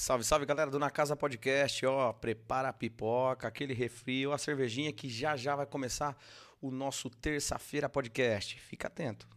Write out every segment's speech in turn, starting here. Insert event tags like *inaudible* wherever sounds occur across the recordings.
Salve, salve galera do Na Casa Podcast, ó, prepara a pipoca, aquele refri, a cervejinha que já já vai começar o nosso terça-feira podcast. Fica atento.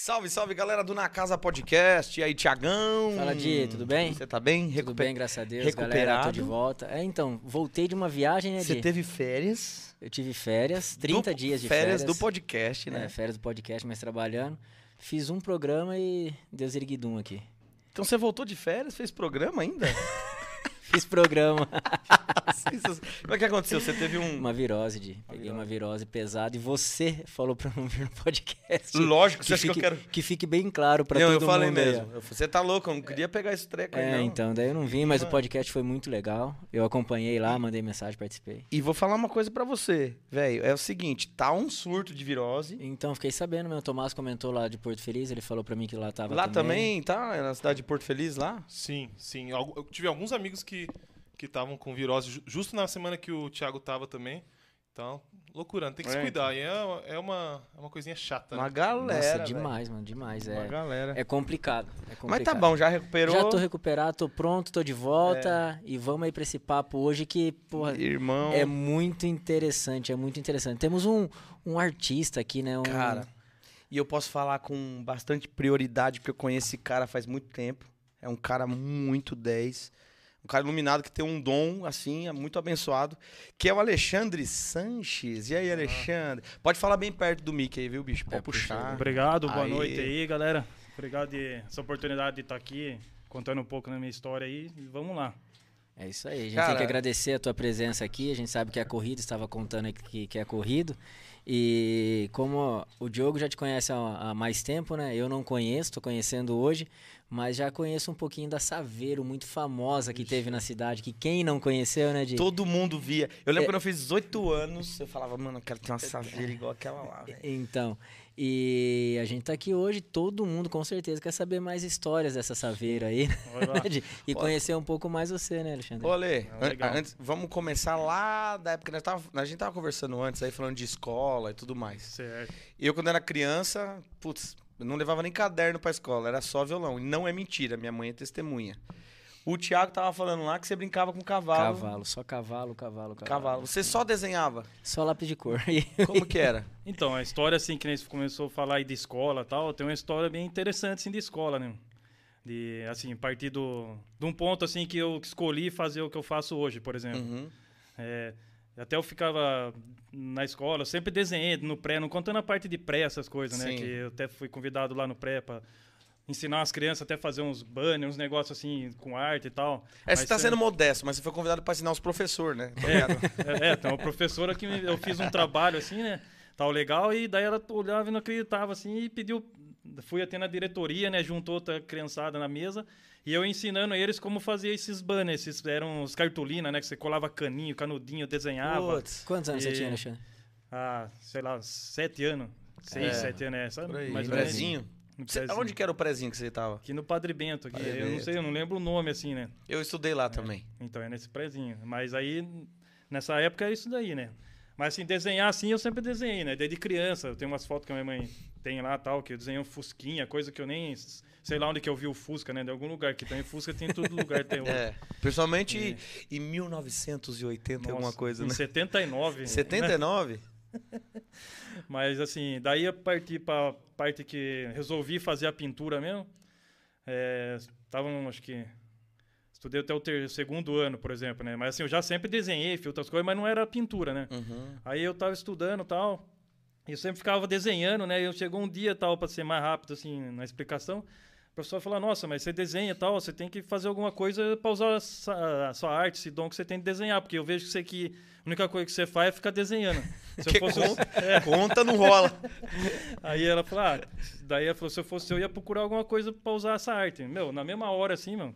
Salve, salve, galera do Na Casa Podcast. E aí, Tiagão? Fala, Di, tudo bem? Você tá bem? Tudo Recuper- bem, graças a Deus, recuperado? galera, tô de volta. É, então, voltei de uma viagem, né, Você Di? teve férias? Eu tive férias, 30 Do- dias de férias. férias. do podcast, né? É, férias do podcast, mas trabalhando. Fiz um programa e Deus erguidum aqui. Então você voltou de férias, fez programa ainda? *laughs* Fiz programa. *laughs* Como é que aconteceu? Você teve um... uma virose, Di. Peguei uma virose pesada e você falou pra não vir no podcast. Lógico, você que acha que eu fique, quero... que fique bem claro pra não, todo eu falei mundo aí, ó. mesmo. Eu- Você tá louco, eu não queria pegar esse treco aí, É, não. então, daí eu não vim, mas o podcast foi muito legal. Eu acompanhei lá, mandei mensagem, participei. E vou falar uma coisa pra você, velho. É o seguinte, tá um surto de virose. Então, fiquei sabendo, meu o Tomás comentou lá de Porto Feliz, ele falou pra mim que lá tava Lá também, tá? É Na cidade de Porto Feliz, lá? Sim, sim. Eu tive alguns amigos que que estavam com virose ju- justo na semana que o Thiago tava também. Então, loucura, tem que É, se cuidar. E é, é uma, é uma coisinha chata, Uma né? galera, Nossa, velho. demais, mano, demais. Uma É, galera. é complicado, é complicado. Mas tá bom, já recuperou. Já tô recuperado, tô pronto, tô de volta e vamos aí pra esse papo hoje que, porra, Irmão. é muito interessante, é muito interessante. Temos um, um artista aqui, né? Um, Cara, e eu posso falar com bastante prioridade, porque eu conheço esse cara faz muito tempo. É um cara muito 10. Um cara iluminado que tem um dom, assim, é muito abençoado. Que é o Alexandre Sanches. E aí, Alexandre? Pode falar bem perto do Mickey aí, viu, bicho? Pode É, puxar. Obrigado, boa Aí. noite aí, galera. Obrigado de essa oportunidade de estar aqui contando um pouco da minha história aí. E Vamos lá. É isso aí, a gente Cara- tem que agradecer a tua presença aqui. A gente sabe que é corrido, estava contando aqui que, que é corrido. E como o Diogo já te conhece há, há mais tempo, né? Eu não conheço, tô conhecendo hoje, mas já conheço um pouquinho da Saveiro, muito famosa que teve na cidade, que quem não conheceu, né, Di? Todo mundo via. Eu lembro É. quando eu fiz 18 anos, eu falava, mano, eu quero ter uma *laughs* saveira igual aquela lá, velho. Então, e a gente tá aqui hoje, todo mundo com certeza quer saber mais histórias dessa Saveiro aí, né? *laughs* E conhecer um pouco mais você, né, Alexandre? Ô, Ale, Ah, legal. an- antes, vamos começar lá da época que nós tava, a gente tava conversando antes aí, falando de escola e tudo mais. Certo. Eu, quando era criança, putz, eu não levava nem caderno pra escola, era só violão. E não é mentira, minha mãe é testemunha. O Thiago tava falando lá que você brincava com cavalo. Cavalo, só cavalo, cavalo, cavalo. Cavalo. Você só desenhava. Só lápis de cor. E- *laughs* Como que era? Então, a história, assim, que nem você começou a falar aí de escola e tal, tem uma história bem interessante, assim, de escola, né? De, assim, partir do, de um ponto, assim, que eu escolhi fazer o que eu faço hoje, por exemplo. Uhum. É, até eu ficava na escola, eu sempre desenhei no pré, não contando a parte de pré, essas coisas, né? Sim. Que eu até fui convidado lá no pré pra ensinar as crianças até fazer uns banners, uns negócios assim, com arte e tal. É, você Mas tá sempre- sendo modesto, mas você foi convidado pra ensinar os professores, né? Tô ligado. *laughs* É, é, tem uma professora que eu fiz um trabalho assim, né? Tal legal, e daí ela olhava e não acreditava assim e pediu. Fui até na diretoria, né? Juntou outra criançada na mesa. E eu ensinando eles como fazer esses banners. Esses eram os cartolinas, né? Que você colava caninho, canudinho, desenhava. Putz. Quantos anos você E- tinha, Alexandre? Ah, sei lá, sete anos. Seis, É, sete anos, é, sabe? Aí. Mais. No Cê-. Onde que era o prezinho que você tava? Aqui no Padre Bento. Aqui. Padre Eu não Bento. sei, eu não lembro o nome assim, né? Eu estudei lá também. Então é nesse prezinho. Mas aí, nessa época é isso daí, né? Mas assim, desenhar assim eu sempre desenhei, né? Desde criança. Eu tenho umas fotos que a minha mãe tem lá tal, que eu desenhei um Fusquinha, coisa que eu nem sei lá onde que eu vi o Fusca, né? De algum lugar. Que tem Fusca, tem em todo lugar. Tem *laughs* um- É. Principalmente em 1980 e alguma Nossa, coisa, em né? 79. 79? *laughs* Mas assim, daí eu parti pra parte que resolvi fazer a pintura mesmo. É, tava, num, acho que. Estudei até o ter, segundo ano, por exemplo, né? Mas assim, eu já sempre desenhei, fiz outras coisas, mas não era pintura, né? Uhum. Aí eu tava estudando e tal. E eu sempre ficava desenhando, né? E eu chegou um dia tal, para ser mais rápido, assim, na explicação. O professor falou: Nossa, mas você desenha e tal, você tem que fazer alguma coisa para usar a sua arte, esse dom que você tem de desenhar. Porque eu vejo que você que a única coisa que você faz é ficar desenhando. *laughs* Se eu fosse. conta, *laughs* conta não rola. *laughs* Aí ela falou: Ah, daí ela falou: Se eu fosse eu, ia procurar alguma coisa para usar essa arte. Meu, na mesma hora, assim, mano.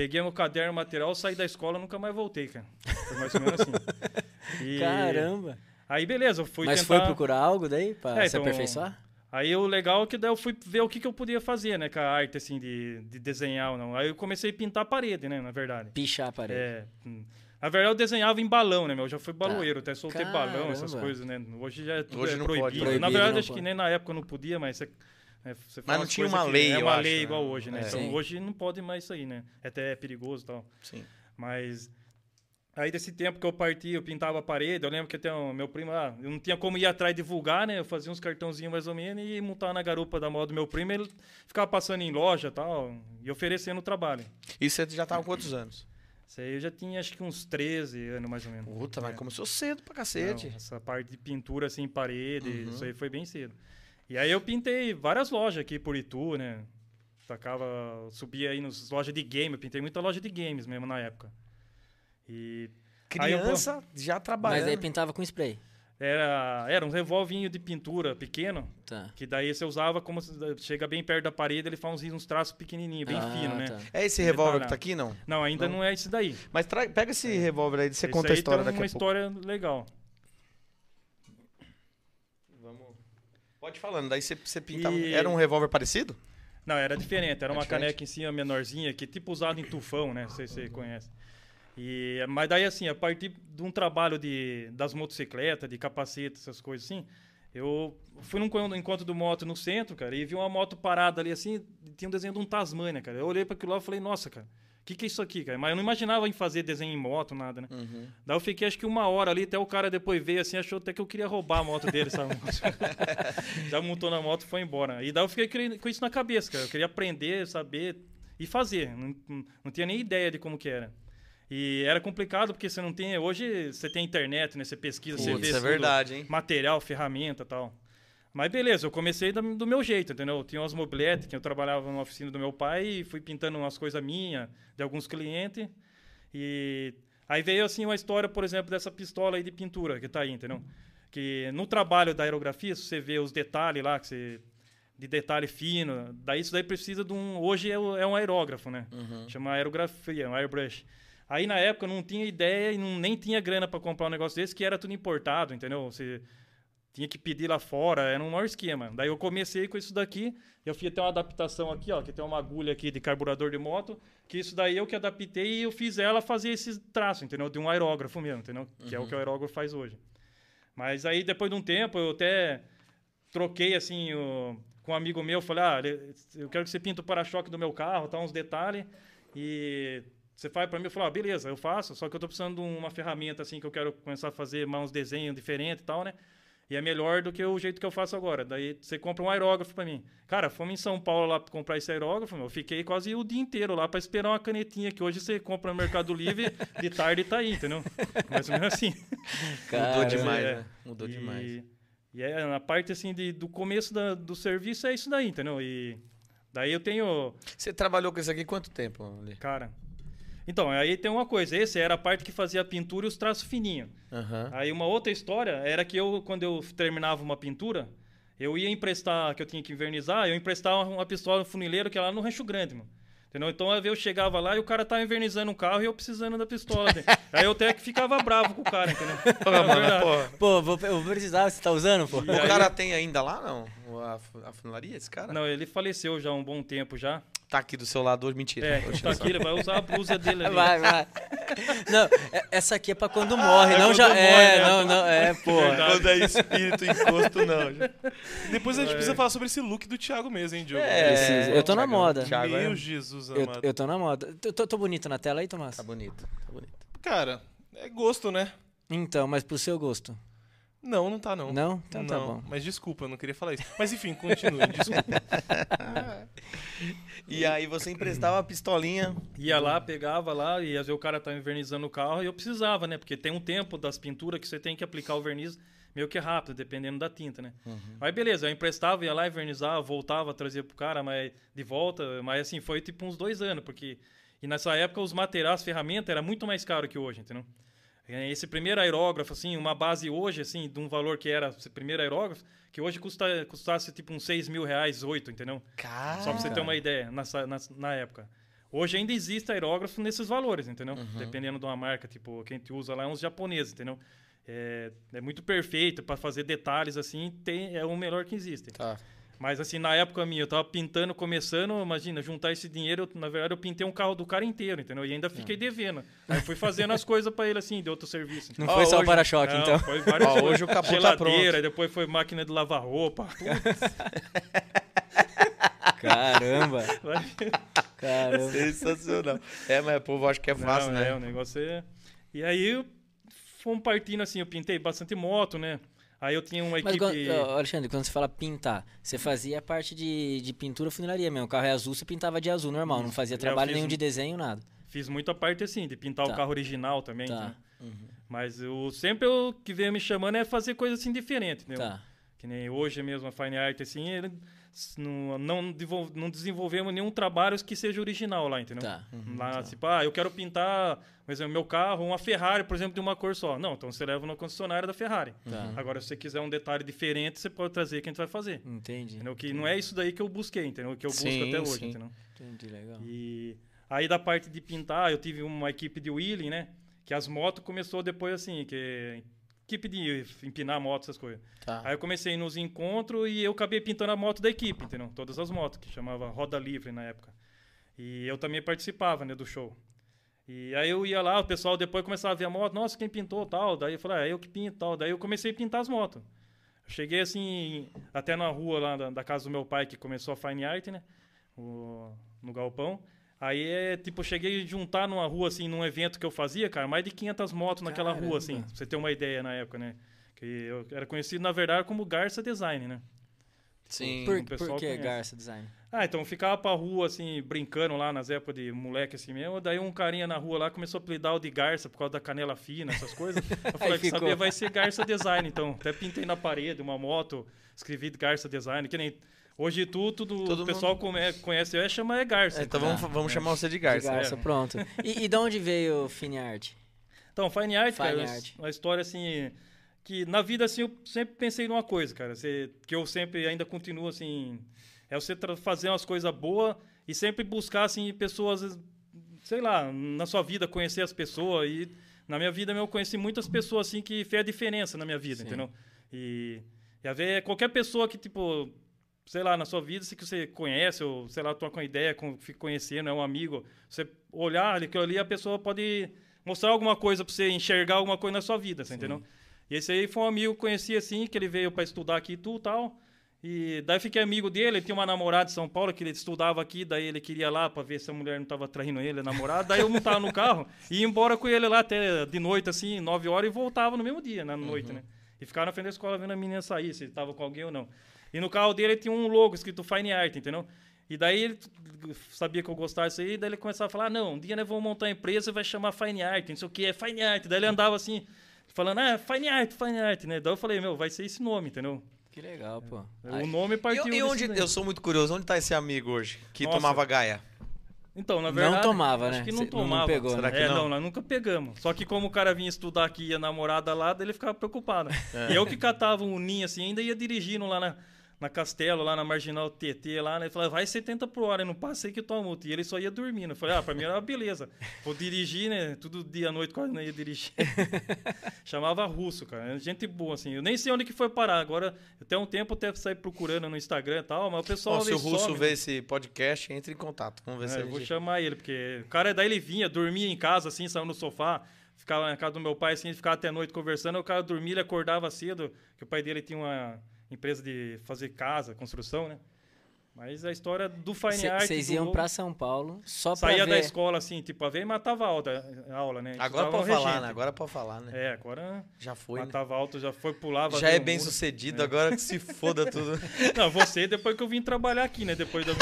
Peguei meu caderno, material, saí da escola nunca mais voltei, cara. Foi mais ou menos assim. *laughs* E- Caramba! Aí, beleza, eu fui Mas tentar... foi procurar algo daí pra É, se então- aperfeiçoar? Aí o legal é que daí eu fui ver o que, que eu podia fazer, né, com a arte, assim, de, de desenhar ou não. Aí eu comecei a pintar a parede, né, na verdade. Pichar a parede. É, hum. na verdade eu desenhava em balão, né, meu? Eu já fui baloeiro, até soltei Caramba. balão, essas coisas, né. Hoje já é tudo Hoje é não proibido. pode. Proibido, na verdade, não acho que pode. nem na época não podia, mas você... é, você Mas não tinha uma lei, É eu uma acho, lei né? igual hoje, né? É. Então Sim. hoje não pode mais isso aí, né? Até é perigoso e tal. Sim. Mas Aí desse tempo que eu parti, eu pintava a parede. Eu lembro que até o meu primo, ah, eu não tinha como ir atrás divulgar, né? Eu fazia uns cartãozinhos mais ou menos e montava na garupa da moda do meu primo. Ele ficava passando em loja e tal e oferecendo trabalho. E você já tava com quantos anos? Isso aí eu já tinha acho que uns 13 anos mais ou menos. Puta, mas É. começou cedo pra cacete. Não, essa parte de pintura assim, em parede, Uhum. isso aí foi bem cedo. E aí eu pintei várias lojas aqui por Itu, né? Tacava, subia aí nas lojas de game, eu pintei muita loja de games mesmo na época. E Aí eu- Criança já Mas trabalhando. aí pintava com spray. era, era um revolvinho de pintura pequeno, Tá. que daí você usava como se- chega bem perto da parede, ele faz uns, uns traços pequenininhos, bem Ah, fino, né? tá. É esse revólver que Detalhado. tá aqui, não? Não, ainda Não? não, é esse daí. Mas pega esse revólver aí, você Esse conta a aí história tem daqui uma a pouco. história legal. Pode falando, daí você, você pintava. E- Era um revólver parecido? Não, era diferente. Era É uma diferente? caneca em cima menorzinha, que tipo usado em tufão, né? Não sei se você conhece. E, mas daí, assim, a partir de um trabalho de, das motocicletas, de capacete, essas coisas assim, eu fui num encontro- do moto no centro, cara, e vi uma moto parada ali assim, tinha um desenho de um Tasmania, cara. Eu olhei para aquilo lá e falei, nossa, cara, que, que é isso aqui, cara? Mas eu não imaginava em fazer desenho em moto, nada, né? Daí eu fiquei acho que uma hora ali, até o cara depois veio assim, achou até que eu queria roubar a moto dele, sabe? *laughs* Já montou na moto e foi embora. E daí eu fiquei com isso na cabeça, cara. Eu queria aprender, saber e fazer. Não, não, tinha nem ideia de como que era. E era complicado porque você não tem. Hoje você tem internet, né? Você pesquisa, você vê é tudo, verdade, hein? material, ferramenta e tal. Mas beleza, eu comecei do meu jeito, entendeu? Eu tinha umas mobletes, que eu trabalhava na oficina do meu pai e fui pintando umas coisas minhas, de alguns clientes. E aí veio assim uma história, por exemplo, dessa pistola aí de pintura que tá aí, entendeu? Que no trabalho da aerografia, se você vê os detalhes lá, que você de detalhe fino, daí isso daí precisa de um, hoje é, é um aerógrafo, né? Chama aerografia, um airbrush. Aí na época eu não tinha ideia e não, nem tinha grana para comprar um negócio desse, que era tudo importado, entendeu? Você tinha que pedir lá fora, era um maior esquema. Daí eu comecei com isso daqui, eu fiz até uma adaptação aqui, ó, que tem uma agulha aqui de carburador de moto, que isso daí eu que adaptei e eu fiz ela fazer esse traço, entendeu? De um aerógrafo mesmo, entendeu? Que é o que o aerógrafo faz hoje. Mas aí depois de um tempo eu até troquei assim o- com um amigo meu, falei: "Ah, eu quero que você pinta o para-choque do meu carro, tá uns detalhes e você faz para mim, eu falo, ah, beleza, eu faço, só que eu tô precisando de uma ferramenta assim que eu quero começar a fazer mais uns desenhos diferentes e tal, né? E é melhor do que o jeito que eu faço agora. Daí você compra um aerógrafo para mim. Cara, fomos em São Paulo lá pra comprar esse aerógrafo, meu, eu fiquei quase o dia inteiro lá para esperar uma canetinha que hoje você compra no Mercado Livre, de tarde tá aí, entendeu? Mais ou menos assim. Mudou Cara, demais, é. né? Mudou e, demais. E é, na parte assim de, do começo da- do serviço é isso daí, entendeu? E daí eu tenho, Você trabalhou com isso aqui quanto tempo, Ali? cara. Então, aí tem uma coisa, esse era a parte que fazia a pintura e os traços fininhos. Aham. Aí uma outra história era que eu, quando eu terminava uma pintura, eu ia emprestar, que eu tinha que invernizar, eu emprestava uma pistola no funileiro que é lá no Rancho Grande, mano. Entendeu? Então eu chegava lá e o cara tava invernizando um carro e eu precisando da pistola. dele. *laughs* aí eu até que ficava bravo com o cara, entendeu? É mano, verdade. porra. Pô, vou, eu vou precisar, você tá usando, pô? E O aí- cara tem ainda lá, não? A, a funilaria, esse cara? Não, ele faleceu já há um bom tempo já. Tá aqui do seu lado hoje, mentira. É, tá só. aqui, ele vai usar a blusa dele ali. Vai, vai. Não, é- essa aqui é pra quando morre, é não quando já. morre, é, né? não, não, é, pô. Quando é espírito encosto, não. Depois a gente precisa falar sobre esse look do Thiago mesmo, hein, Diogo? É, Preciso. Eu tô na Thiago, moda. Thiago é- Meu Jesus Eu, amado. eu tô na moda. Eu tô, tô bonito na tela aí, Tomás? Tá bonito, tá bonito. Cara, é gosto, né? Então, mas pro seu gosto. Não, não tá não. Não? Então tá Não, bom. Mas desculpa, eu não queria falar isso. Mas enfim, continue, desculpa. *laughs* E aí você emprestava a pistolinha. Ia lá, pegava lá, e às vezes o cara tá invernizando o carro e eu precisava, né? Porque tem um tempo das pinturas que você tem que aplicar o verniz meio que rápido, dependendo da tinta, né? Mas beleza, eu emprestava, ia lá, invernizava, voltava, trazia pro cara, mas de volta, mas assim, foi tipo uns dois anos, porque. E nessa época os materiais, as ferramentas, era muito mais caro que hoje, entendeu? Esse primeiro aerógrafo, assim, uma base hoje, assim, de um valor que era esse primeiro aerógrafo, que hoje custa, custasse tipo uns 6 mil reais, 8, entendeu? Cara. Só pra você ter uma ideia, nessa, na, na época. Hoje ainda existe aerógrafo nesses valores, entendeu? Uhum. Dependendo de uma marca, tipo, quem te usa lá é uns japoneses, entendeu? É, é muito perfeito para fazer detalhes assim, tem, é o melhor que existe. Tá. Mas assim, na época minha, eu tava pintando, começando, imagina, juntar esse dinheiro, eu, na verdade eu pintei um carro do cara inteiro, entendeu? E ainda fiquei devendo. Aí fui fazendo as coisas para ele assim, de outro serviço. Não Ó, foi só hoje- o para-choque, Não, então. Foi várias coisas. hoje o capô tá Geladeira, pronto. depois foi máquina de lavar roupa. *laughs* Caramba. Caramba. Sensacional. É, mas o povo acha que é fácil, Não, né? É, o negócio é. E aí fomos partindo assim, eu pintei bastante moto, né? Aí eu tinha uma Mas, equipe. quando- ó, Alexandre, quando você fala pintar, você fazia a parte de, de pintura funilaria mesmo. O carro é azul, você pintava de azul normal, não fazia Já trabalho nenhum um- de desenho, nada. Fiz muita parte assim, de pintar Tá. o carro original também. Tá. né? Mas eu sempre o que veio me chamando é fazer coisa assim diferente, entendeu? Tá. Que nem hoje mesmo a Fine Art, assim, ele- não, não, não desenvolvemos nenhum trabalho que seja original lá, entendeu? Tá. Lá, tipo, ah, eu quero pintar, por exemplo, meu carro, uma Ferrari, por exemplo, de uma cor só. Não, então você leva na concessionária da Ferrari. Tá. Agora, se você quiser um detalhe diferente, você pode trazer que a gente vai fazer. Entendi. Entendeu? Que não é isso daí que eu busquei, entendeu? Que eu busco Sim, até hoje, sim. entendeu? Entendi, legal. E aí da parte de pintar, eu tive uma equipe de wheeling, né? Que as motos começou depois assim, que equipe de empinar moto, essas coisas. Tá. Aí eu comecei nos encontros e eu acabei pintando a moto da equipe, entendeu? Todas as motos, que chamava Roda Livre na época. E eu também participava, né, do show. E aí eu ia lá, o pessoal depois começava a ver a moto, nossa, quem pintou tal? Daí eu falei, ah, é eu que pinto tal. Daí eu comecei a pintar as motos. Cheguei assim, até na rua lá da, da casa do meu pai, que começou a Fine Art, né? O- no galpão. Aí é tipo, eu cheguei a juntar numa rua, assim, num evento que eu fazia, cara, mais de 500 motos naquela rua, assim, Caramba. pra você ter uma ideia na época, né? Que eu era conhecido, na verdade, como Garça Design, né? Sim. Por, por que conhece. Garça Design? Ah, então eu ficava pra rua, assim, brincando lá nas épocas de moleque assim mesmo. Daí um carinha na rua lá começou a apelidar o de Garça por causa da canela fina, essas coisas. *laughs* Eu falei que ficou. sabia, vai ser Garça Design, então. Até pintei na parede uma moto, escrevi de Garça Design, que nem. Hoje tu, tudo, Todo o pessoal come- conhece, eu chama é Garça. É, então vamos, Tá. vamos chamar você de De Garça. Garça, pronto. *laughs* E, e de onde veio o Fine Art? Então, Fine Art, Fine cara, art. uma história assim. Que na vida, assim, eu sempre pensei numa coisa, cara. você- que eu sempre ainda continuo, assim. É você fazer umas coisas boas e sempre buscar, assim, pessoas, sei lá, na sua vida, conhecer as pessoas. E na minha vida, eu conheci muitas pessoas, assim, que fez a diferença na minha vida, Sim. entendeu? E, e a ver qualquer pessoa que, tipo, sei lá, na sua vida, se que você conhece, ou sei lá, troca uma ideia, com, fica conhecendo, é um amigo, você olhar aquilo ali, a pessoa pode mostrar alguma coisa pra você enxergar alguma coisa na sua vida, você entendeu? E esse aí foi um amigo que eu conheci assim, que ele veio para estudar aqui e tudo e tal. E daí fiquei amigo dele, ele tinha uma namorada em São Paulo que ele estudava aqui, daí ele queria ir lá para ver se a mulher não tava traindo ele, a namorada. Daí eu montava no carro e ia embora com ele lá até de noite, assim, nove horas, e voltava no mesmo dia, na noite, né? E ficava na frente da escola vendo a menina sair, se ele tava com alguém ou não. E no carro dele tinha um logo escrito Fine Art, entendeu? E daí ele sabia que eu gostava disso aí, daí ele começava a falar, não, um dia nós vamos montar uma empresa e vai chamar Fine Art, não sei o que, é Fine Art. Daí ele andava assim, falando, ah, Fine Art, Fine Art, né? Daí eu falei, meu, vai ser esse nome, entendeu? Que legal, pô. O nome partiu E, e onde, daí. eu sou muito curioso, onde tá esse amigo hoje? Que Nossa. tomava gaia? Então, na Não verdade. tomava, acho né? que não Cê- não- não tomava. pegou, Será né? que é, não? não, nós nunca pegamos. Só que como o cara vinha estudar aqui e a namorada lá, daí ele ficava preocupado. *laughs* É. E eu que catava um ninho assim, ainda ia dirigindo lá na, na Castelo, lá na Marginal TT, lá, né? Ele falava, vai 70 por hora, eu não passei que toma multa. E ele só ia dormindo. Eu falei, ah, pra mim era uma beleza. Vou dirigir, né? Tudo dia à noite quase não ia dirigir. *laughs* Chamava russo, cara. Gente boa, assim. Eu nem sei onde que foi parar. Agora, até um tempo até saí procurando no Instagram e tal, mas o pessoal Ó, se o Russo some, vê esse podcast, entre em contato. Vamos ver se é, a eu vou gente... chamar ele, porque o cara daí ele vinha, dormia em casa, assim, saiu no sofá, ficava na casa do meu pai, assim, ficava até a noite conversando, o cara dormia, ele acordava cedo, que o pai dele tinha uma empresa de fazer casa, construção, né? Mas a história do Fine Art... Vocês iam pra São Paulo só pra Saía ver... da escola, assim, tipo, a ver e matava a aula, a aula né? Agora pode falar, regente. né? Agora pode falar, né? É, agora Já foi, né? matava alto, já foi, pulava... Já é bem muro. sucedido, agora que se foda tudo. *laughs* Não, você depois que eu vim trabalhar aqui, né? Depois da... *laughs*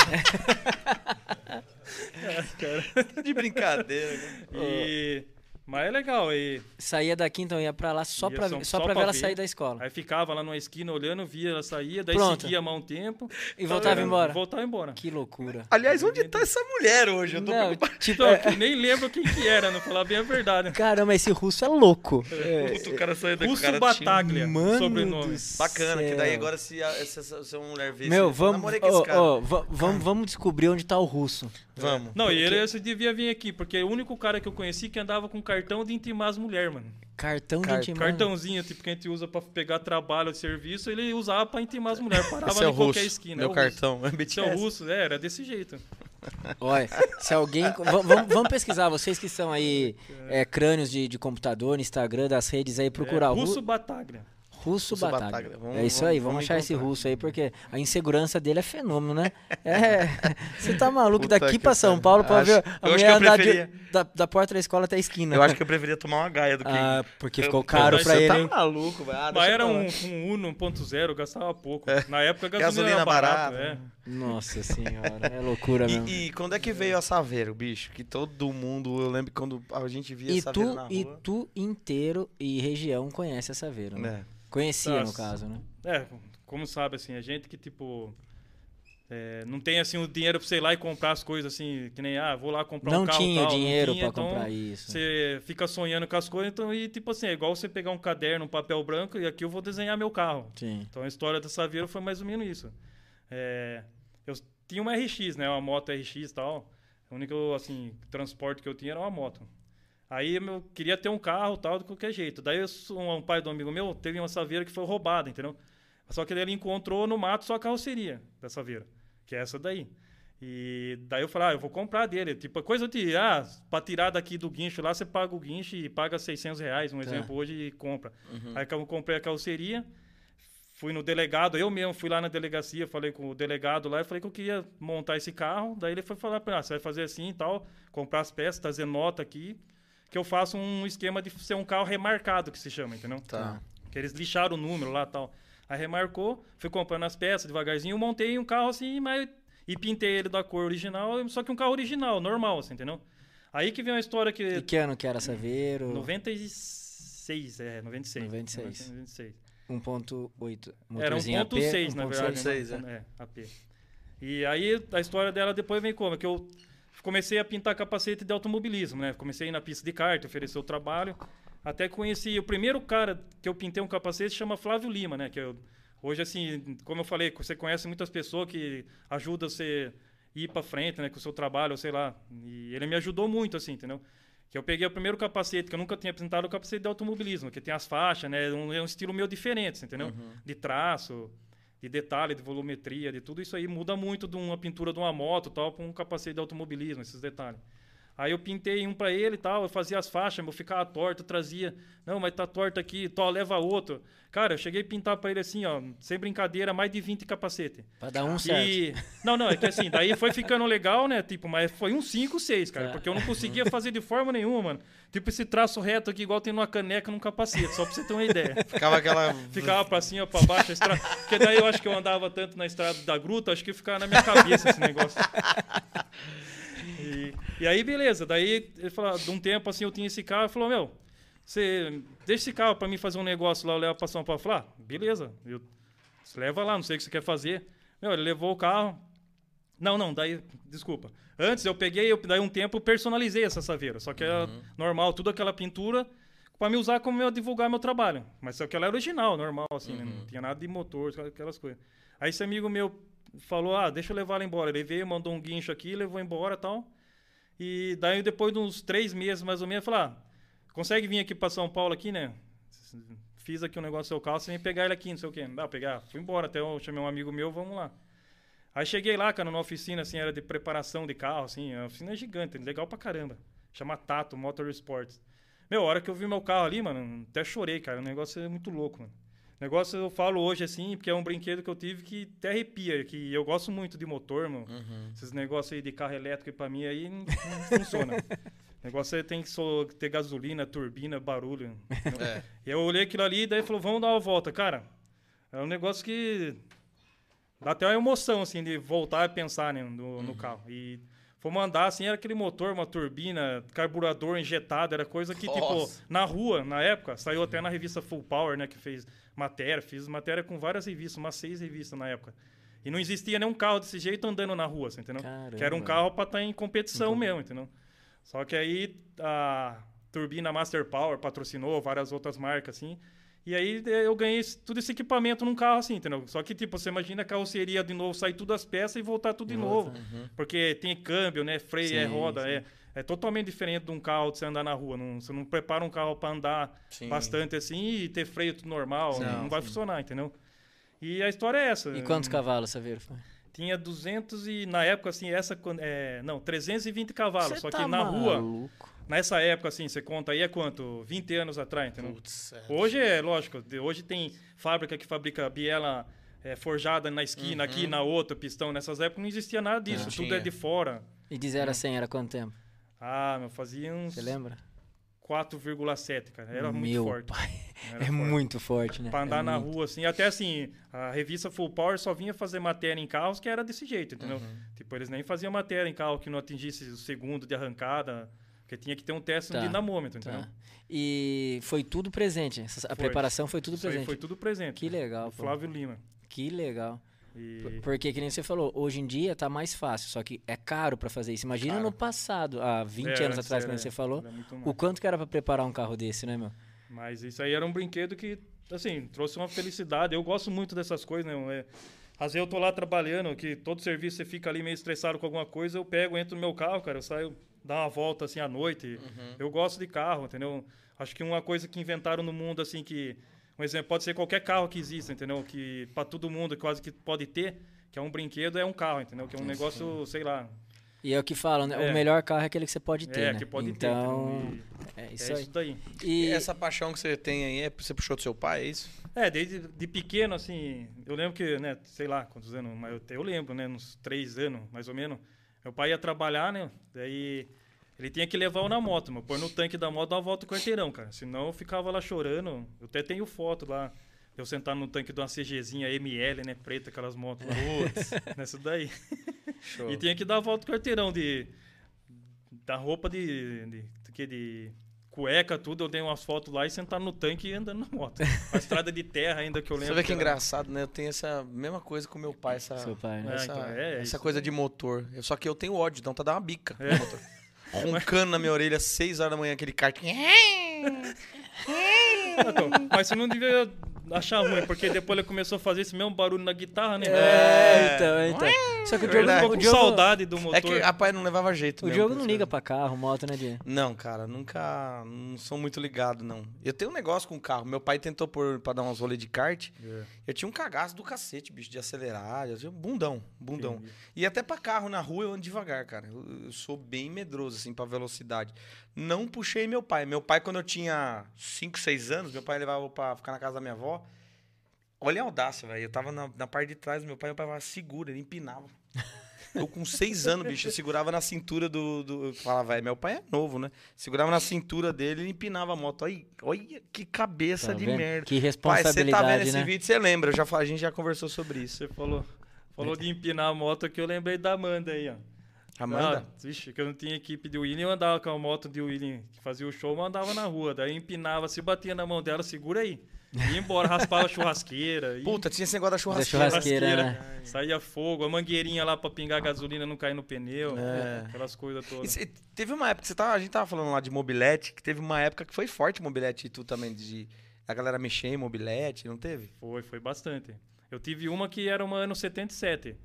*laughs* é, cara. De brincadeira, né? E... Mas é legal, e... Saía daqui, então ia pra lá só Ia pra, só- ver- só só pra pra ver ela sair da escola. Aí ficava lá numa esquina olhando, via ela saía, daí Pronto. seguia mais um tempo. E voltava É, embora. Voltava embora. Que loucura. Aliás, onde tá essa mulher hoje? Eu tô Não, preocupado. tipo, eu nem lembro quem que era, não falar bem a verdade. caramba, esse russo é louco. Puta, o cara saiu daqui, Russo cara tinha- Bataglia, Mano sobrenome. Bacana, que daí céu. agora se a, se se uma mulher vê... Meu, vamos, Namorei com esse ó, cara. ó, va- vamos, vamos descobrir onde tá o russo. Vamos. Não, e ele você devia vir aqui, porque é o único cara que eu conheci que andava com cartão de intimar as mulheres, mano. Cartão Car- de intimar. Cartãozinho, tipo, que a gente usa pra pegar trabalho, serviço, ele usava pra intimar as mulheres. Parava Esse é o em qualquer russo, esquina. meu é o russo. cartão. É é o russo, é, era desse jeito. Olha, se alguém. *laughs* va- Vamos, pesquisar, vocês que são aí é, crânios de, de computador, no Instagram, das redes aí, procurar é, o Russo Ru- Bataglia. Russo, Russo Bataglia. Bataglia. Vamos- é isso vamos- aí, vamos, vamos achar esse encontrar. russo aí, porque a insegurança dele é fenômeno, né? É, *laughs* você tá maluco Puta daqui pra São. Paulo pra Acho- ver eu a mulher andar de- preferia- da, da porta da escola até a esquina. Eu acho que eu preferia tomar uma gaia do que. Ah, porque Eu- ficou eu- caro pra você ele, tá hein? maluco, velho. Ah, Mas era um, um Uno 1.0, gastava pouco. Na época a gasolina, Gasolina era barato. barata. é. Nossa senhora, é loucura mesmo. E, e quando é que veio a Saveiro, bicho? Que todo mundo, eu lembro quando a gente via E Saveiro tu, na e rua. tu inteiro e região conhece a Saveiro, né? É. Conhecia, no caso, né? É, como sabe, assim, a gente que, tipo, é, não tem, assim, o dinheiro pra você ir lá e comprar as coisas, assim, que nem, ah, vou lá comprar não um carro tinha tal, não dinheiro tinha, pra então comprar isso. Você fica sonhando com as coisas, então, e, tipo assim, é igual você pegar um caderno, um papel branco, e aqui eu vou desenhar meu carro. Sim. Então, a história da Saveiro foi mais ou menos isso. É, eu tinha uma RX, né, uma moto RX e tal, o único, assim, transporte que eu tinha era uma moto. Aí eu queria ter um carro tal, de qualquer jeito. Daí eu sou- um, pai do amigo meu teve uma Saveira que foi roubada, entendeu? Só que daí ele encontrou no mato só a carroceria da Saveira, que é essa daí. E daí eu falei, ah, eu vou comprar dele. Tipo, coisa de, ah, pra tirar daqui do guincho lá, você paga o guincho e paga 600 reais, um Tá. exemplo, hoje e compra. Uhum. Aí eu comprei a carroceria, fui no delegado, eu mesmo fui lá na delegacia, falei com o delegado lá e falei que eu queria montar esse carro. Daí ele foi falar para ah, você vai fazer assim e tal, comprar as peças, trazer nota aqui, que eu faço um esquema de ser um carro remarcado, que se chama, entendeu? Tá. Que eles lixaram o número lá e tal. Aí remarcou, fui comprando as peças devagarzinho, montei um carro assim, mas e pintei ele da cor original, só que um carro original, normal, assim, entendeu? Aí que vem uma história que E que ano que era Saveiro? 96, é, 96. 96. 96. 1.8. Era Motorzinho AP, 1.6, na 1.6. verdade. 1.6, né? É, AP. E aí a história dela depois vem como? Que eu comecei a pintar capacete de automobilismo, né? Comecei na pista de kart, oferecer o trabalho. Até conheci o primeiro cara que eu pintei um capacete chama Flávio Lima, né? Que eu, hoje, assim, como eu falei, você conhece muitas pessoas que ajudam você ir para frente, né? Com o seu trabalho, sei lá. E ele me ajudou muito, assim, entendeu? Que eu peguei o primeiro capacete, que eu nunca tinha pintado o capacete de automobilismo, que tem as faixas, né? Um, é um estilo meio diferente, entendeu? De traço, de detalhe, de volumetria, de tudo isso aí muda muito de uma pintura de uma moto tal para um capacete de automobilismo, esses detalhes. Aí eu pintei um para ele e tal, eu fazia as faixas, eu ficava torto, trazia, não, mas tá torto aqui, tó, leva outro. Cara, eu cheguei a pintar para ele assim, ó, sem brincadeira, mais de 20 capacete. Pra dar um certo. E... *laughs* Não, não, é que assim, daí foi ficando legal, né? Tipo, mas foi um 5, 6, cara. Tá. Porque eu não conseguia fazer de forma nenhuma, mano. Tipo esse traço reto aqui, igual tem numa caneca num capacete, só pra você ter uma ideia. *laughs* Ficava aquela. Ficava pra cima, pra baixo, a estrada. Porque daí eu acho que eu andava tanto na estrada da gruta, acho que ficava na minha cabeça esse negócio. *laughs* E, e aí, beleza. Daí, ele falou, de um tempo assim, eu tinha esse carro, ele falou, meu, você deixa esse carro pra mim fazer um negócio lá, eu levo pra São Paulo. Eu falei, ah, beleza, eu, você leva lá, não sei o que você quer fazer. Meu, ele levou o carro. Não, não, daí, desculpa. Antes eu peguei, eu, daí um tempo eu personalizei essa saveira. Só que era normal, tudo aquela pintura pra me usar como eu divulgar meu trabalho. Mas só que ela era original, normal, assim, né? Não tinha nada de motor, aquelas coisas. Aí esse amigo meu falou, ah, deixa eu levar ela embora. Ele veio, mandou um guincho aqui, levou embora e tal. E daí depois de uns três meses mais ou menos, falei, ah, consegue vir aqui pra São Paulo aqui, né? Fiz aqui um negócio do seu carro, você vem pegar ele aqui, não sei o quê. Pra pegar? Fui embora, até eu chamei um amigo meu, vamos lá. Aí cheguei lá, cara, numa oficina, assim, era de preparação de carro, assim, a oficina é gigante, legal pra caramba. Chama Tato Motorsports. Meu, a hora que eu vi meu carro ali, mano, até chorei, cara, o negócio é muito louco, mano. O negócio eu falo hoje, assim, porque é um brinquedo que eu tive que até arrepia, que eu gosto muito de motor, mano. Esses negócios aí de carro elétrico, pra mim, aí não, não funciona. O *laughs* negócio é tem que só ter gasolina, turbina, barulho. É. E eu olhei aquilo ali, daí falou, vamos dar uma volta. Cara, é um negócio que dá até uma emoção, assim, de voltar a pensar né, no, no carro. E fomos andar, assim, era aquele motor, uma turbina, carburador injetado, era coisa que, Nossa. tipo, na rua, na época, saiu até na revista Full Power, né, que fez matéria, fiz matéria com várias revistas, umas seis revistas na época. E não existia nenhum carro desse jeito andando na rua, assim, entendeu? Que era um Caramba. carro para estar em competição mesmo, entendeu? Só que aí a turbina Master Power patrocinou várias outras marcas, assim. E aí eh, eu ganhei tudo esse equipamento num carro, assim, entendeu? Só que, tipo, você imagina a carroceria de novo, sair tudo as peças e voltar tudo de novo. Porque tem câmbio, né? Freio, é Sim, roda, sim. é... É totalmente diferente de um carro de você andar na rua. Não, você não prepara um carro para andar Sim. bastante assim e ter freio tudo normal. Sim, não vai sim. funcionar, entendeu? E a história é essa. E quantos cavalos, Saveiro? tinha 200 e na época assim essa é, não 320 cavalos Cê só que tá na rua maluco. Nessa época assim você conta aí é quanto 20 anos atrás entendeu Putz, é. hoje é lógico de- hoje tem fábrica que fabrica biela é, forjada na esquina aqui na outra pistão nessas épocas não existia nada disso Não tudo tinha. é de fora E de 0 a 100 era quanto tempo? ah meu fazia uns Você lembra? 4,7 cara era muito Meu forte pai. Era *laughs* é forte. muito forte, né? Pra andar é na muito. rua, assim. Até assim, a revista Full Power só vinha fazer matéria em carros que era desse jeito, entendeu? Uhum. Tipo, eles nem faziam matéria em carro que não atingisse o segundo de arrancada, porque tinha que ter um teste Tá, no dinamômetro, entendeu? Tá. E foi tudo presente. A Foi. preparação foi tudo Isso presente. foi tudo presente. Que legal, Do pô. Flávio Lima. Que legal. E... Porque, que nem você falou, hoje em dia tá mais fácil, só que é caro pra fazer isso. Imagina no passado, há 20 É, anos atrás, era- como você falou, era muito mais. o quanto que era pra preparar um carro desse, né, meu? Mas isso aí era um brinquedo que, assim, trouxe uma felicidade. Eu gosto muito dessas coisas, né? É, às vezes eu tô lá trabalhando, que todo serviço você fica ali meio estressado com alguma coisa, eu pego, entro no meu carro, cara, eu saio, dar uma volta assim à noite. Eu gosto de carro, entendeu? Acho que uma coisa que inventaram no mundo, assim, que. Um exemplo, pode ser qualquer carro que exista, entendeu? Que para todo mundo quase que pode ter, que é um brinquedo, é um carro, entendeu? Que é um negócio, sei lá. E é o que falam, né? É. O melhor carro é aquele que você pode ter, é, né? que pode então, ter. entendeu? é isso é aí. isso daí. E, E essa paixão que você tem aí, é, você puxou do seu pai, é isso? É, desde de pequeno, assim, eu lembro que, né, sei lá quantos anos, mas eu, eu lembro, né, uns três anos, mais ou menos. Meu pai ia trabalhar, né, daí ele tinha que levar eu na moto, meu, pôr no tanque da moto, dar uma volta com o quarteirão, cara. Senão eu ficava lá chorando. Eu até tenho foto lá, eu sentado no tanque de uma CGzinha ML, né, preta, aquelas motos lá. Putz, *laughs* nessa daí. Show. E tinha que dar a volta com o quarteirão de. Da roupa de. de, de, que de cueca, tudo. Eu dei umas fotos lá e sentado no tanque e andando na moto. A estrada de terra ainda que eu lembro. Você vê que é era- engraçado, né? Eu tenho essa mesma coisa com meu pai, essa, Seu pai, né? É, essa, então, é essa isso. coisa de motor. Eu- Só que eu tenho ódio, então tá dar uma bica. É. *laughs* Roncando na minha orelha às 6 horas da manhã, aquele kart. Ah, *laughs* então, mas você não devia achar ruim, porque depois ele começou a fazer esse mesmo barulho na guitarra, né? É, então, então. Só que o Diogo, Verdade. Ficou o com Diogo, saudade do motor. É que a pai não levava jeito. o Diogo não liga pra carro, moto, né, Diego? Não, cara, nunca. Não sou muito ligado, não. Eu tenho um negócio com o carro. Meu pai tentou pôr pra dar uns rolês de kart. É. Eu tinha um cagaço do cacete, bicho, de acelerar. Eu tinha um bundão, bundão. Entendi. E até pra carro na rua eu ando devagar, cara. Eu, eu sou bem medroso, assim, pra velocidade. Não puxei meu pai. Meu pai, quando eu tinha 5, 6 anos, meu pai levava pra ficar na casa da minha avó. Olha a audácia, velho. Eu tava na, na parte de trás do meu pai, meu pai falava, segura, ele empinava. Eu com 6 anos, bicho, eu segurava na cintura do. do eu falava, velho, meu pai é novo, né? Segurava na cintura dele e empinava a moto. Olha, olha que cabeça Tá de vendo? merda. Que Pai, você tá vendo responsabilidade, esse né? vídeo, você lembra? Eu já, a gente já conversou sobre isso. Você falou, falou de empinar a moto aqui, eu lembrei da Amanda aí, ó. Amanda? Ah, vixe, que eu não tinha equipe de William, eu andava com a moto de William que fazia o show, eu andava na rua. Daí empinava, se batia na mão dela, segura aí. Ia embora, *laughs* raspava a churrasqueira. Puta, tinha esse negócio da Da churrasqueira. churrasqueira, né? Saía fogo, a mangueirinha lá pra pingar gasolina não cair no pneu. É. Aquelas coisas todas. cê- teve uma época, que você tava, a gente tava falando lá de mobilete, que teve uma época que foi forte mobilete e tu também, de a galera mexer em mobilete, não teve? Foi, foi bastante. Eu tive uma que era uma ano 77.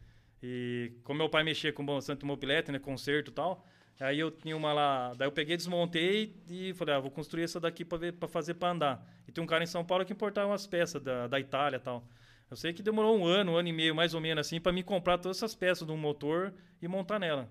E como meu pai mexia com bastante mobilete, né, conserto e tal, aí eu tinha uma lá, daí eu peguei, desmontei e falei, ah, vou construir essa daqui para fazer para andar. E tem um cara em São Paulo que importava umas peças da, da Itália e tal. Eu sei que demorou um ano, um ano e meio mais ou menos assim para me comprar todas essas peças de um motor e montar nela.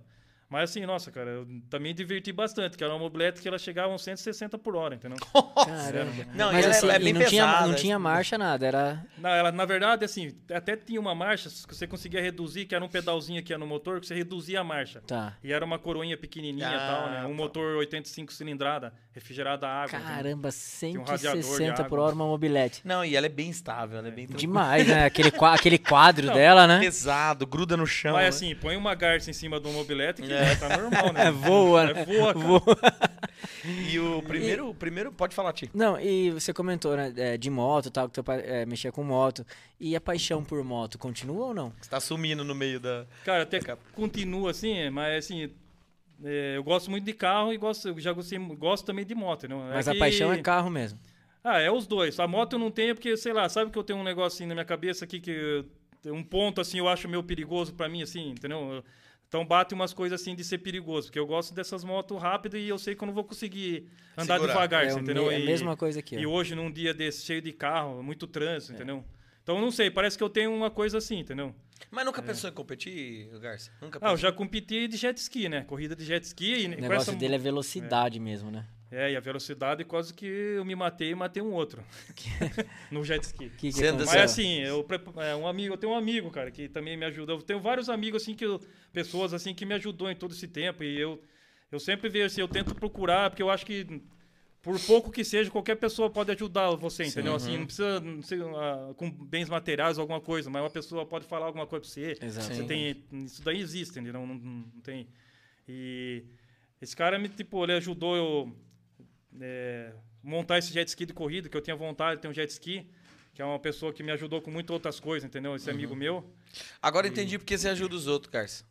Mas assim, nossa, cara, eu também diverti bastante, que era uma mobilete que ela chegava a uns 160 por hora, entendeu? *laughs* Caramba. Não, Mas ela é- assim, é bem não, tinha, pesada, não tinha assim. marcha, nada. Era. Não, ela, na verdade, assim, até tinha uma marcha que você conseguia reduzir, que era um pedalzinho que ia no motor, que você reduzia a marcha. Tá. E era uma coroinha pequenininha e Ah, tal, né? Um tá. motor 85 cilindrada, refrigerada a água. Caramba, um radiador de 160 por água. hora uma mobilete. Não, e ela é bem estável, ela é bem tranquila. Demais, né? Aquele, *laughs* aquele quadro dela, né? pesado, gruda no chão. Mas né? assim, põe uma garça em cima do mobilete que É. tá normal, né? *laughs* É, voa? É, voa, cara. Voa. E o primeiro, o primeiro, pode falar, Ti. Não, e você comentou, né, é, de moto e tal, que teu pai é, mexia com moto. E a paixão por moto continua ou não? Você tá sumindo no meio da... Cara, até continua assim, mas assim, é, eu gosto muito de carro e gosto, eu já gostei, gosto também de moto, né? Mas a que- paixão é carro mesmo. Ah, é os dois. A moto eu não tenho porque, sei lá, sabe que eu tenho um negocinho na minha cabeça aqui que eu- um ponto assim eu acho meio perigoso pra mim, assim, entendeu? Então bate umas coisas assim de ser perigoso, porque eu gosto dessas motos rápidas e eu sei que eu não vou conseguir andar Segurar. devagar, é, entendeu? é a E- mesma coisa aqui. E ó. hoje, num dia desse cheio de carro, muito trânsito, entendeu? Então, não sei, parece que eu tenho uma coisa assim, entendeu? Mas nunca pensou em competir, Garcia? Nunca Ah, eu pensou? já competi de jet ski, né? Corrida de jet ski. E O negócio essa- dele é velocidade mesmo, né? É, e a velocidade quase que eu me matei e matei um outro. *laughs* no jet ski. Que que? Mas assim, eu, é, um amigo, eu tenho um amigo, cara, que também me ajuda. Eu tenho vários amigos, assim, que eu- pessoas assim que me ajudou em todo esse tempo. E eu, eu sempre vejo assim, eu tento procurar, porque eu acho que por pouco que seja, qualquer pessoa pode ajudar você, entendeu? Assim, não precisa não sei, ah, com bens materiais ou alguma coisa, mas uma pessoa pode falar alguma coisa pra você. Exato. Você tem, isso daí existe, entendeu? Não, não, não tem. E esse cara me, tipo, ele ajudou eu é, montar esse jet ski de corrida, que eu tinha vontade de ter um jet ski, que é uma pessoa que me ajudou com muitas outras coisas, entendeu? Esse amigo meu, Agora eu entendi porque você ajuda os outros, Garcia.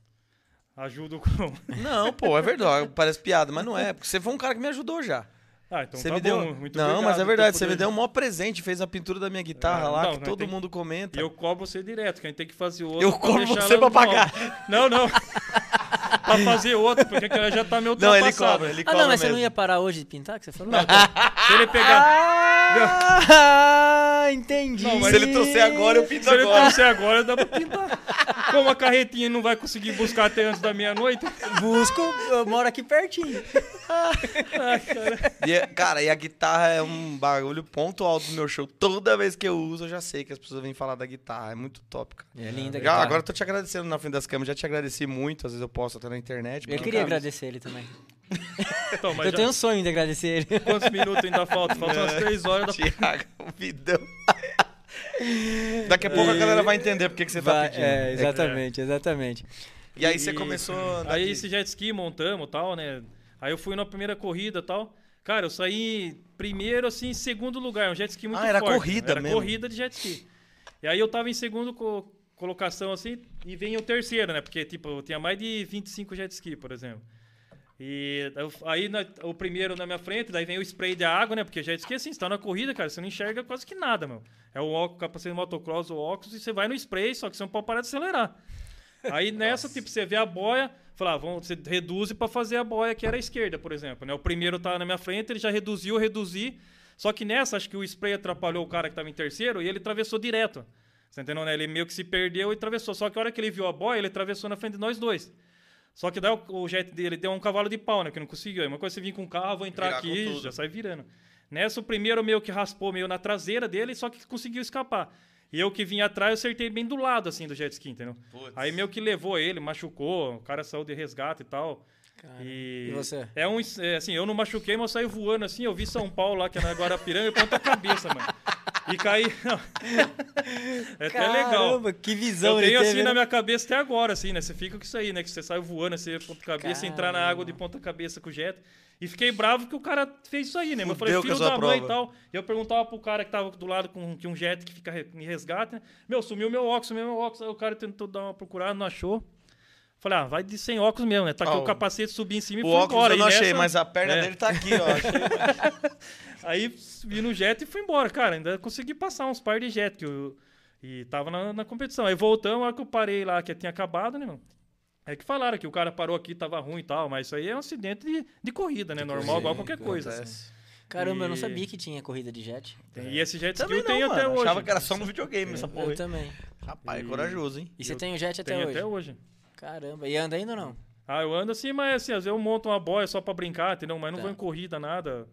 ajuda com... *laughs* Não, pô, é verdade. Parece piada, mas não é. Porque você foi um cara que me ajudou já. Ah, então você tá me bom, deu. muito não, obrigado mas é verdade. Você me deu um maior presente. Fez a pintura da minha guitarra É, lá, não, que todo tem- mundo comenta. E eu cobro você direto, que a gente tem que fazer outro. Eu cobro você pra alto. Não, não. *laughs* pra fazer outro, porque que ela já tá meio Não, ele cobra, ele Ah, cobra não, mas você mesmo. não ia parar hoje de pintar, que você falou? Se ele pegar... Ah, entendi. Não, mas- Se ele trouxer agora, eu pinto Se ele agora. trouxer agora, dá pra pintar. Como a carretinha não vai conseguir buscar até antes da meia-noite. Busco, eu moro aqui pertinho. Ai, cara. E é- cara, e a guitarra é um bagulho ponto alto do meu show. Toda vez que eu uso, eu já sei que as pessoas vêm falar da guitarra. É muito top, cara. É linda a Já, guitarra. agora eu tô te agradecendo na frente das câmeras. Já te agradeci muito. Às vezes eu posto até na internet. Eu queria agradecer ele também. Então, mas eu já- tenho um sonho de agradecer ele. quantos minutos ainda falta? Faltam umas três horas da... Thiago, vidão. Daqui a pouco a galera vai entender porque que você tá Vai- pedindo. É, exatamente, exatamente. E aí você E- começou a andar Aí de- esse jet ski montamos e tal, né? Aí eu fui na primeira corrida e tal. Cara, eu saí primeiro, assim, em segundo lugar. Um jet ski muito Ah, era forte. corrida era mesmo. corrida de jet ski. E aí eu tava em segundo co- colocação, assim, e vem o terceiro, né? Porque, tipo, eu tinha mais de 25 jet ski, por exemplo. E aí na- o primeiro na minha frente, daí vem o spray de água, né? Porque jet ski, assim, você tá na corrida, cara, você não enxerga quase que nada, meu. É o óculos, capacete de motocross, o óculos, e você vai no spray, só que você não pode parar de acelerar. Aí *laughs* nessa, tipo, você vê a boia, fala, ah, vamos, você reduz para fazer a boia que era a esquerda, por exemplo. Né? O primeiro tá na minha frente, ele já reduziu, reduzi. Só que nessa, acho que o spray atrapalhou o cara que tava em terceiro e ele atravessou direto. Você entendeu, né? Ele meio que se perdeu e atravessou. Só que a hora que ele viu a boia, ele atravessou na frente de nós dois. Só que daí o, o jet dele deu um cavalo de pau, né? Que não conseguiu. Aí uma coisa é você vir com o carro, vou entrar Virar aqui, já sai virando. Nessa, o primeiro meio que raspou meio na traseira dele, só que conseguiu escapar. E eu que vim atrás, eu acertei bem do lado, assim, do jet ski, entendeu? Putz. Aí meio que levou ele, machucou, o cara saiu de resgate e tal. E, E você? É um, é, assim, eu não machuquei, mas eu saí voando assim, eu vi São Paulo lá, que é na Guarapiranga, e ponta cabeça, mano. E caí. *laughs* é até legal. Caramba, que visão Eu tenho teve, assim né? na minha cabeça até agora, assim, né? Você fica com isso aí, né? Que você sai voando, assim, ponta cabeça, entrar na água de ponta cabeça com o jet. E fiquei bravo que o cara fez isso aí, né? Mas eu falei, filho da mãe e prova. tal. E eu perguntava pro cara que tava do lado com que um jet que fica re- em resgate, né? Meu, sumiu meu óculos, sumiu meu óculos. Aí o cara tentou dar uma procurada, não achou. Falei, ah, vai de sem óculos mesmo, né? Tá aqui Ah, o capacete, subi em cima e O fui óculos embora. eu não E achei, nessa- mas a perna É. dele tá aqui, ó. Achei. *laughs* Aí subi no jet e fui embora, cara. Ainda consegui passar uns par de jet que eu, e tava na, na competição. Aí voltamos, a hora que eu parei lá, que tinha acabado, né, mano? É que falaram que o cara parou aqui, tava ruim e tal, mas isso aí é um acidente de, de corrida, né? Normal, igual qualquer coisa. assim. Caramba, eu não E- sabia que tinha corrida de jet. Tem- E esse jet Também eu tenho não, até mano. hoje. Achava que era só no videogame essa porra. Eu também. Rapaz, é E- corajoso, hein? E você Eu tem o jet até Tenho hoje? até hoje. Caramba, e anda ainda ou não? Ah, eu ando assim, mas assim, às vezes eu monto uma boia só pra brincar, entendeu? Mas não Tá. vou em corrida, nada.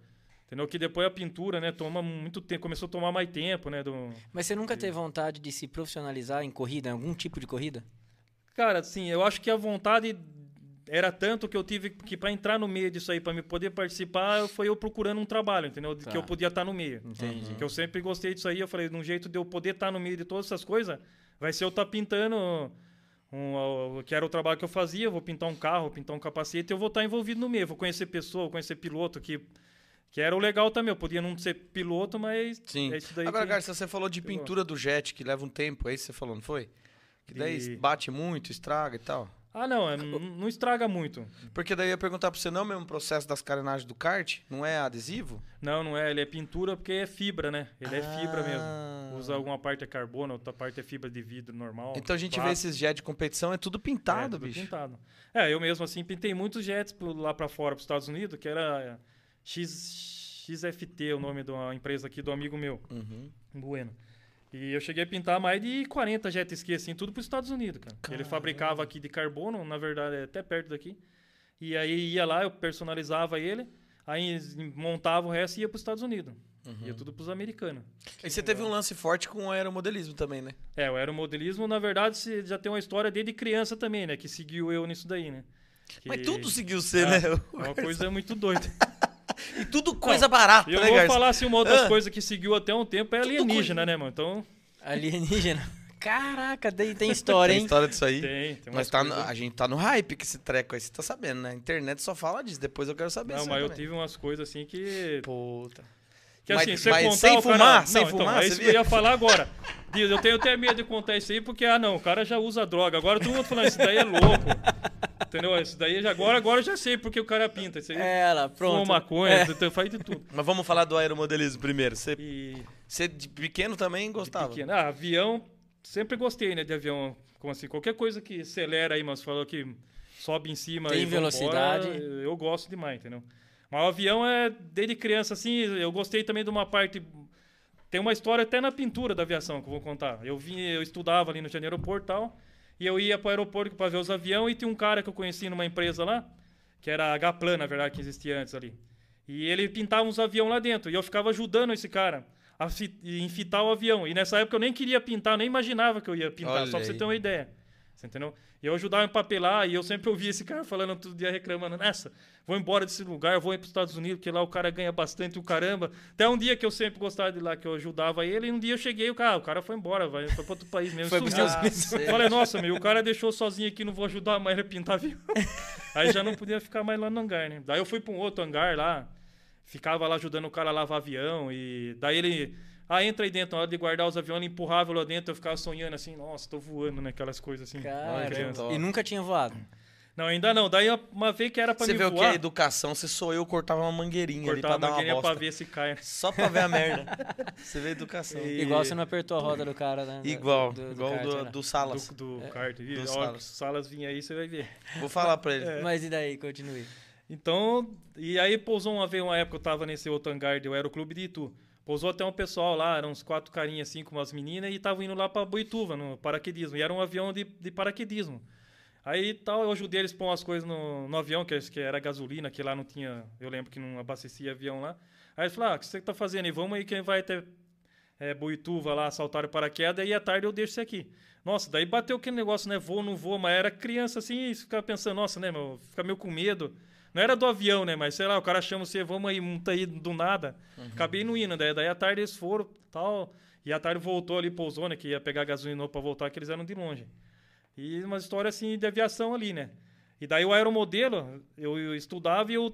Entendeu? Que depois a pintura, né, toma muito tempo, começou a tomar mais tempo, né? Do... Mas você nunca teve vontade de se profissionalizar em corrida, em algum tipo de corrida? Cara, assim, eu acho que a vontade era tanto que eu tive que para entrar no meio disso aí, para me poder participar, foi eu procurando um trabalho, entendeu? De Tá. Que eu podia estar no meio. Entendi. Que eu sempre gostei disso aí, eu falei, de um jeito de eu poder estar no meio de todas essas coisas, vai ser eu estar pintando um, que era o trabalho que eu fazia, eu vou pintar um carro, vou pintar um capacete, eu vou estar envolvido no meio, vou conhecer pessoa, vou conhecer piloto, que, que era o legal também, eu podia não ser piloto, mas Sim. é isso daí Agora, que- Garcia, você falou de pintura do jet, que leva um tempo, é isso que você falou, não foi? Que daí De- bate muito, estraga e tal. Ah, não, é, não, estraga muito. Porque daí eu ia perguntar pra você, não é o mesmo processo das carenagens do kart? Não é adesivo? Não, não é, ele é pintura porque é fibra, né? Ele é fibra mesmo. Ah. Usa alguma parte é carbono, outra parte é fibra de vidro normal. Então a gente vê plástico. esses jet de competição, é tudo pintado, é, tudo bicho. pintado. É, eu mesmo assim pintei muitos jets lá pra fora, pros Estados Unidos, que era X, XFT, o nome da empresa aqui do amigo meu, Uhum. Bueno. E eu cheguei a pintar mais de 40 jet ski, assim, tudo para os Estados Unidos, cara. Ele fabricava aqui de carbono, na verdade, é até perto daqui. E aí ia lá, eu personalizava ele, aí montava o resto e ia para os Estados Unidos. Ia tudo para os americanos. E você teve um lance forte com o aeromodelismo também, né? É, o aeromodelismo, na verdade, já tem uma história desde criança também, né? Que seguiu eu nisso daí, né? Mas Que- tudo seguiu você, Ah, né? É uma coisa muito doida. *laughs* Tudo coisa barata, E eu né, vou Garcia? falar assim, uma outra Ah. coisa que seguiu até um tempo é alienígena, né, mano? Então, Alienígena. *laughs* Caraca, tem, tem *laughs* história, Tem hein? história disso aí? tem, tem Mas tá no- a gente tá no hype que esse treco aí, você tá sabendo, né? A internet só fala disso, depois eu quero saber Não, mas eu também. tive umas coisas assim que... Puta. Que Mas- assim, você contar sem o cara... fumar? Não, Sem então, fumar, é você isso que eu ia falar agora. Diz, Eu tenho até medo de contar isso aí, porque, ah, não, o cara já usa droga. Agora todo mundo falando, isso daí é louco. Entendeu? Isso daí, já, agora, agora eu já sei porque o cara pinta. Isso aí É, fuma pronto. maconha, É. então faz de tudo. Mas vamos falar do aeromodelismo primeiro. Você, E você de pequeno também gostava? pequeno. Ah, avião, sempre gostei, né, de avião. Como assim, qualquer coisa que acelera aí, mas falou que sobe em cima Tem e velocidade. eu gosto demais, entendeu? Mas o avião é, desde criança, assim, eu gostei também de uma parte... Tem uma história até na pintura da aviação que eu vou contar. Eu vim, eu estudava ali no Janeiro Porto e tal, e eu ia para o aeroporto para ver os aviões, e tinha um cara que eu conheci numa empresa lá, que era a H-Plan, na verdade, que existia antes ali. E ele pintava uns aviões lá dentro, e eu ficava ajudando esse cara a fi- enfitar o avião. E nessa época eu nem queria pintar, nem imaginava que eu ia pintar, Olha só pra você ter uma ideia. Você entendeu? E eu ajudava a empapelar, e eu sempre ouvia esse cara falando todo dia, reclamando, nessa, vou embora desse lugar, vou ir para os Estados Unidos, porque lá o cara ganha bastante, o caramba. Até um dia que eu sempre gostava de lá, que eu ajudava ele, e um dia eu cheguei, o cara, o cara foi embora, vai, foi para outro país mesmo. Foi sumiu. Ah. Falei, nossa, meu, o cara deixou sozinho aqui, não vou ajudar mais ele a pintar avião. *laughs* Aí já não podia ficar mais lá no hangar, né? Daí eu fui para um outro hangar lá, ficava lá ajudando o cara a lavar avião, e daí ele, ah, entra aí dentro, na hora de guardar os aviões, empurrava lá dentro, eu ficava sonhando assim, nossa, tô voando, né? Aquelas coisas assim. Cara, e nunca tinha voado. Não, ainda não. Daí uma vez que era pra Você me vê o que voar, é educação, você sou eu, cortava uma mangueirinha ali cortava pra a dar uma mangueirinha pra ver se cai. Só pra ver a merda. *laughs* Você vê educação. E- Igual você não apertou a roda do cara, né? do- Igual, do- do igual kart, do, né? do Salas. Do, do kart, viu? do Salas. salas vinha aí, você vai ver. Vou falar pra ele. *laughs* Mas e daí, continue. Então, e aí pousou uma vez, uma época eu tava nesse outro hangar do Aeroclube de Itu. Pousou até um pessoal lá, eram uns quatro carinhas assim com umas meninas e estavam indo lá pra Boituva, no paraquedismo. E era um avião de, de paraquedismo. Aí tal, eu ajudei eles pôr umas coisas no, no avião, que, que era gasolina, que lá não tinha. Eu lembro que não abastecia avião lá. Aí eles falaram: ah, o que você tá fazendo aí? Vamos aí, quem vai até é, Boituva lá, saltar o paraquedas, e à tarde eu deixo você aqui. Nossa, daí bateu aquele negócio, né? Vou, não vou, mas era criança assim, e ficava pensando, nossa, né, meu, fica meio com medo. Não era do avião, né? Mas sei lá, o cara chama você, vamos aí, monta aí do nada. Acabei não indo, daí, daí à tarde eles foram tal. E à tarde voltou ali, pousou, né? Que ia pegar gasolina pra voltar, que eles eram de longe. E uma história assim de aviação ali, né? E daí o aeromodelo, eu, eu estudava e eu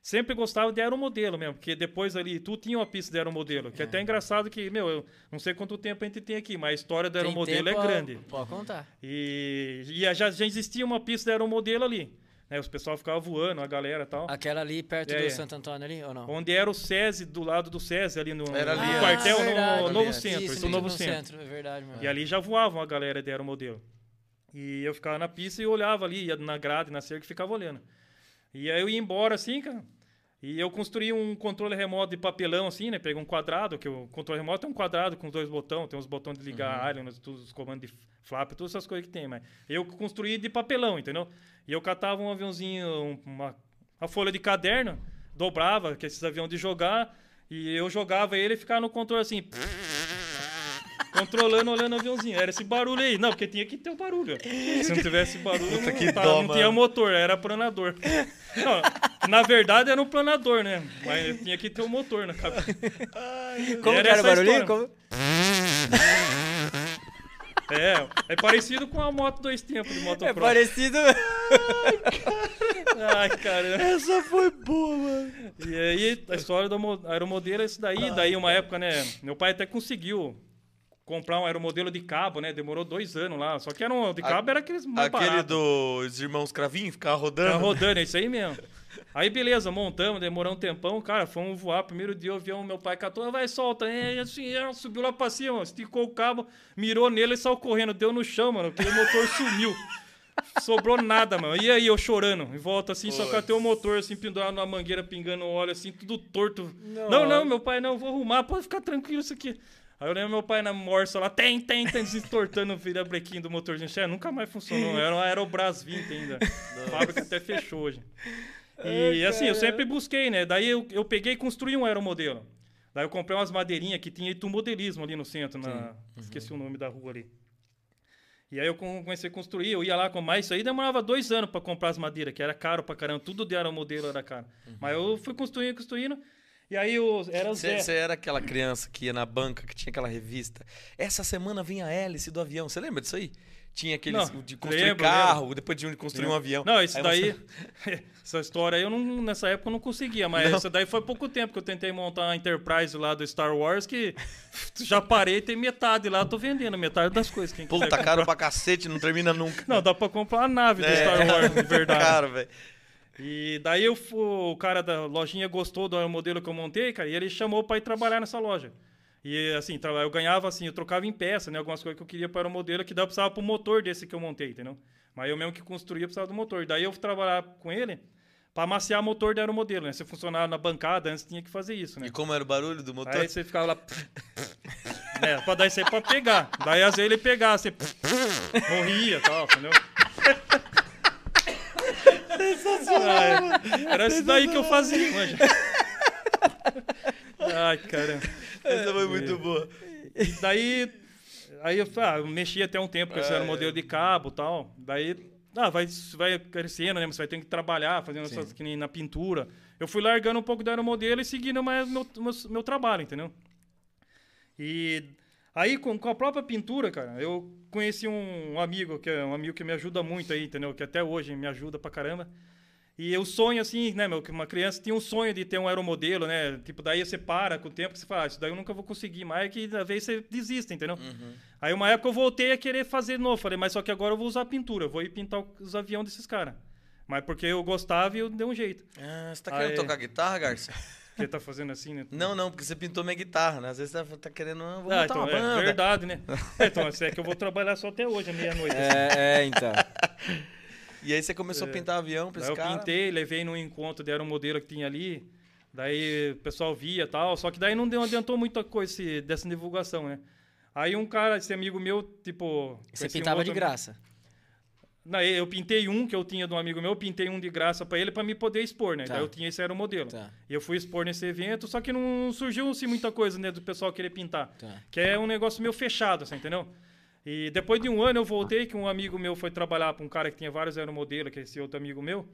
sempre gostava de aeromodelo mesmo, porque depois ali tu tinha uma pista de aeromodelo, que é até engraçado que, meu, eu não sei quanto tempo a gente tem aqui, mas a história do aeromodelo é grande. Pode contar. E, e já, já existia uma pista de aeromodelo ali. Né? Os pessoal ficava voando, a galera e tal. Aquela ali perto É, do é. Santo Antônio ali, ou não? Onde era o SESI, do lado do SESI, ali no, Era no ali, quartel, ah, verdade. no novo Ali, centro. Isso, Isso, no no novo centro. centro, é verdade, mano. E ali já voavam a galera de aeromodelo. E eu ficava na pista e olhava ali, ia na grade, na cerca e ficava olhando. E aí eu ia embora assim, cara. E eu construí um controle remoto de papelão, assim, né? Peguei um quadrado, que o controle remoto é um quadrado com dois botões, tem os botões de ligar área, né, todos os comandos de flap, todas essas coisas que tem, mas eu construí de papelão, entendeu? E eu catava um aviãozinho, um- uma, uma folha de caderno, dobrava, que esses aviões de jogar, e eu jogava ele e ficava no controle assim, *laughs* controlando, olhando o aviãozinho. Era esse barulho aí. Não, porque tinha que ter o barulho. Se não tivesse barulho, Puta não, que tá- dó, não tinha motor, era planador. *laughs* Não, na verdade era um planador, né? Mas tinha que ter o motor na cabeça. Como Era era o a barulhinho? Como- É, é parecido com a moto dois tempos de É motocross. parecido. Ai, caramba. Essa foi boa, mano. E aí, a história do mo- aeromodelo é isso daí. Daí, uma época, né? Meu pai até conseguiu comprar um aeromodelo de cabo, né? Demorou dois anos lá. Só que era um, de cabo era aqueles mais Aquele baratos. dos irmãos Cravinho ficava Tá rodando. rodando, é isso aí mesmo. Aí, beleza, montamos, demorou um tempão, cara, fomos voar. Primeiro dia o avião, meu pai catou, vai, solta. E assim, é, subiu lá pra cima, esticou o cabo, mirou nele e saiu correndo. Deu no chão, mano, aquele motor sumiu. Sobrou nada, mano. E aí, eu chorando, em volta assim, só que até o motor assim, pendurado na mangueira, pingando óleo assim, tudo torto. Não, não, meu pai, não, vou arrumar, pode ficar tranquilo isso aqui. Aí eu lembro meu pai na morsa lá, tem, tem, tem, desentortando o virabrequim do motorzinho. Xe, nunca mais funcionou. *laughs* Era um Aerobras 20 ainda. *laughs* A fábrica até fechou hoje. E assim, eu sempre busquei, né? Daí eu, eu peguei e construí um aeromodelo. Daí eu comprei umas madeirinhas que tinha modelismo ali no centro, na... esqueci o nome da rua ali. E aí eu com- comecei a construir, eu ia lá com mais, isso aí demorava dois anos para comprar as madeiras, que era caro pra caramba, tudo de aeromodelo era caro. Mas eu fui construindo, construindo, e aí eu, era o Zé. Você era aquela criança que ia na banca, que tinha aquela revista. Essa semana vinha a hélice do avião. Você lembra disso aí? Tinha aqueles Não, de construir lembro, carro, depois tinha um de construir um avião. Não, isso Aí daí. você- *laughs* essa história aí eu não, nessa época eu não conseguia, mas Não. essa daí foi pouco tempo que eu tentei montar uma Enterprise lá do Star Wars que *laughs* já parei, tem metade lá, tô vendendo metade das coisas. Quem Puta, caro pra cacete, não termina nunca. Não, dá pra comprar a nave do É. Star Wars, de verdade. *laughs* Caro, velho. E daí eu, o cara da lojinha gostou do modelo que eu montei, cara, e ele chamou pra ir trabalhar nessa loja. E assim, eu ganhava assim, eu trocava em peça, né? Algumas coisas que eu queria para o modelo que dava precisava pro motor desse que eu montei, entendeu? Mas eu mesmo que construía precisava do motor. Daí eu fui trabalhar com ele para amaciar o motor do aeromodelo, né? Se funcionava na bancada, antes tinha que fazer isso, né? E como era o barulho do motor? Aí você ficava lá. *laughs* né, pra dar isso aí pra pegar. Daí às vezes ele pegava, você morria e tal, entendeu? Ai, Era isso daí que eu fazia, manja. Ai, caramba. Essa foi muito boa. E daí. Aí eu, ah, eu mexi até um tempo com esse era modelo de cabo e tal. Daí. Ah, vai, vai crescendo, né? Você vai ter que trabalhar, fazendo essas que nem na pintura. Eu fui largando um pouco do aeromodelo e seguindo mais meu, meu, meu trabalho, entendeu? E aí, com, com a própria pintura, cara, eu conheci um, amigo, que é um amigo que me ajuda muito aí, entendeu? Que até hoje me ajuda pra caramba. E eu sonho assim, né, meu, que uma criança tinha um sonho de ter um aeromodelo, né? Tipo, daí você para com o tempo você fala, ah, isso daí eu nunca vou conseguir mais, que da vez você desiste, entendeu? Aí uma época eu voltei a querer fazer de novo, falei, mas só que agora eu vou usar pintura, vou ir pintar os aviões desses caras. Mas porque eu gostava e eu dei um jeito. Ah, você tá querendo é. tocar guitarra, Garcia? *laughs* Porque tá fazendo assim, né? Não, não, porque você pintou minha guitarra, né? Às vezes você tá querendo, ah, vou Ah, então uma é banda. verdade, né? *laughs* É, então, é que eu vou trabalhar só até hoje, meia-noite. assim. É, é, então. *laughs* E aí você começou a pintar avião pra Daí esse eu cara. pintei, levei num encontro, deram um modelo que tinha ali. Daí o pessoal via e tal. Só que daí não adiantou muita coisa esse- dessa divulgação, né? Aí um cara, esse amigo meu, tipo. Você conheci um pintava de outro- graça. Não, eu pintei um que eu tinha de um amigo meu, pintei um de graça pra ele pra me poder expor, né? Tá. Daí eu tinha esse era o modelo. Tá. E eu fui expor nesse evento, só que não surgiu assim muita coisa, né, do pessoal querer pintar. Tá. Que é um negócio meio fechado, assim, entendeu? E depois de um ano eu voltei, que um amigo meu foi trabalhar para um cara que tinha vários aeromodelos, que é esse outro amigo meu.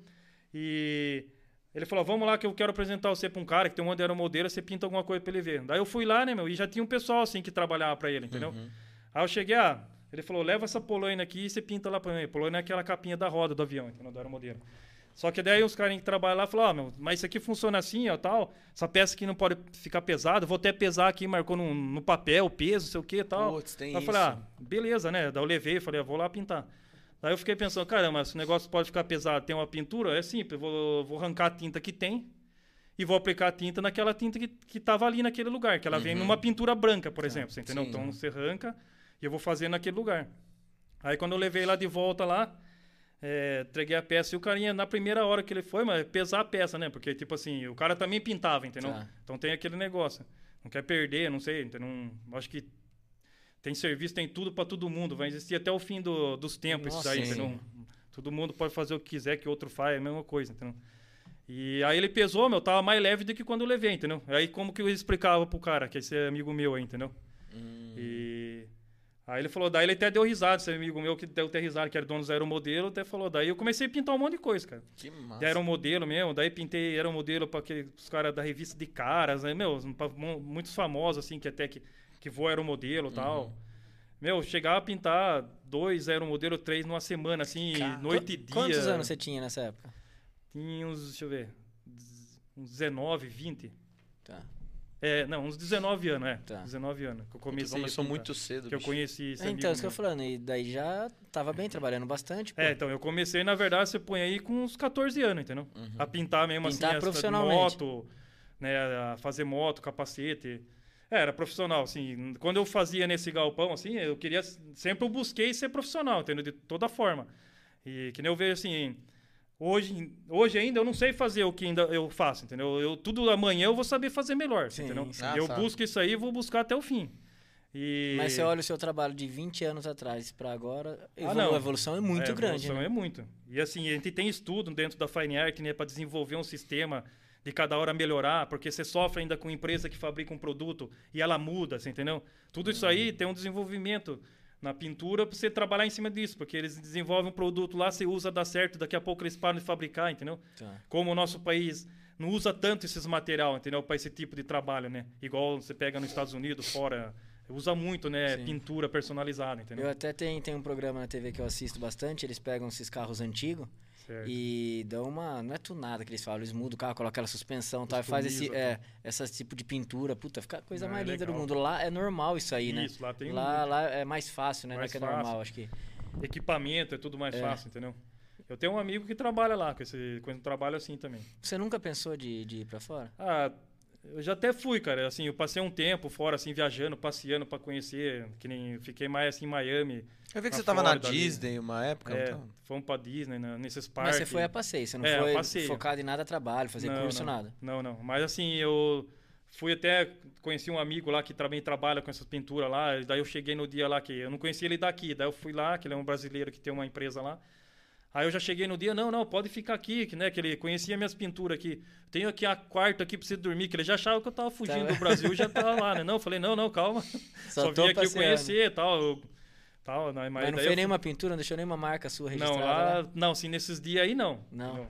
E ele falou: Vamos lá, que eu quero apresentar você para um cara que tem um monte de aeromodelo, você pinta alguma coisa para ele ver. Daí eu fui lá, né, meu? E já tinha um pessoal assim que trabalhava para ele, entendeu? Aí eu cheguei, ah, ele falou: Leva essa polaina aqui e você pinta lá para mim. Polaina é aquela capinha da roda do avião, entendeu? Do aeromodelo. Só que daí os caras que trabalham lá falaram, ó, meu, mas isso aqui funciona assim, ó, tal. Essa peça aqui não pode ficar pesada, vou até pesar aqui, marcou no, no papel, peso, não sei o que e tal. Putz, tem Aí eu isso. falei, ah, beleza, né? Daí eu levei, falei, ah, vou lá pintar. Daí eu fiquei pensando, caramba, se o negócio pode ficar pesado, tem uma pintura, é simples, eu vou, vou arrancar a tinta que tem e vou aplicar a tinta naquela tinta que, que tava ali naquele lugar, que ela vem numa pintura branca, por exemplo, você entendeu? sim. Então você arranca e eu vou fazer naquele lugar. Aí quando eu levei lá de volta lá, é, entreguei a peça e o carinha, na primeira hora que ele foi, mas pesar a peça, né? Porque, tipo assim, o cara também pintava, entendeu? Tá. Então tem aquele negócio. Não quer perder, não sei, entendeu? Não, acho que tem serviço, tem tudo pra todo mundo. Vai existir até o fim do- dos tempos isso Nossa, aí, sim. entendeu? Todo mundo pode fazer o que quiser, que outro faz, é a mesma coisa, entendeu? E aí ele pesou, meu, tava mais leve do que quando eu levei, entendeu? Aí como que eu explicava pro cara, que esse é amigo meu aí, entendeu? Hum. E aí ele falou, daí ele até deu risada, esse amigo meu que deu até risada, que era dono do aeromodelo, até falou, daí eu comecei a pintar um monte de coisa, cara. Que massa. De aeromodelo mesmo, daí pintei aeromodelo para os caras da revista de caras, né, meu, pra muitos famosos, assim, que até que, que voam aeromodelo e tal. Meu, chegava a pintar dois aeromodelos, três numa semana, assim, noite e dia. Quantos anos você tinha nessa época? Tinha uns, deixa eu ver, uns 19, 20. Tá. É, não, uns 19 anos, é. Tá. 19 anos que eu comecei começou a pintar. muito cedo, Que eu conheci esse É, então, isso que eu falando. E daí já tava bem, trabalhando bastante. pô. É, então, eu comecei, na verdade, você põe aí com uns 14 anos, entendeu? A pintar mesmo Pintar assim, as- profissionalmente. moto, né, a fazer moto, capacete. É, era profissional, assim. Quando eu fazia nesse galpão, assim, eu queria... Sempre eu busquei ser profissional, entendeu? De toda forma. E que nem eu vejo, assim... Hoje, hoje ainda eu não sei fazer o que ainda eu faço, entendeu? Eu, tudo amanhã eu vou saber fazer melhor, Sim, entendeu? sim. Ah, eu sabe. busco isso aí e vou buscar até o fim. E... Mas você olha o seu trabalho de 20 anos atrás para agora, Ah, evolu- não. a evolução é muito É, a grande. evolução né? É muito. E assim, a gente tem estudo dentro da Fine Art, né, para desenvolver um sistema de cada hora melhorar, porque você sofre ainda com empresa que fabrica um produto e ela muda, você entendeu? Tudo isso Uhum. aí tem um desenvolvimento na pintura para você trabalhar em cima disso, porque eles desenvolvem um produto lá, você usa, dá certo, daqui a pouco eles param de fabricar, entendeu? Tá. Como o nosso país não usa tanto esses material, entendeu? Para esse tipo de trabalho, né? Igual você pega nos Estados Unidos, fora, usa muito, né? Sim. Pintura personalizada, entendeu? Eu até tenho, tenho um programa na TV que eu assisto bastante, eles pegam esses carros antigos Certo. e dão uma. Não é tunada que eles falam, eles mudam o carro, colocam aquela suspensão e tal, e faz esse, é, esse tipo de pintura. Puta, fica a coisa Ah, mais é linda do legal. mundo. Lá é normal isso aí, né? Isso, lá tem lá, lá é mais fácil, né? Mais não é que é normal, acho que. equipamento, é tudo mais É. fácil, entendeu? Eu tenho um amigo que trabalha lá com esse, com esse trabalho assim também. Você nunca pensou de, de ir pra fora? Ah, eu já até fui, cara. Assim, eu passei um tempo fora, assim, viajando, passeando pra conhecer. Que nem fiquei mais assim em Miami. Eu vi que você tava na Flórida ali. Disney uma época. É, então. fomos pra Disney, na- nesses Mas parques. você foi a passeio, você não É, a foi passeio. focado em nada trabalho, fazer Não, curso, não. nada. Não, não. Mas assim, eu fui até conheci um amigo lá que também trabalha com essas pinturas lá. e Daí eu cheguei no dia lá que eu não conhecia ele daqui. Daí eu fui lá, que ele é um brasileiro que tem uma empresa lá. Aí eu já cheguei no dia, não, não, pode ficar aqui, que, né, que ele conhecia minhas pinturas aqui. Tenho aqui a quarta aqui pra você dormir, que ele já achava que eu tava fugindo Tá. do Brasil e já tava lá, né? Não, eu falei, não, não, calma. *laughs* Só, tô vim aqui passeando. conhecer e tal. eu- tal né, mas Mas não fez eu nenhuma pintura, não deixou nenhuma marca sua não, registrada lá, lá? não, sim, nesses dias aí não. Não.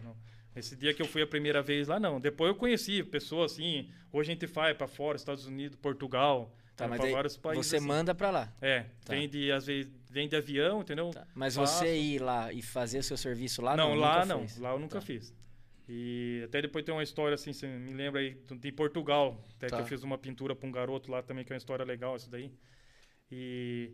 Esse dia que eu fui a primeira vez lá, não. Depois eu conheci pessoas assim. Hoje a gente vai pra fora, Estados Unidos, Portugal, Tá, mas vários países. você assim. manda pra lá. É, Tá. vem de, às vezes, vem de avião, entendeu? Tá. Mas Faço. você ir lá e fazer o seu serviço lá, não, não, lá não. fez. Lá eu nunca Tá. fiz. E até depois tem uma história assim, você me lembra aí, de Portugal, até Tá. que eu fiz uma pintura pra um garoto lá também, que é uma história legal isso daí. E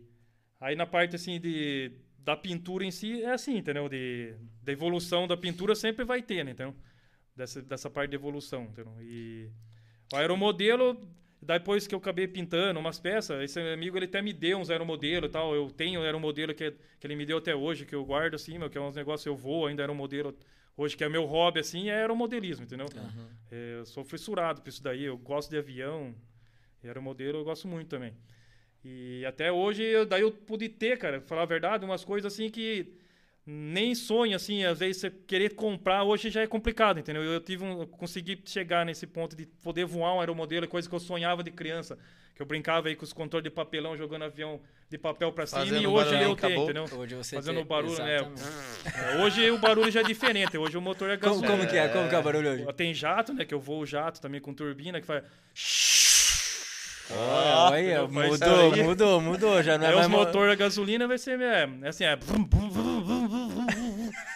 aí na parte assim de da pintura em si é assim, entendeu? De da evolução da pintura sempre vai ter, né, entendeu? Dessa dessa parte de evolução, entendeu? E o aeromodelo depois que eu acabei pintando umas peças, esse amigo ele até me deu uns aeromodelo e tal. Eu tenho um aeromodelo que, que ele me deu até hoje, que eu guardo assim, meu, que é uns negócios eu vou ainda aeromodelo hoje, que é meu hobby assim, é aeromodelismo, entendeu? É, eu sou fissurado por isso daí, eu gosto de avião, aeromodelo eu gosto muito também. E até hoje, eu- daí eu pude ter, cara, falar a verdade, umas coisas assim que nem sonho, assim, às vezes você querer comprar hoje já é complicado, entendeu? Eu tive um, eu consegui chegar nesse ponto de poder voar um aeromodelo, coisa que eu sonhava de criança, que eu brincava aí com os controles de papelão, jogando avião de papel pra cima, Fazendo e hoje barulhão, eu tenho, entendeu? Hoje você Fazendo tem- barulho, né? Exatamente. É, Hoje o barulho já é diferente, hoje o motor é Como, gasolina. como que é? Como que é o barulho hoje? Tem jato, né? Que eu vou jato também com turbina, que faz... Olha, olha, mudou, mudou, mudou. Já não é Aí mais mo- motor a gasolina vai ser é, é assim, é. vum, vum, vum,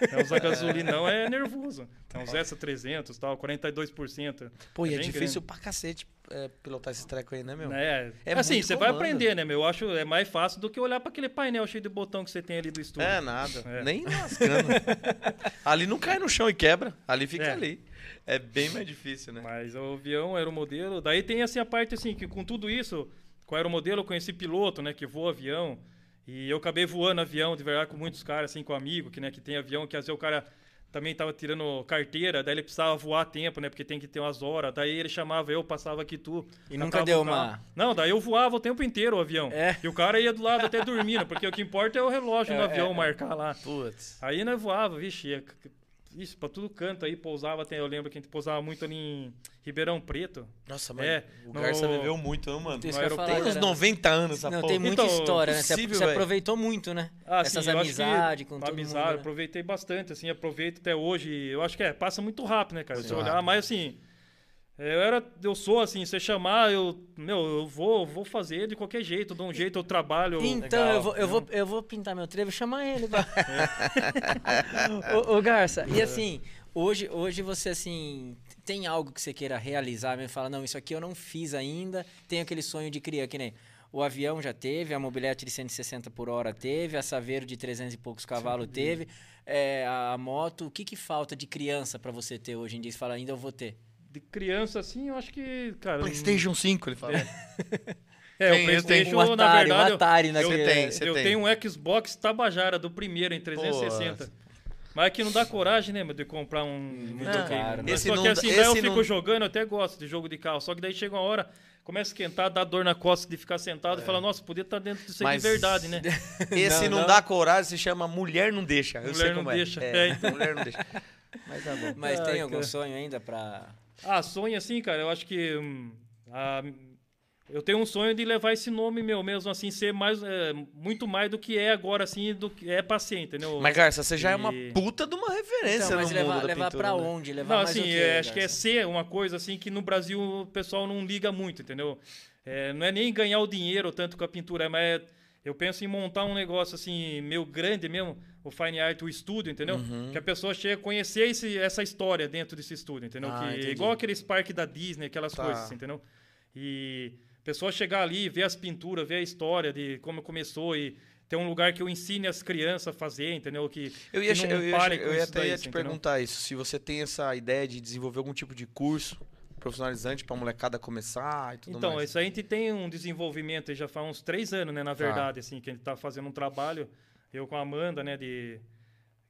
vum. É, Usar gasolina não é nervoso. É uns S300 tal, 42%. Pô, e é, bem difícil pra cacete é, pilotar esse treco aí, né, meu? É, É assim, você vai aprender, né, meu? Eu acho é mais fácil do que olhar para aquele painel cheio de botão que você tem ali do estúdio. É, nada. É. Nem lascando. *laughs* ali não cai no chão e quebra. Ali fica É. ali. É bem mais difícil, né? Mas o avião era o modelo. Daí tem assim a parte assim, que com tudo isso, com o aeromodelo eu conheci piloto, né, que voa avião. E eu acabei voando avião de verdade com muitos caras, assim, com amigo, que, né, que tem avião, que às vezes o cara também tava tirando carteira, daí ele precisava voar a tempo, né, porque tem que ter umas horas. Daí ele chamava eu, passava aqui tu. E nunca deu uma- Não, daí eu voava o tempo inteiro o avião. É. E o cara ia do lado até dormindo, porque o que importa é o relógio *laughs* no É, avião é, é. marcar lá. Putz. Aí nós voava, vixe, isso, pra tudo canto aí, pousava até, eu lembro que a gente pousava muito ali em Ribeirão Preto. Nossa, mas É, o no- Garça viveu muito, não, mano? Falar, Tem uns cara. 90 anos essa Não, porra. tem muita Então, história, né? Você, possível, você aproveitou muito, né? Ah, Essas sim, amizades com todo amizade, mundo. né? aproveitei bastante, assim, aproveito até hoje. Eu acho que é, passa muito rápido, né, cara? Se Sim. olhar, mas assim, eu era, eu sou assim, se chamar, eu, meu, eu vou, vou fazer de qualquer jeito, dou um jeito, eu trabalho. Então, Legal, eu, vou, eu, vou, eu vou pintar meu trevo e chamar ele. *laughs* ô, ô, Garça, e assim, hoje, hoje você, assim, tem algo que você queira realizar, me fala, não, isso aqui eu não fiz ainda, tem aquele sonho de criar, que nem o avião já teve, a mobilete de 160 por hora teve, a Saveiro de 300 e poucos cavalos teve, é, a moto, o que que falta de criança pra você ter hoje em dia? Você fala, ainda eu vou ter. De criança, assim, eu acho que, cara. PlayStation 5, ele fala. É, Tem- *laughs* o tem PlayStation, um na Atari, um verdade. eu- Atari eu, naquele- Você tem, você eu tem. tenho um Xbox Tabajara do primeiro em 360. Mas é que não dá coragem, né, meu, de comprar um Muito videogame. caro, né? Só não que assim, daí eu fico não- jogando, eu até gosto de jogo de carro. Só que daí chega uma hora, começa a esquentar, dá dor na costa de ficar sentado e fala, nossa, podia estar dentro disso aí É. Mas- de verdade, né? *laughs* Esse Não, não, não. dá coragem, se chama Mulher Não Deixa. Eu Mulher sei Não como é. Deixa. É, É, então. Mulher Não Deixa. *laughs* Mas tá bom. Mas Ai, tem algum cara. sonho ainda pra. Ah, sonho assim, cara, eu acho que. hum, a- eu tenho um sonho de levar esse nome meu mesmo, assim, ser mais. é, muito mais do que é agora, assim, do que é paciente, entendeu? Mas, Garça, você já é uma puta de uma referência Então, mas no levar, mundo da levar pintura, pra né? onde? Levar Não, mais assim, o quê, é, acho que é ser uma coisa assim que no Brasil o pessoal não liga muito, entendeu? É, não é nem ganhar o dinheiro tanto com a pintura, mas é- eu penso em montar um negócio assim, meio grande mesmo, o Fine Art, o estúdio, entendeu? Uhum. Que a pessoa chega a conhecer esse- essa história dentro desse estúdio, entendeu? Ah, que, entendi. igual aqueles parques da Disney, aquelas Tá. coisas, assim, entendeu? E a pessoa chegar ali, ver as pinturas, ver a história de como começou e ter um lugar que eu ensine as crianças a fazer, entendeu? Que, Eu ia, que não eu ia, parem che- com eu ia isso até daí, ia assim, te entendeu? perguntar isso. Se você tem essa ideia de desenvolver algum tipo de curso profissionalizante pra molecada começar e tudo Então, mais. isso aí a gente tem um desenvolvimento já faz uns três anos, né? Na Tá. verdade, assim, que a gente tá fazendo um trabalho, eu com a Amanda, né? De,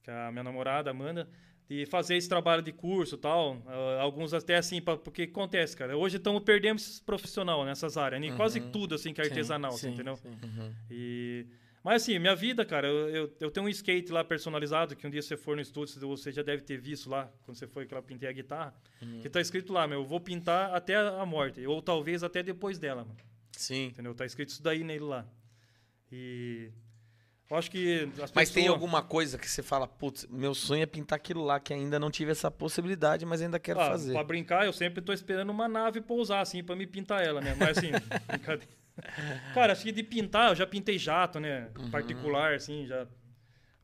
que é a minha namorada, Amanda, de fazer esse trabalho de curso e tal. Ah, alguns até assim, pra, porque acontece, cara. Hoje estamos perdendo esses profissional nessas áreas, em quase tudo, assim, que é Sim, artesanal, assim, sim, entendeu? sim. Uhum. E... Mas assim, minha vida, cara, eu, eu, eu tenho um skate lá personalizado, que um dia você for no estúdio, você já deve ter visto lá, quando você foi que eu pintei a guitarra, que tá escrito lá, meu, eu vou pintar até a morte, ou talvez até depois dela, mano. Sim. Entendeu? Tá escrito isso daí nele lá. E eu acho que as Mas tem pessoas- alguma coisa que você fala, putz, meu sonho é pintar aquilo lá, que ainda não tive essa possibilidade, mas ainda quero Ah, fazer. Pra brincar, eu sempre tô esperando uma nave pousar, assim, pra me pintar ela, né? Mas assim, *laughs* brincadeira. Cara, acho que de pintar, eu já pintei jato, né? Uhum. Particular, assim, já.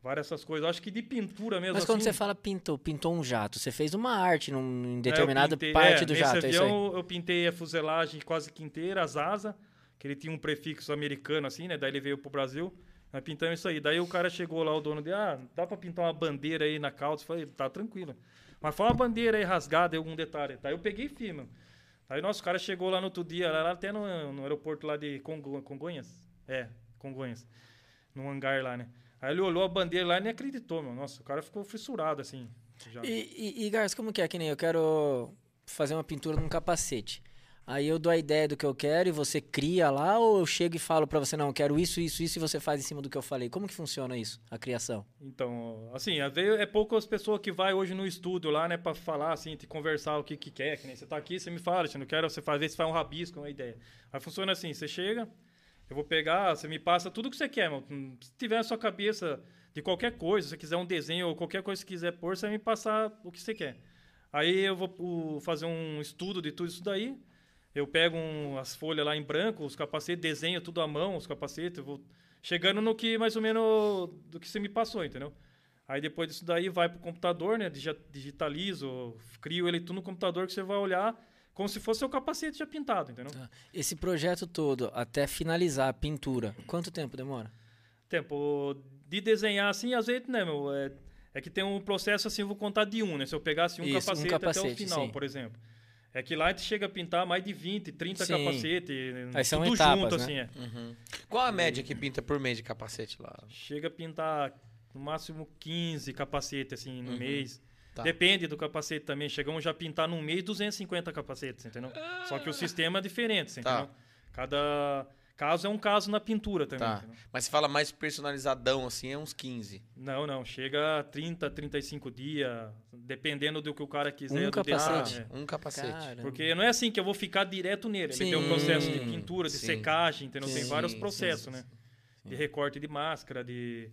Várias essas coisas. Eu acho que de pintura mesmo. Mas quando assim, você fala pintou, pintou um jato, você fez uma arte num, em é, determinada pintei- parte é, do nesse jato, é isso aí? avião, Eu pintei a fuselagem quase que inteira, as asas, que ele tinha um prefixo americano, assim, né? Daí ele veio pro Brasil. Nós pintamos isso aí. Daí o cara chegou lá, o dono de, ah, dá pra pintar uma bandeira aí na calça? Eu falei, tá tranquilo. Mas foi uma bandeira aí rasgada, algum detalhe. Daí eu peguei firme. Aí nosso cara chegou lá no outro dia, lá até no, no aeroporto lá de Congo- Congonhas. É, Congonhas. Num hangar lá, né? Aí ele olhou a bandeira lá e nem acreditou, meu. Nossa, o cara ficou fissurado, assim. E, e, e Garça, como que é? Que nem eu quero fazer uma pintura num capacete. Aí eu dou a ideia do que eu quero e você cria lá, ou eu chego e falo pra você, não, eu quero isso, isso, isso, e você faz em cima do que eu falei. Como que funciona isso, a criação? Então, assim, às vezes é poucas pessoas que vai hoje no estúdio lá, né, pra falar, assim, te conversar o que que quer, que nem você tá aqui, você me fala, você não quer, você faz, às vezes você faz um rabisco, uma ideia. Aí funciona assim, você chega, eu vou pegar, você me passa tudo que você quer. Se tiver na sua cabeça de qualquer coisa, se você quiser um desenho ou qualquer coisa que quiser pôr, você vai me passar o que você quer. Aí eu vou fazer um estudo de tudo isso daí, eu pego um- as folhas lá em branco, os capacetes, desenho tudo à mão, os capacetes, vou chegando no que mais ou menos do que você me passou, entendeu? Aí depois disso daí vai pro computador, né? Digi- Digitalizo, crio ele tudo no computador que você vai olhar como se fosse o capacete já pintado, entendeu? Tá. Esse projeto todo, até finalizar a pintura, quanto tempo demora? Tempo de desenhar assim, às vezes, né, meu? É, é que tem um processo assim, eu vou contar de um, né? Se eu pegasse um, Isso, um capacete, até capacete, o final, sim. por exemplo. É que lá a gente chega a pintar mais de 20, 30 Sim. capacetes. Aí são tudo etapas, junto, né? assim, é. Uhum. Qual a média que pinta por mês de capacete lá? Chega a pintar no máximo 15 capacetes, assim, no Uhum. mês. Tá. Depende do capacete também. Chegamos já a pintar num mês 250 capacetes, entendeu? Só que o sistema é diferente, Tá. entendeu? Cada caso é um caso na pintura também, Tá. Mas se fala mais personalizadão, assim, é uns 15. Não, não. Chega a 30, 35 dias, dependendo do que o cara quiser. Um do capacete? detalhe, é. Um capacete. Caramba. Porque não é assim que eu vou ficar direto nele. Ele tem um Sim, processo de pintura, de sim. secagem, entendeu? Tem Sim, vários sim, processos, sim, né? sim. De recorte de máscara, de...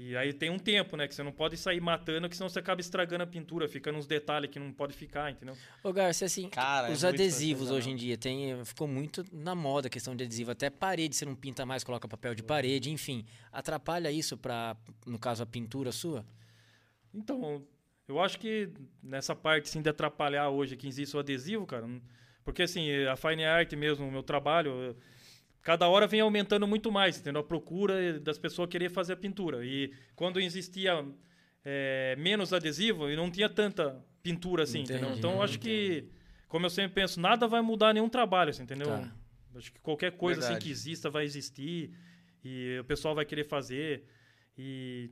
E aí tem um tempo, né? Que você não pode sair matando, que senão você acaba estragando a pintura. Fica nos detalhes que não pode ficar, entendeu? Ô, Garcia, assim, Cara, é os muito adesivos hoje em dia tem, ficou muito na moda a questão de adesivo. Até parede você não pinta mais, coloca papel de parede, enfim. Atrapalha isso para, no caso, a pintura sua? Então, eu acho que nessa parte, assim, de atrapalhar hoje que existe o adesivo, cara... Porque, assim, a Fine Art mesmo, o meu trabalho... eu- Cada hora vem aumentando muito mais, entendeu? A procura das pessoas querer fazer a pintura. E quando existia é, menos adesivo, e não tinha tanta pintura assim, entendeu? Entendi, Então, eu acho que, como eu sempre penso, nada vai mudar nenhum trabalho, assim, entendeu? Tá. Acho que qualquer coisa assim que exista vai existir e o pessoal vai querer fazer. E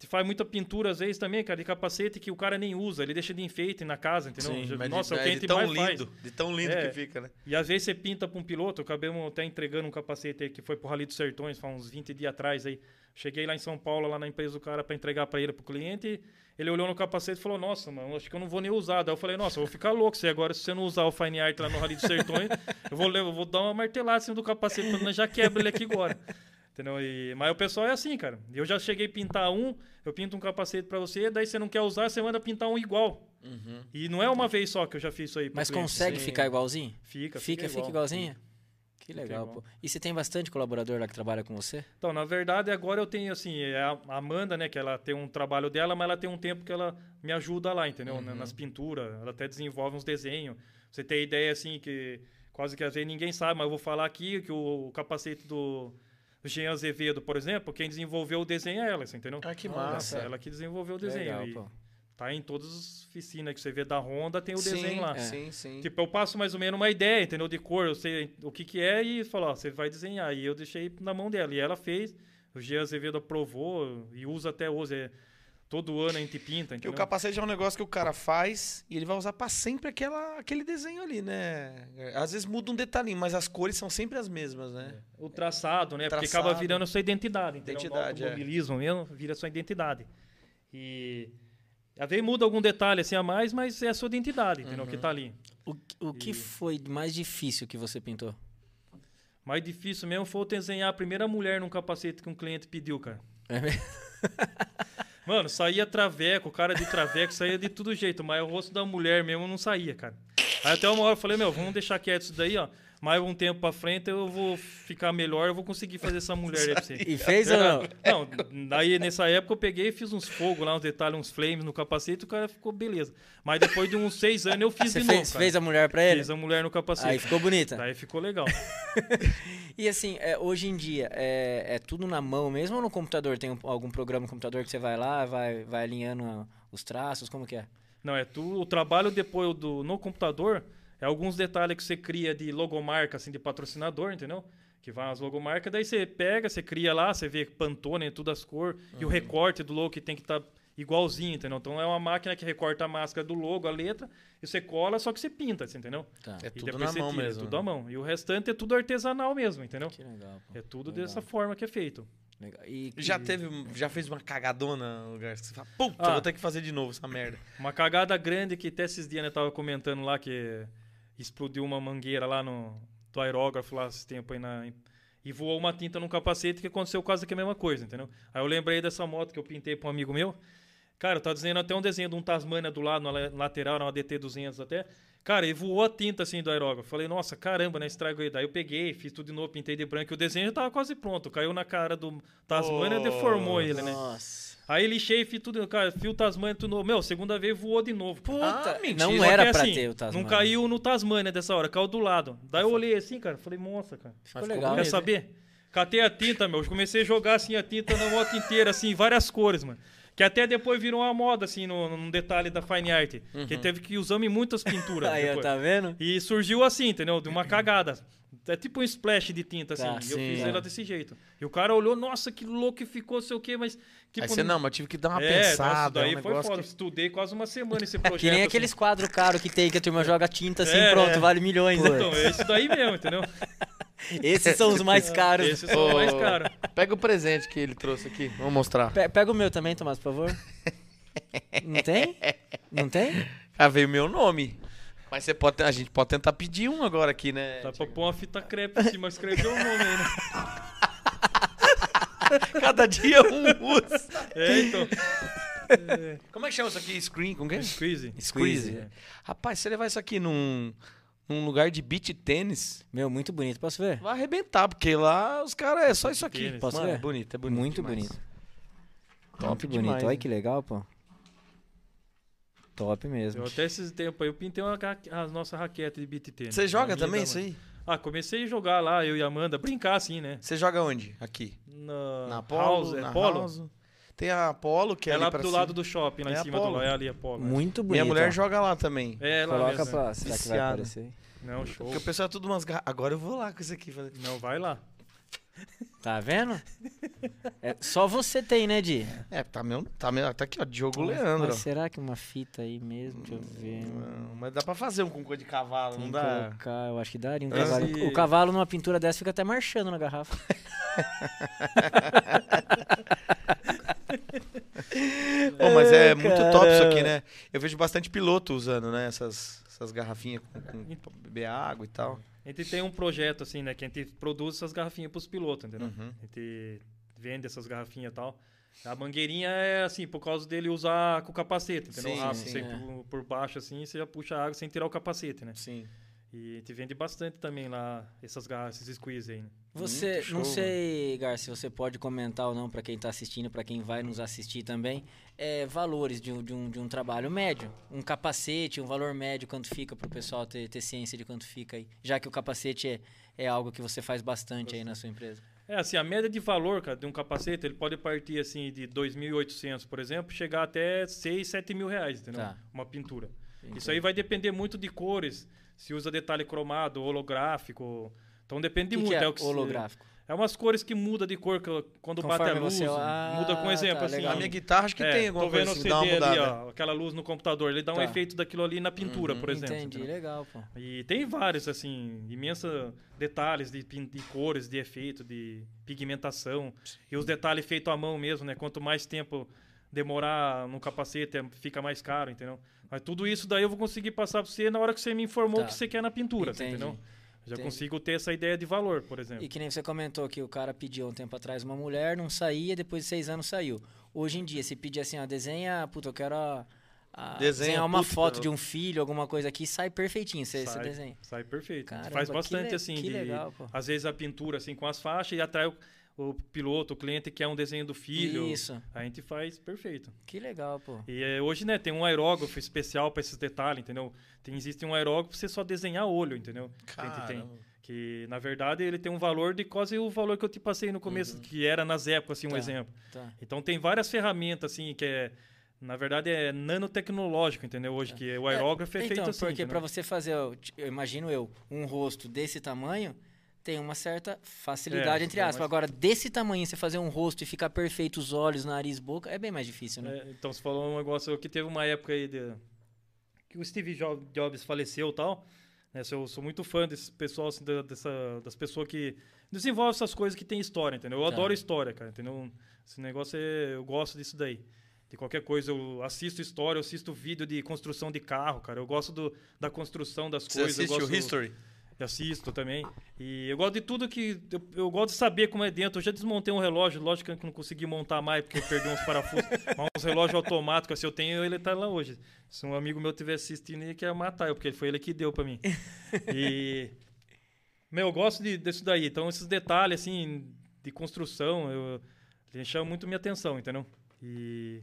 Te faz muita pintura às vezes também, cara, de capacete que o cara nem usa, ele deixa de enfeite na casa, entendeu? Sim, Já- mas Nossa, de, é o que a gente mais lindo, faz. de tão lindo É. que fica, né? E às vezes você pinta pra um piloto, eu acabei até entregando um capacete aí que foi pro Rally dos Sertões, faz uns 20 dias atrás aí. Cheguei lá em São Paulo, lá na empresa do cara, pra entregar pra ele, pro cliente. Ele olhou no capacete e falou: Nossa, mano, acho que eu não vou nem usar. Daí eu falei: Nossa, eu vou ficar louco se agora, se você não usar o Fine Art lá no Rally dos Sertões, eu vou, eu vou dar uma martelada em cima do capacete, nós já quebra ele aqui agora. Entendeu? E, mas o pessoal é assim, cara. Eu já cheguei a pintar um, eu pinto um capacete pra você, daí você não quer usar, você manda pintar um igual. E não é uma vez só que eu já fiz isso aí. Mas cliente. consegue Sim. ficar igualzinho? Fica, Fica, fica, igual. igualzinho? Que legal, pô. E você tem bastante colaborador lá que trabalha com você? Então, na verdade, agora eu tenho, assim, é a Amanda, né, que ela tem um trabalho dela, mas ela tem um tempo que ela me ajuda lá, entendeu? Uhum. Na- Nas pinturas, ela até desenvolve uns desenhos. Você tem ideia, assim, que quase que às vezes ninguém sabe, mas eu vou falar aqui que o, capacete do Jean Azevedo, por exemplo, quem desenvolveu o desenho é ela, você entendeu? Ah, que massa. Ela que desenvolveu o desenho. legal, e pô. tá em todas as oficinas que você vê da Honda, tem o sim, desenho lá. Sim, sim. Tipo, eu passo mais ou menos uma ideia, entendeu? De cor, eu sei o que que é e falo, ó, você vai desenhar. E eu deixei na mão dela. E ela fez, o G. Azevedo aprovou e usa até hoje. É, todo ano a gente pinta, Porque entendeu? o capacete é um negócio que o cara faz e ele vai usar pra sempre aquela, aquele desenho ali, né? Às vezes muda um detalhinho, mas as cores são sempre as mesmas, né? O traçado, né? Porque Traçado. acaba virando a sua identidade, entendeu? Identidade, o é. automobilismo mesmo vira a sua identidade. E às vezes muda algum detalhe assim a mais, mas é a sua identidade, entendeu? Uhum. Que tá ali. O, o que E- foi mais difícil que você pintou? Mais difícil mesmo foi eu desenhar a primeira mulher num capacete que um cliente pediu, cara. É mesmo? *laughs* Mano, saía traveco, cara de traveco, saía de todo jeito, mas o rosto da mulher mesmo não saía, cara. Aí até uma hora eu falei, meu, vamos deixar quieto isso daí, ó. Mais um tempo pra frente eu vou ficar melhor, eu vou conseguir fazer essa mulher aí pra você. E fez ou não? Não, daí nessa época eu peguei e fiz uns fogos lá, uns detalhes, uns flames no capacete, o cara ficou beleza. Mas depois de uns seis anos eu fiz Você de fez, novo, cara. fez a mulher pra ele? Fiz a mulher no capacete. Aí ficou bonita. Daí ficou legal. *laughs* E assim, é, hoje em dia, é, é tudo na mão mesmo ou no computador? Tem um- algum programa no computador que você vai lá, vai, vai alinhando os traços? Como que é? Não, é tu, o trabalho depois do, no computador é alguns detalhes que você cria de logomarca, assim, de patrocinador, entendeu? Que vai as logomarcas, daí você pega, você cria lá, você vê Pantone, tudo as cores, e o recorte do logo que tem que estar igualzinho, entendeu? Então é uma máquina que recorta a máscara do logo, a letra, e você cola, só que você pinta, assim, entendeu? Tá. É tudo na mão tira, mesmo. É tudo à mão. E o restante é tudo artesanal mesmo, entendeu? Que legal, pô. É tudo Legal. dessa forma que é feito. Legal. E, Já e- teve, já fez uma cagadona no lugar que você fala, puta, Ah. vou ter que fazer de novo essa merda. Uma cagada grande que até esses dias eu tava comentando lá que explodiu uma mangueira lá no do aerógrafo lá esse tempo aí na e voou uma tinta num capacete que aconteceu quase que a mesma coisa, entendeu? Aí eu lembrei dessa moto que eu pintei pra um amigo meu. Cara, eu tava desenhando até um desenho de um Tasmania do lado, na la- lateral, na DT200 até. Cara, e voou a tinta assim do aerógrafo. Falei, nossa, caramba, né? Estrago aí. Daí eu peguei, fiz tudo de novo, pintei de branco. E o desenho já tava quase pronto. Caiu na cara do Tasmania e deformou ele, né? Nossa. Aí lixei, fiz tudo, cara, fio Tasmania tudo novo. Meu, segunda vez voou de novo. Puta, Ah, mentira. não era pra assim, ter o Tasmania. Não caiu no Tasmania dessa hora, caiu do lado. Daí eu olhei assim, cara, falei, nossa, cara. Ficou ficou legal. Quer saber? Catei a tinta, meu. Comecei a jogar assim a tinta na moto inteira, assim, várias cores, mano. Que até depois virou uma moda, assim, no, num detalhe da Fine Art. Que teve que usar em muitas pinturas. *laughs* Aí, depois. tá vendo? E surgiu assim, entendeu? De uma *clears throat* cagada. É tipo um splash de tinta, assim. Tá, e eu sim, fiz é. ela desse jeito. E o cara olhou, nossa, que louco que ficou, sei o quê, mas. Tipo, Aí você, não, mas eu tive que dar uma é, nossa, pensada. daí é um foi foda. que- Estudei quase uma semana esse projeto. *laughs* Que nem assim. aqueles quadros caros que tem, que a turma joga tinta assim, É, pronto, é. vale milhões. né? Então, é isso daí mesmo, entendeu? *laughs* Esses são os mais *laughs* caros. Esses são os mais caros. Pega o presente que ele trouxe aqui. Vamos mostrar. Pe- Pega o meu também, Tomás, por favor. Não tem? Não tem? Ah, veio meu nome. Mas você pode, a gente pode tentar pedir um agora aqui, né? Dá pra pôr uma fita crepe em cima, escrever o nome aí, né? *laughs* Cada dia um usa. É, então. *laughs* Como é que chama isso aqui? Screen? Como que é? Squeeze. Squeeze. É. Rapaz, se você levar isso aqui num, num lugar de beach tênis, Meu, muito bonito. Posso ver? vai arrebentar, porque lá os caras é só isso aqui. Tênis. Posso Mano, ver? É bonito, é bonito. muito demais. bonito. Top muito bonito. demais, Olha né? que legal, pô. Top mesmo. Eu até esses tempos aí, eu pintei uma, ra- a nossa raquete de beat tênis. Você joga também isso aí? Ah, comecei a jogar lá, eu e a Amanda, brincar assim, né? Você joga onde? Aqui. Na, Na Polo? House, é na Polo? House? Tem a Polo, que é, É ali lá pra do cima. lado do shopping, lá É em cima do é ali a Polo. né? Muito bonito. Minha mulher ó. joga lá também. É, lá Coloca mesmo. pra. Será que vai aparecer aí? Não, show. Porque o pessoal é tudo umas. Agora eu vou lá com isso aqui. Não, vai lá. Tá vendo? É, só você tem, né, Di? É, tá meu, tá meu, tá aqui, ó, Diogo Mas- Leandro. Mas será que uma fita aí mesmo? Deixa eu ver. Não, mas dá pra fazer um com coisa de cavalo, Tem não dá? colocar, eu acho que daria um Esse- cavalo. O cavalo numa pintura dessa fica até marchando na garrafa. *laughs* Pô, mas é muito top isso aqui, né? Eu vejo bastante piloto usando, né? Essas, essas garrafinhas com, com pra beber água e tal. A gente tem um projeto, assim, né? Que a gente produz essas garrafinhas pros pilotos, entendeu? Uhum. A gente vende essas garrafinhas e tal. A mangueirinha é assim, por causa dele usar com o capacete, entendeu? Sim, o rabo, sim, você é. por, por baixo assim, você já puxa a água sem tirar o capacete, né? Sim. E a gente vende bastante também lá essas garrafas, esses squeeze aí, né? Você, show, não sei, Gar, se você pode comentar ou não para quem tá assistindo, para quem vai nos assistir também, é, valores de um, de, um, de um trabalho médio. Um capacete, um valor médio, quanto fica pro pessoal ter, ter ciência de quanto fica aí. Já que o capacete é, é algo que você faz bastante aí na sua empresa. É, assim, a média de valor, cara, de um capacete, ele pode partir, assim, de 2.800, por exemplo, chegar até 6, 7 mil reais, entendeu? Tá. Uma pintura. Isso aí vai depender muito de cores, se usa detalhe cromado, holográfico. Então depende O que, muito. que é, o que se- holográfico? É umas cores que muda de cor quando bate a Conforme luz. você- Ah, muda com exemplo, tá, assim. legal. A minha guitarra acho que é, tem alguma tô coisa vendo o assim, CD dá uma ali, ó, aquela luz no computador, ele dá um Tá. efeito daquilo ali na pintura, Uhum. por exemplo. Entendi, entendeu? legal, pô. E tem vários, assim, imensos detalhes de, de cores, de efeito, de pigmentação. E os detalhes feitos à mão mesmo, né? Quanto mais tempo demorar no capacete, é- fica mais caro, entendeu? Mas tudo isso daí eu vou conseguir passar pra você na hora que você me informou Tá. o que você quer na pintura, Entendi. entendeu? Já Entendi. consigo ter essa ideia de valor, por exemplo. E que nem você comentou que o cara pediu um tempo atrás uma mulher, não saía, depois de seis anos saiu. Hoje em dia, se pedir assim, ó, desenha, puta, eu quero a, a- Desenha, desenhar uma puta, foto eu- de um filho, alguma coisa aqui, sai perfeitinho, você, você sai, desenha. sai perfeito. Caramba, Faz que bastante le- assim que de legal, pô. às vezes a pintura assim com as faixas e atrai o, o piloto, o cliente quer um desenho do filho. Isso, A gente faz perfeito. que legal, pô. E é, hoje, né, tem um aerógrafo especial para esses detalhes, entendeu? Tem, existe um aerógrafo pra você só desenhar olho, entendeu? Que a gente tem. Caramba. Que, na verdade, ele tem um valor de quase o valor que eu te passei no começo, que era nas épocas, assim, um Tá. exemplo. Tá. Então, tem várias ferramentas, assim, que é... Na verdade, é nanotecnológico, entendeu? Hoje, que o aerógrafo é, então, feito assim, porque entendeu? pra você fazer, eu imagino eu, um rosto desse tamanho, tem uma certa facilidade, É, entre é aspas. mais- Agora, desse tamanho, você fazer um rosto e ficar perfeito os olhos, nariz, boca, é bem mais difícil, né? É, então, você falou um negócio que teve uma época aí de, que o Steve Jo- Jobs faleceu e tal. Né? Eu sou muito fã desse pessoal, assim, dessa, das pessoas que desenvolvem essas coisas que tem história, entendeu? Eu Tá. adoro história, cara, entendeu? Esse negócio é, eu gosto disso daí. De qualquer coisa, eu assisto história, eu assisto vídeo de construção de carro, cara. Eu gosto do, da construção das Você coisas. eu assiste o gosto- History? eu assisto também. E eu gosto de tudo que. Eu, eu gosto de saber como é dentro. Eu já desmontei um relógio, lógico que eu não consegui montar mais porque perdi uns parafusos. *laughs* mas uns relógios automáticos, assim, eu tenho, ele tá lá hoje. Se um amigo meu estiver assistindo, ele quer matar eu, porque foi ele que deu pra mim. *laughs* E. Meu, eu gosto de, disso daí. Então, esses detalhes, assim, de construção, eu, ele chama muito minha atenção, entendeu? E.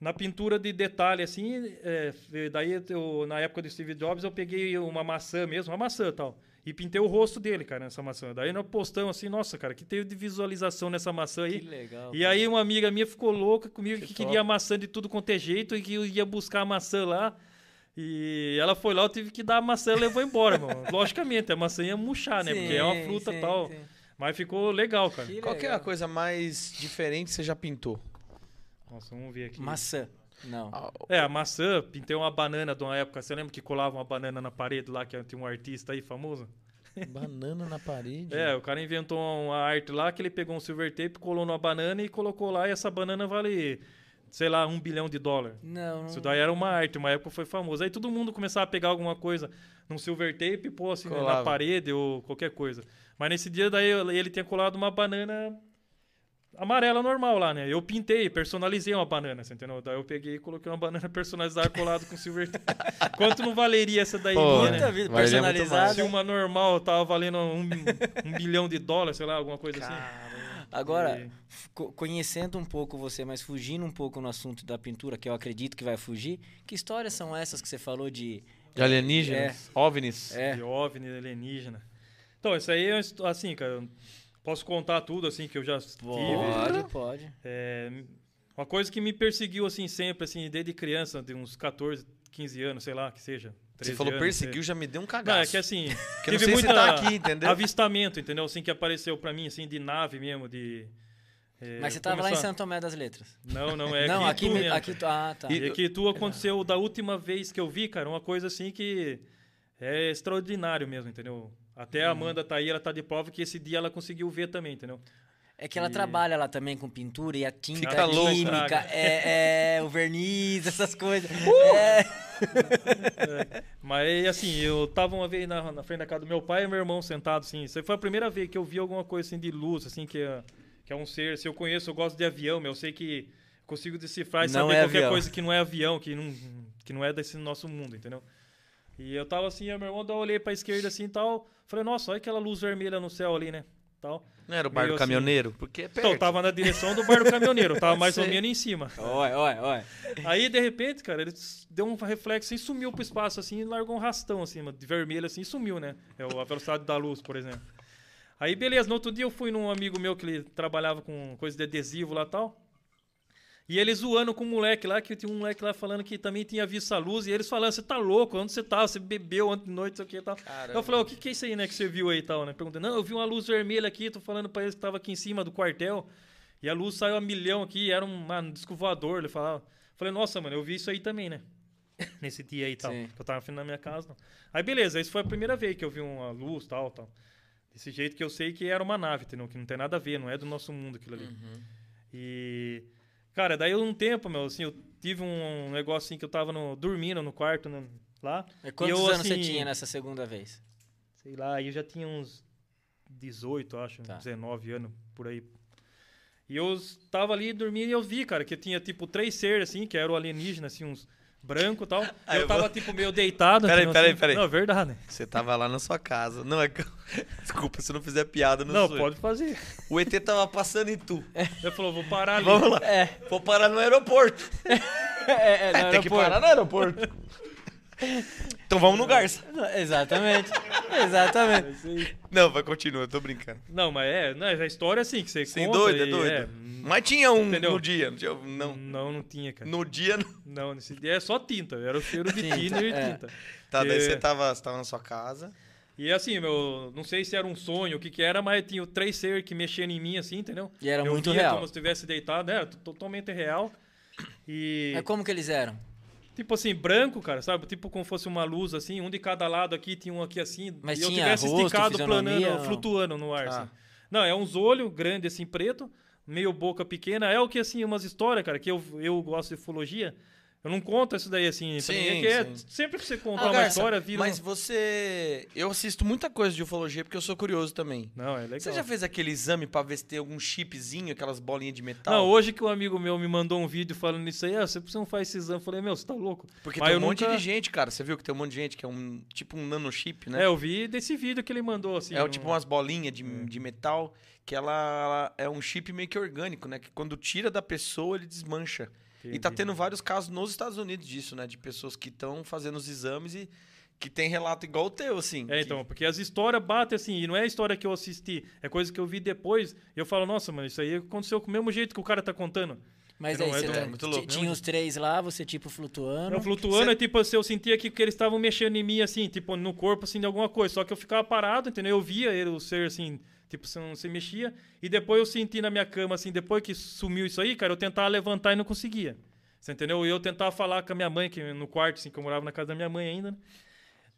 Na pintura de detalhe, assim, é, daí eu, na época do Steve Jobs, eu peguei uma maçã mesmo, uma maçã e tal. E pintei o rosto dele, cara, nessa maçã. Daí nós postamos assim, nossa, cara, que teve de visualização nessa maçã aí. Que legal. E aí uma amiga minha ficou louca comigo que, Que queria a maçã de tudo quanto é jeito e que eu ia buscar a maçã lá. E ela foi lá, eu tive que dar a maçã e levou embora, mano. *laughs* Logicamente, a maçã ia murchar, né? Porque é uma fruta e tal. Mas ficou legal, cara. Que Qual que é a legal. coisa mais diferente que você já pintou? Nossa, vamos ver aqui. Maçã. Não. Ah, É, a maçã, pintei uma banana de uma época. Você lembra que colava uma banana na parede lá, que tinha um artista aí famoso? *laughs* Banana na parede? É, o cara inventou uma arte lá que ele pegou um silver tape, colou numa banana e colocou lá, e essa banana vale, sei lá, um bilhão de dólar. Não, não. Isso daí era uma arte, uma época foi famoso. Aí todo mundo começava a pegar alguma coisa num silver tape e pôr assim na Colava. parede ou qualquer coisa. Mas nesse dia daí ele tinha colado uma banana amarela normal lá, né? Eu pintei, personalizei uma banana, você entendeu? Daí eu peguei e coloquei uma banana personalizada colado com silver. *laughs* Quanto não valeria essa daí, Pô, né? Puta vida, personalizada. Se uma normal tava valendo um, um bilhão de dólares, sei lá, alguma coisa assim. Agora, E- co- conhecendo um pouco você, mas fugindo um pouco no assunto da pintura, que eu acredito que vai fugir, que histórias são essas que você falou de. De alienígenas? OVNIs? É. De OVNI alienígena. Então, isso aí é assim, cara. eu Posso contar tudo, assim, que eu já tive. Pode, pode. É, uma coisa que me perseguiu, assim, sempre, assim, desde criança, de uns 14, 15 anos, sei lá, que seja. Você 13 falou anos, perseguiu, é. já me deu um Não, cagaço. é que assim, *laughs* não teve muita tá aqui, entendeu? avistamento, entendeu? Assim, que apareceu pra mim, assim, de nave mesmo, de... é, Mas você tava lá em começar- Santo Tomé das Letras. Não, não, é *laughs* não, aqui, me- mesmo. aqui. Ah, tá. E que tu aconteceu da última vez que eu vi, cara, uma coisa assim que é extraordinário mesmo, entendeu? Até Uhum. a Amanda tá aí, ela tá de prova que esse dia ela conseguiu ver também, entendeu? É que ela E- trabalha lá também com pintura e a tinta Fica química, é, é, o verniz, essas coisas. Uh! É. Mas assim, eu tava uma vez na, na frente da casa do meu pai e meu irmão sentado assim. Isso foi a primeira vez que eu vi alguma coisa assim de luz, assim, que é, que é um ser. Se eu conheço, eu gosto de avião, meu. Eu sei que consigo decifrar e Não saber é qualquer avião. coisa que não é avião, que não, que não é desse nosso mundo, entendeu? E eu tava assim, meu irmão, daí eu olhei pra esquerda assim e tal. Falei, nossa, olha aquela luz vermelha no céu ali, né? Tal. Não era o bar do assim. caminhoneiro? Porque é perto. Então, eu tava na direção do bar do caminhoneiro, tava mais ou menos em cima. Olha, olha, olha. Aí, de repente, cara, ele deu um reflexo e sumiu pro espaço, assim, e largou um rastão, assim, de vermelho, assim, e sumiu, né? É o- a velocidade da luz, por exemplo. Aí, beleza, no outro dia eu fui num amigo meu que ele trabalhava com coisa de adesivo lá e tal. E ele zoando com um moleque lá, que tinha um moleque lá falando que também tinha visto a luz, e eles falando, você tá louco, onde você tá? Você bebeu ontem de noite, isso aqui e tal. Caramba. Eu falei, o que, que é isso aí, né, que você viu aí e tal, né? Perguntei, não, eu vi uma luz vermelha aqui, tô falando pra eles que tava aqui em cima do quartel, e a luz saiu a milhão aqui, era um, um disco voador, ele falava. Falei, nossa, mano, eu vi isso aí também, né? *laughs* Nesse dia aí e tal. Sim. Que eu tava na minha casa. Não. Aí, beleza, isso foi a primeira vez que eu vi uma luz tal, tal. Desse jeito que eu sei que era uma nave, entendeu? Que não tem nada a ver, não é do nosso mundo aquilo ali. Uhum. E. Cara, daí um tempo, meu, assim, eu tive um negócio assim que eu tava no- dormindo no quarto né, lá. E quantos eu, anos você assim, tinha nessa segunda vez? Sei lá, eu já tinha uns 18, acho, Tá. 19 anos, por aí. E eu tava ali dormindo e eu vi, cara, que tinha tipo três seres, assim, que eram alienígena, assim, uns branco e tal. *laughs* Ah, eu eu tava, vou- tipo, meio deitado. Peraí, entendeu, peraí, assim. peraí. Não, é verdade. Você tava lá na sua casa. Não, é que... *laughs* Desculpa se eu não fizer piada. Não, Não, sou pode fazer. O ET tava passando em tu. Ele falou, vou parar ali. Vamos lá. É. Vou parar no aeroporto. *laughs* É, é, no Tem que aeroporto. parar no aeroporto. Então vamos no Garça. Exatamente. Exatamente. Não, vai continuar, eu tô brincando. Não, mas é, não, é a história assim, que você Sim, conta doido, é e- doido. é, Mas tinha um Entendeu? no dia. Não, não. Não, não tinha, cara. No dia. não. Não, nesse dia é só tinta. Era o cheiro de Tinta, tinta e é. tinta. Tá, daí É. você tava, você tava na sua casa. E assim, meu, não sei se era um sonho, o que que era, mas tinha três seres que mexiam em mim, assim, entendeu? E era eu muito via real. como se estivesse deitado, era totalmente real. E, Mas como que eles eram? Tipo assim, branco, cara, sabe? Tipo como fosse uma luz, assim, um de cada lado aqui, tinha um aqui assim. Mas e eu tivesse rosto, esticado, planando, não? flutuando no ar, Ah. assim. Não, é uns olhos grandes, assim, preto, meio boca pequena. É o que, assim, umas histórias, cara, que eu, eu gosto de ufologia. Eu não conto isso daí, assim, Sim, mim, é que é, sim. sempre que você contar Ah, uma Garça, história, vira Mas um... você. Eu assisto muita coisa de ufologia porque eu sou curioso também. Não, é legal. Você já fez aquele exame pra ver se tem algum chipzinho, aquelas bolinhas de metal? Não, hoje que um amigo meu me mandou um vídeo falando isso aí, ah, você não faz esse exame. Eu falei, meu, você tá louco? Porque Mas tem um monte nunca- de gente, cara. Você viu que tem um monte de gente que é um tipo um nanochip, né? É, eu vi desse vídeo que ele mandou, assim. É um- tipo umas bolinhas de, de metal que ela, ela é um chip meio que orgânico, né? Que quando tira da pessoa, ele desmancha. E tá Entendi. tendo vários casos nos Estados Unidos disso, né? De pessoas que estão fazendo os exames e que tem relato igual o teu, assim. É, que- então, porque as histórias batem assim, e não é a história que eu assisti, é coisa que eu vi depois, e eu falo, nossa, mano, isso aí aconteceu com o mesmo jeito que o cara tá contando. Mas Não aí, é você do- tá- É, muito louco. tinha os três lá, você tipo flutuando. Eu flutuando, Cê- é tipo assim, eu sentia que, que eles estavam mexendo em mim, assim, tipo, no corpo, assim, de alguma coisa. Só que eu ficava parado, entendeu? Eu via ele, o ser, assim, tipo, se não se mexia. E depois eu senti na minha cama, assim, depois que sumiu isso aí, cara, eu tentava levantar e não conseguia. Você entendeu? E eu tentava falar com a minha mãe, que no quarto, assim, que eu morava na casa da minha mãe ainda, né?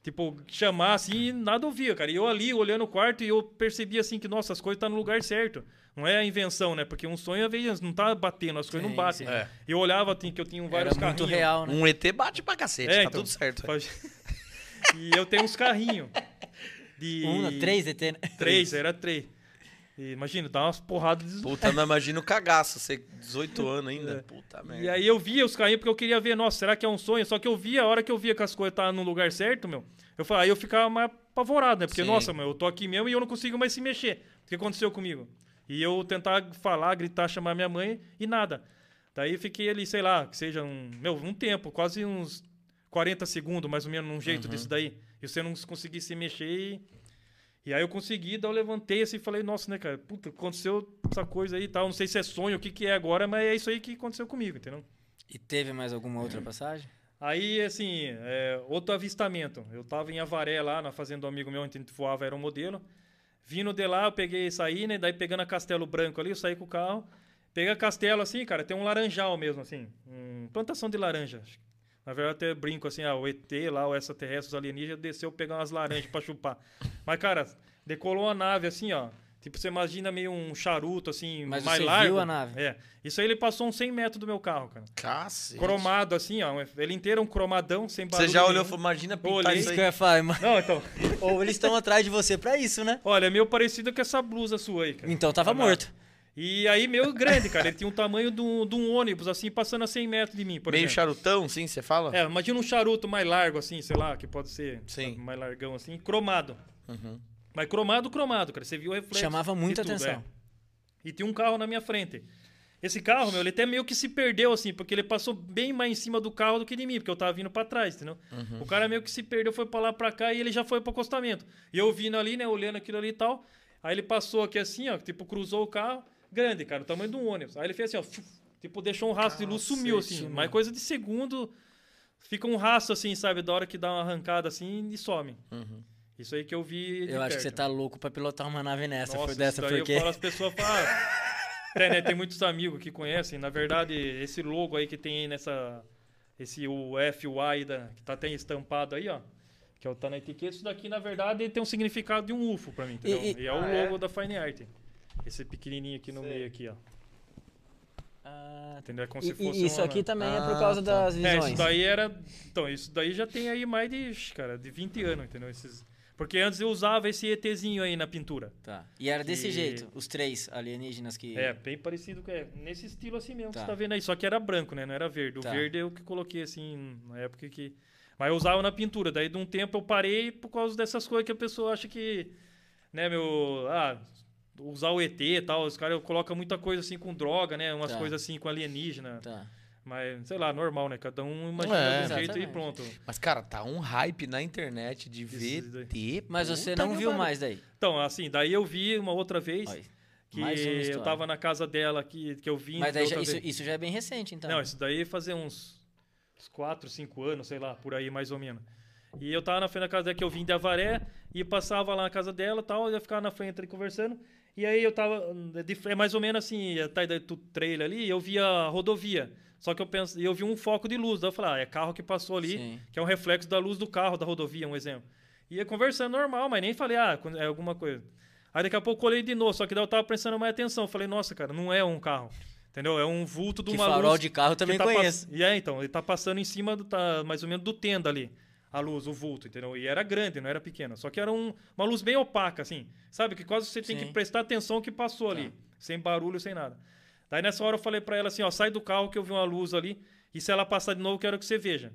Tipo, chamar assim e nada ouvia, cara. E eu ali, olhando o quarto, e eu percebi assim que, nossa, as coisas estão no lugar certo. Não é a invenção, né? Porque um sonho, às vezes, não tá batendo, as coisas Sim, não batem. É. Eu olhava, assim, que eu tinha vários Era muito carrinhos. real, né? Um ET bate pra cacete, É, tá então, tudo certo. Faz- *laughs* e eu tenho uns carrinhos. De... Um, três ET, né? Três, era três. E, imagina, dá umas porradas de... Puta, não imagina o cagaço, você 18 anos ainda. É. Puta merda. E aí eu via os carrinhos porque eu queria ver, nossa, será que é um sonho? Só que eu via, a hora que eu via que as coisas estavam no lugar certo, meu, eu falei, aí eu ficava mais apavorado, né? Porque, Sim. nossa, meu, eu tô aqui mesmo e eu não consigo mais se mexer. O que aconteceu comigo? E eu tentar falar, gritar, chamar minha mãe e nada. Daí eu fiquei ali, sei lá, que seja um, meu, um tempo, quase uns 40 segundos, mais ou menos, num jeito Uhum. desse daí. E você não conseguir se mexer e... E aí eu consegui, daí eu levantei assim e falei, nossa, né, cara, puta, aconteceu essa coisa aí e tal. Não sei se é sonho, o que que é agora, mas é isso aí que aconteceu comigo, entendeu? E teve mais alguma outra passagem? Aí, assim, é, outro avistamento. Eu tava em Avaré lá, na fazenda do amigo meu, onde a gente voava, era um modelo. Vindo de lá, eu peguei e saí, né? Daí pegando a Castelo Branco ali, eu saí com o carro. Peguei a Castelo assim, cara, tem um laranjal mesmo, assim. Um, plantação de laranja. Na verdade, até brinco assim, ah, o ET lá, o extraterrestre, os alienígenas, desceu pegar umas laranjas pra chupar. *laughs* Mas, cara, decolou a nave assim, ó. Tipo, você imagina meio um charuto, assim, Mas mais você largo. viu a nave? É. Isso aí ele passou uns 100 metros do meu carro, cara. Cacete. Cromado, assim, ó. Ele inteiro um cromadão, sem barulho Você já olhou e falou, imagina pintar Olhei. isso aí. que eu ia falar, mas... Não, então. *laughs* Ou eles estão atrás de você pra isso, né? Olha, é meio parecido com essa blusa sua aí, cara. Então tava A nave. morto. E aí, meio grande, cara. Ele tinha um tamanho de um, de um ônibus, assim, passando a 100 metros de mim, por Meio exemplo. charutão, sim, você fala? É, imagina um charuto mais largo, assim, sei lá, que pode ser Sim. mais largão, assim, cromado. Uhum. Mas cromado, cromado, cara. Você viu o reflexo. Chamava muita tudo, atenção. é. E tinha um carro na minha frente. Esse carro, meu, ele até meio que se perdeu, assim, porque ele passou bem mais em cima do carro do que de mim, porque eu tava vindo pra trás, entendeu? Uhum. O cara meio que se perdeu, foi pra lá, pra cá, e ele já foi pro acostamento. E eu vindo ali, né, olhando aquilo ali e tal. Aí ele passou aqui assim, ó, tipo, cruzou o carro, grande, cara, o tamanho de um ônibus. Aí ele fez assim, ó, fuf, tipo, deixou um rastro de luz, sumiu, assim. mano. Mas coisa de segundo, fica um rastro, assim, sabe, da hora que dá uma arrancada, assim, e some. Uhum. Isso aí que eu vi de Eu acho que você tá louco pra pilotar uma nave nessa. Nossa, foi dessa, isso daí porque... eu falo, as *laughs* pessoas falam... É, né, tem muitos amigos que conhecem. Na verdade, esse logo aí que tem aí nessa... Esse o F, o A aí da, que tá até estampado aí, ó. Que é o tá na etiqueta. Isso daqui, na verdade, tem um significado de um UFO pra mim, entendeu? E- E, e- é o Ah, é? logo da Fine Art. Esse pequenininho aqui no Sei. meio aqui, ó. Ah, Entendeu? É como e, se fosse e isso uma- aqui também é Ah, por causa tá. das É, visões. isso daí era... Então, isso daí já tem aí mais de, cara, de 20 anos, entendeu? Esses... Porque antes eu usava esse ETzinho aí na pintura. Tá. E era desse Que- jeito, os três alienígenas que... É, bem parecido com. É, nesse estilo assim mesmo que Tá. você tá vendo aí. Só que era branco, né? Não era verde. O Tá. verde eu que coloquei assim na época que. Mas eu usava na pintura. Daí de um tempo eu parei por causa dessas coisas que a pessoa acha que. Né, meu. Ah, usar o ET e tal. Os caras colocam muita coisa assim com droga, né? Umas Tá. coisas assim com alienígena. Tá. Mas, sei lá, normal, né? Cada um imagina É. de um jeito e pronto. Mas, cara, tá um hype na internet de. VT. Mas você não viu mais daí? Então, assim, daí eu vi uma outra vez Olha, que eu tava na casa dela que, que eu vim. Mas daí já- isso, isso já é bem recente, então. Não, isso daí fazia uns 4, 5 anos, sei lá, por aí mais ou menos. E eu tava na frente da casa dela, que eu vim de Avaré, e passava lá na casa dela e tal, eu ia ficar na frente ali conversando. E aí eu tava, de- é mais ou menos assim, atrás do trailer ali, eu via a rodovia. Só que eu penso, eu vi um foco de luz, daí eu falei, ah, é carro que passou ali, Sim. que é um reflexo da luz do carro, da rodovia, um exemplo. Ia conversando normal, mas nem falei, ah, é alguma coisa. Aí daqui a pouco eu olhei de novo, só que daí eu tava prestando mais atenção. Falei, nossa, cara, não é um carro. Entendeu? É um vulto de Que uma farol luz de carro também que tá conheço. pass- E é, então, ele tá passando em cima, do, tá, mais ou menos, do tenda ali. A luz, o vulto, entendeu? E era grande, não era pequena. Só que era um- uma luz bem opaca, assim. Sabe? Que quase você tem Sim. que prestar atenção que passou ali. Sem barulho, sem nada. Daí nessa hora eu falei pra ela assim, ó, sai do carro que eu vi uma luz ali. E se ela passar de novo, eu quero que você veja.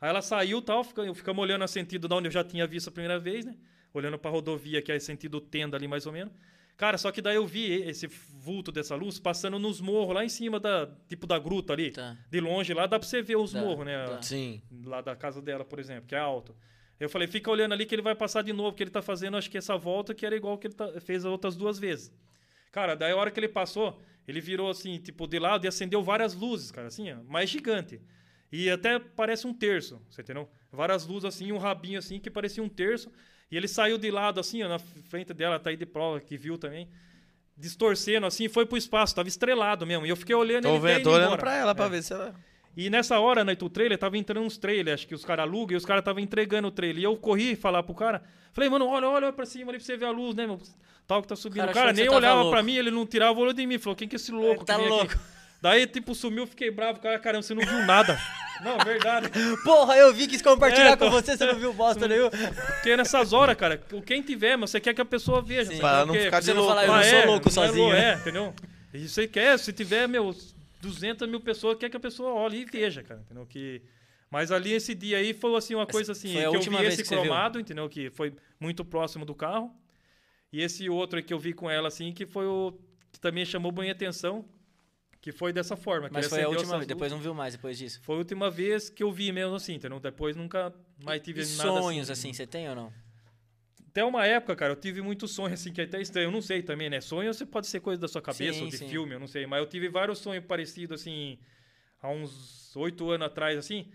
Aí ela saiu e tal, fica- ficamos olhando a sentido de onde eu já tinha visto a primeira vez, né? Olhando pra rodovia, que é sentido tenda ali, mais ou menos. Cara, só que daí eu vi esse vulto dessa luz passando nos morros, lá em cima da, tipo da gruta ali. Tá. De longe lá dá pra você ver os Dá, morros, né? dá. Sim. Lá da casa dela, por exemplo, que é alto. Eu falei, fica olhando ali que ele vai passar de novo, que ele tá fazendo, acho que essa volta que era igual que ele tá- fez as outras duas vezes. Cara, daí a hora que ele passou, ele virou assim, tipo, de lado e acendeu várias luzes, cara, assim, ó, mais gigante. E até parece um terço, você entendeu? Várias luzes assim, um rabinho assim, que parecia um terço. E ele saiu de lado assim, ó, na frente dela, tá aí de prova, que viu também. Distorcendo assim, foi pro espaço, tava estrelado mesmo. E eu fiquei olhando Tô, ele vendo, tô olhando embora. pra ela pra É. ver se ela. E nessa hora, na tu trailer, tava entrando uns trailers, acho que os caras alugam, e os caras estavam entregando o trailer. E eu corri falar pro cara, falei, mano, olha, olha pra cima ali pra você ver a luz, né, meu? Tal que tá subindo. Cara O cara, achou que nem olhava louco. pra mim, ele não tirava o olho de mim. Falou, quem que é esse louco? Tá que vem aqui?" *laughs* Daí, tipo, sumiu, fiquei bravo. Cara, caramba, você não viu nada. *laughs* não, verdade. Porra, eu vi, quis compartilhar É, com tô- você, você não viu bosta nenhuma. Porque nessas horas, cara, quem tiver, mas você quer que a pessoa veja. Sim. Pra não ficar de Você não louco. falar, eu Ah, não sou é, louco não é sozinho. É, entendeu? E você quer, se tiver, meu, 200 mil pessoas, quer que a pessoa olhe e veja, cara, entendeu? Que... Mas ali, esse dia aí, foi assim, uma coisa assim, foi a que eu vi vez esse cromado, entendeu? Que foi muito próximo do carro. E esse outro aí que eu vi com ela, assim, que foi o... que também chamou bem atenção, que foi dessa forma. Mas foi a última vez, depois não viu mais depois disso. Foi a última vez que eu vi mesmo assim, entendeu? Depois nunca mais tive E nada sonhos, assim, você tem ou não? até uma época, cara, eu tive muitos sonhos assim que é até estranho. Eu não sei também, né? Sonho você pode ser coisa da sua cabeça Sim, ou de sim. filme, eu não sei. Mas eu tive vários sonhos parecidos assim há uns oito anos atrás, assim,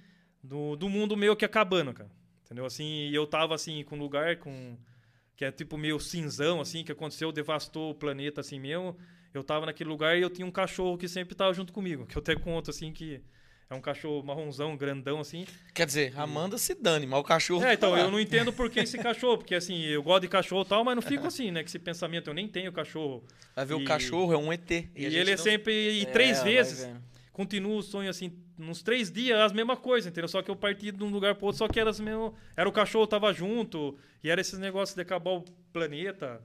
do, do mundo meio que acabando, cara. Entendeu? Assim, e eu tava assim com um lugar com que é tipo meio cinzão assim, que aconteceu, devastou o planeta assim mesmo. Eu tava naquele lugar e eu tinha um cachorro que sempre tava junto comigo, que eu até conto assim que é um cachorro marronzão, grandão assim. Quer dizer, Amanda se dane, mas o cachorro. É, então, tá eu não entendo por que esse cachorro, porque assim, eu gosto de cachorro e tal, mas não fico assim, né, com esse pensamento, eu nem tenho cachorro. Vai ver o e- cachorro, é um ET. E, gente ele é não- sempre, e É, três vai vezes, continua o sonho assim, uns três dias, as mesmas coisas, entendeu? Só que eu parti de um lugar pro outro, só que era as mesmo, era o cachorro tava junto, e era esses negócios de acabar o planeta.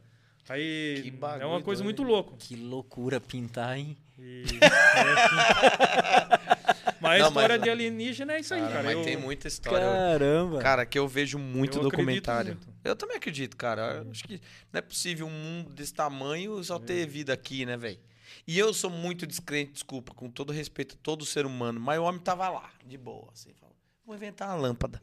Aí Que bagulho é uma coisa muito louco. Que loucura pintar, hein? E- é, *laughs* mas a Não, história mas- de alienígena é isso aí, Cara, cara. mas eu, tem muita história. Caramba. Cara, que eu vejo muito Eu documentário. muito. Eu também acredito, cara. Eu acho que não é possível um mundo desse tamanho só É. ter vida aqui, né, velho? E eu sou muito descrente, desculpa, com todo respeito a todo ser humano, mas o homem tava lá, de boa, assim, falou, vou inventar uma lâmpada.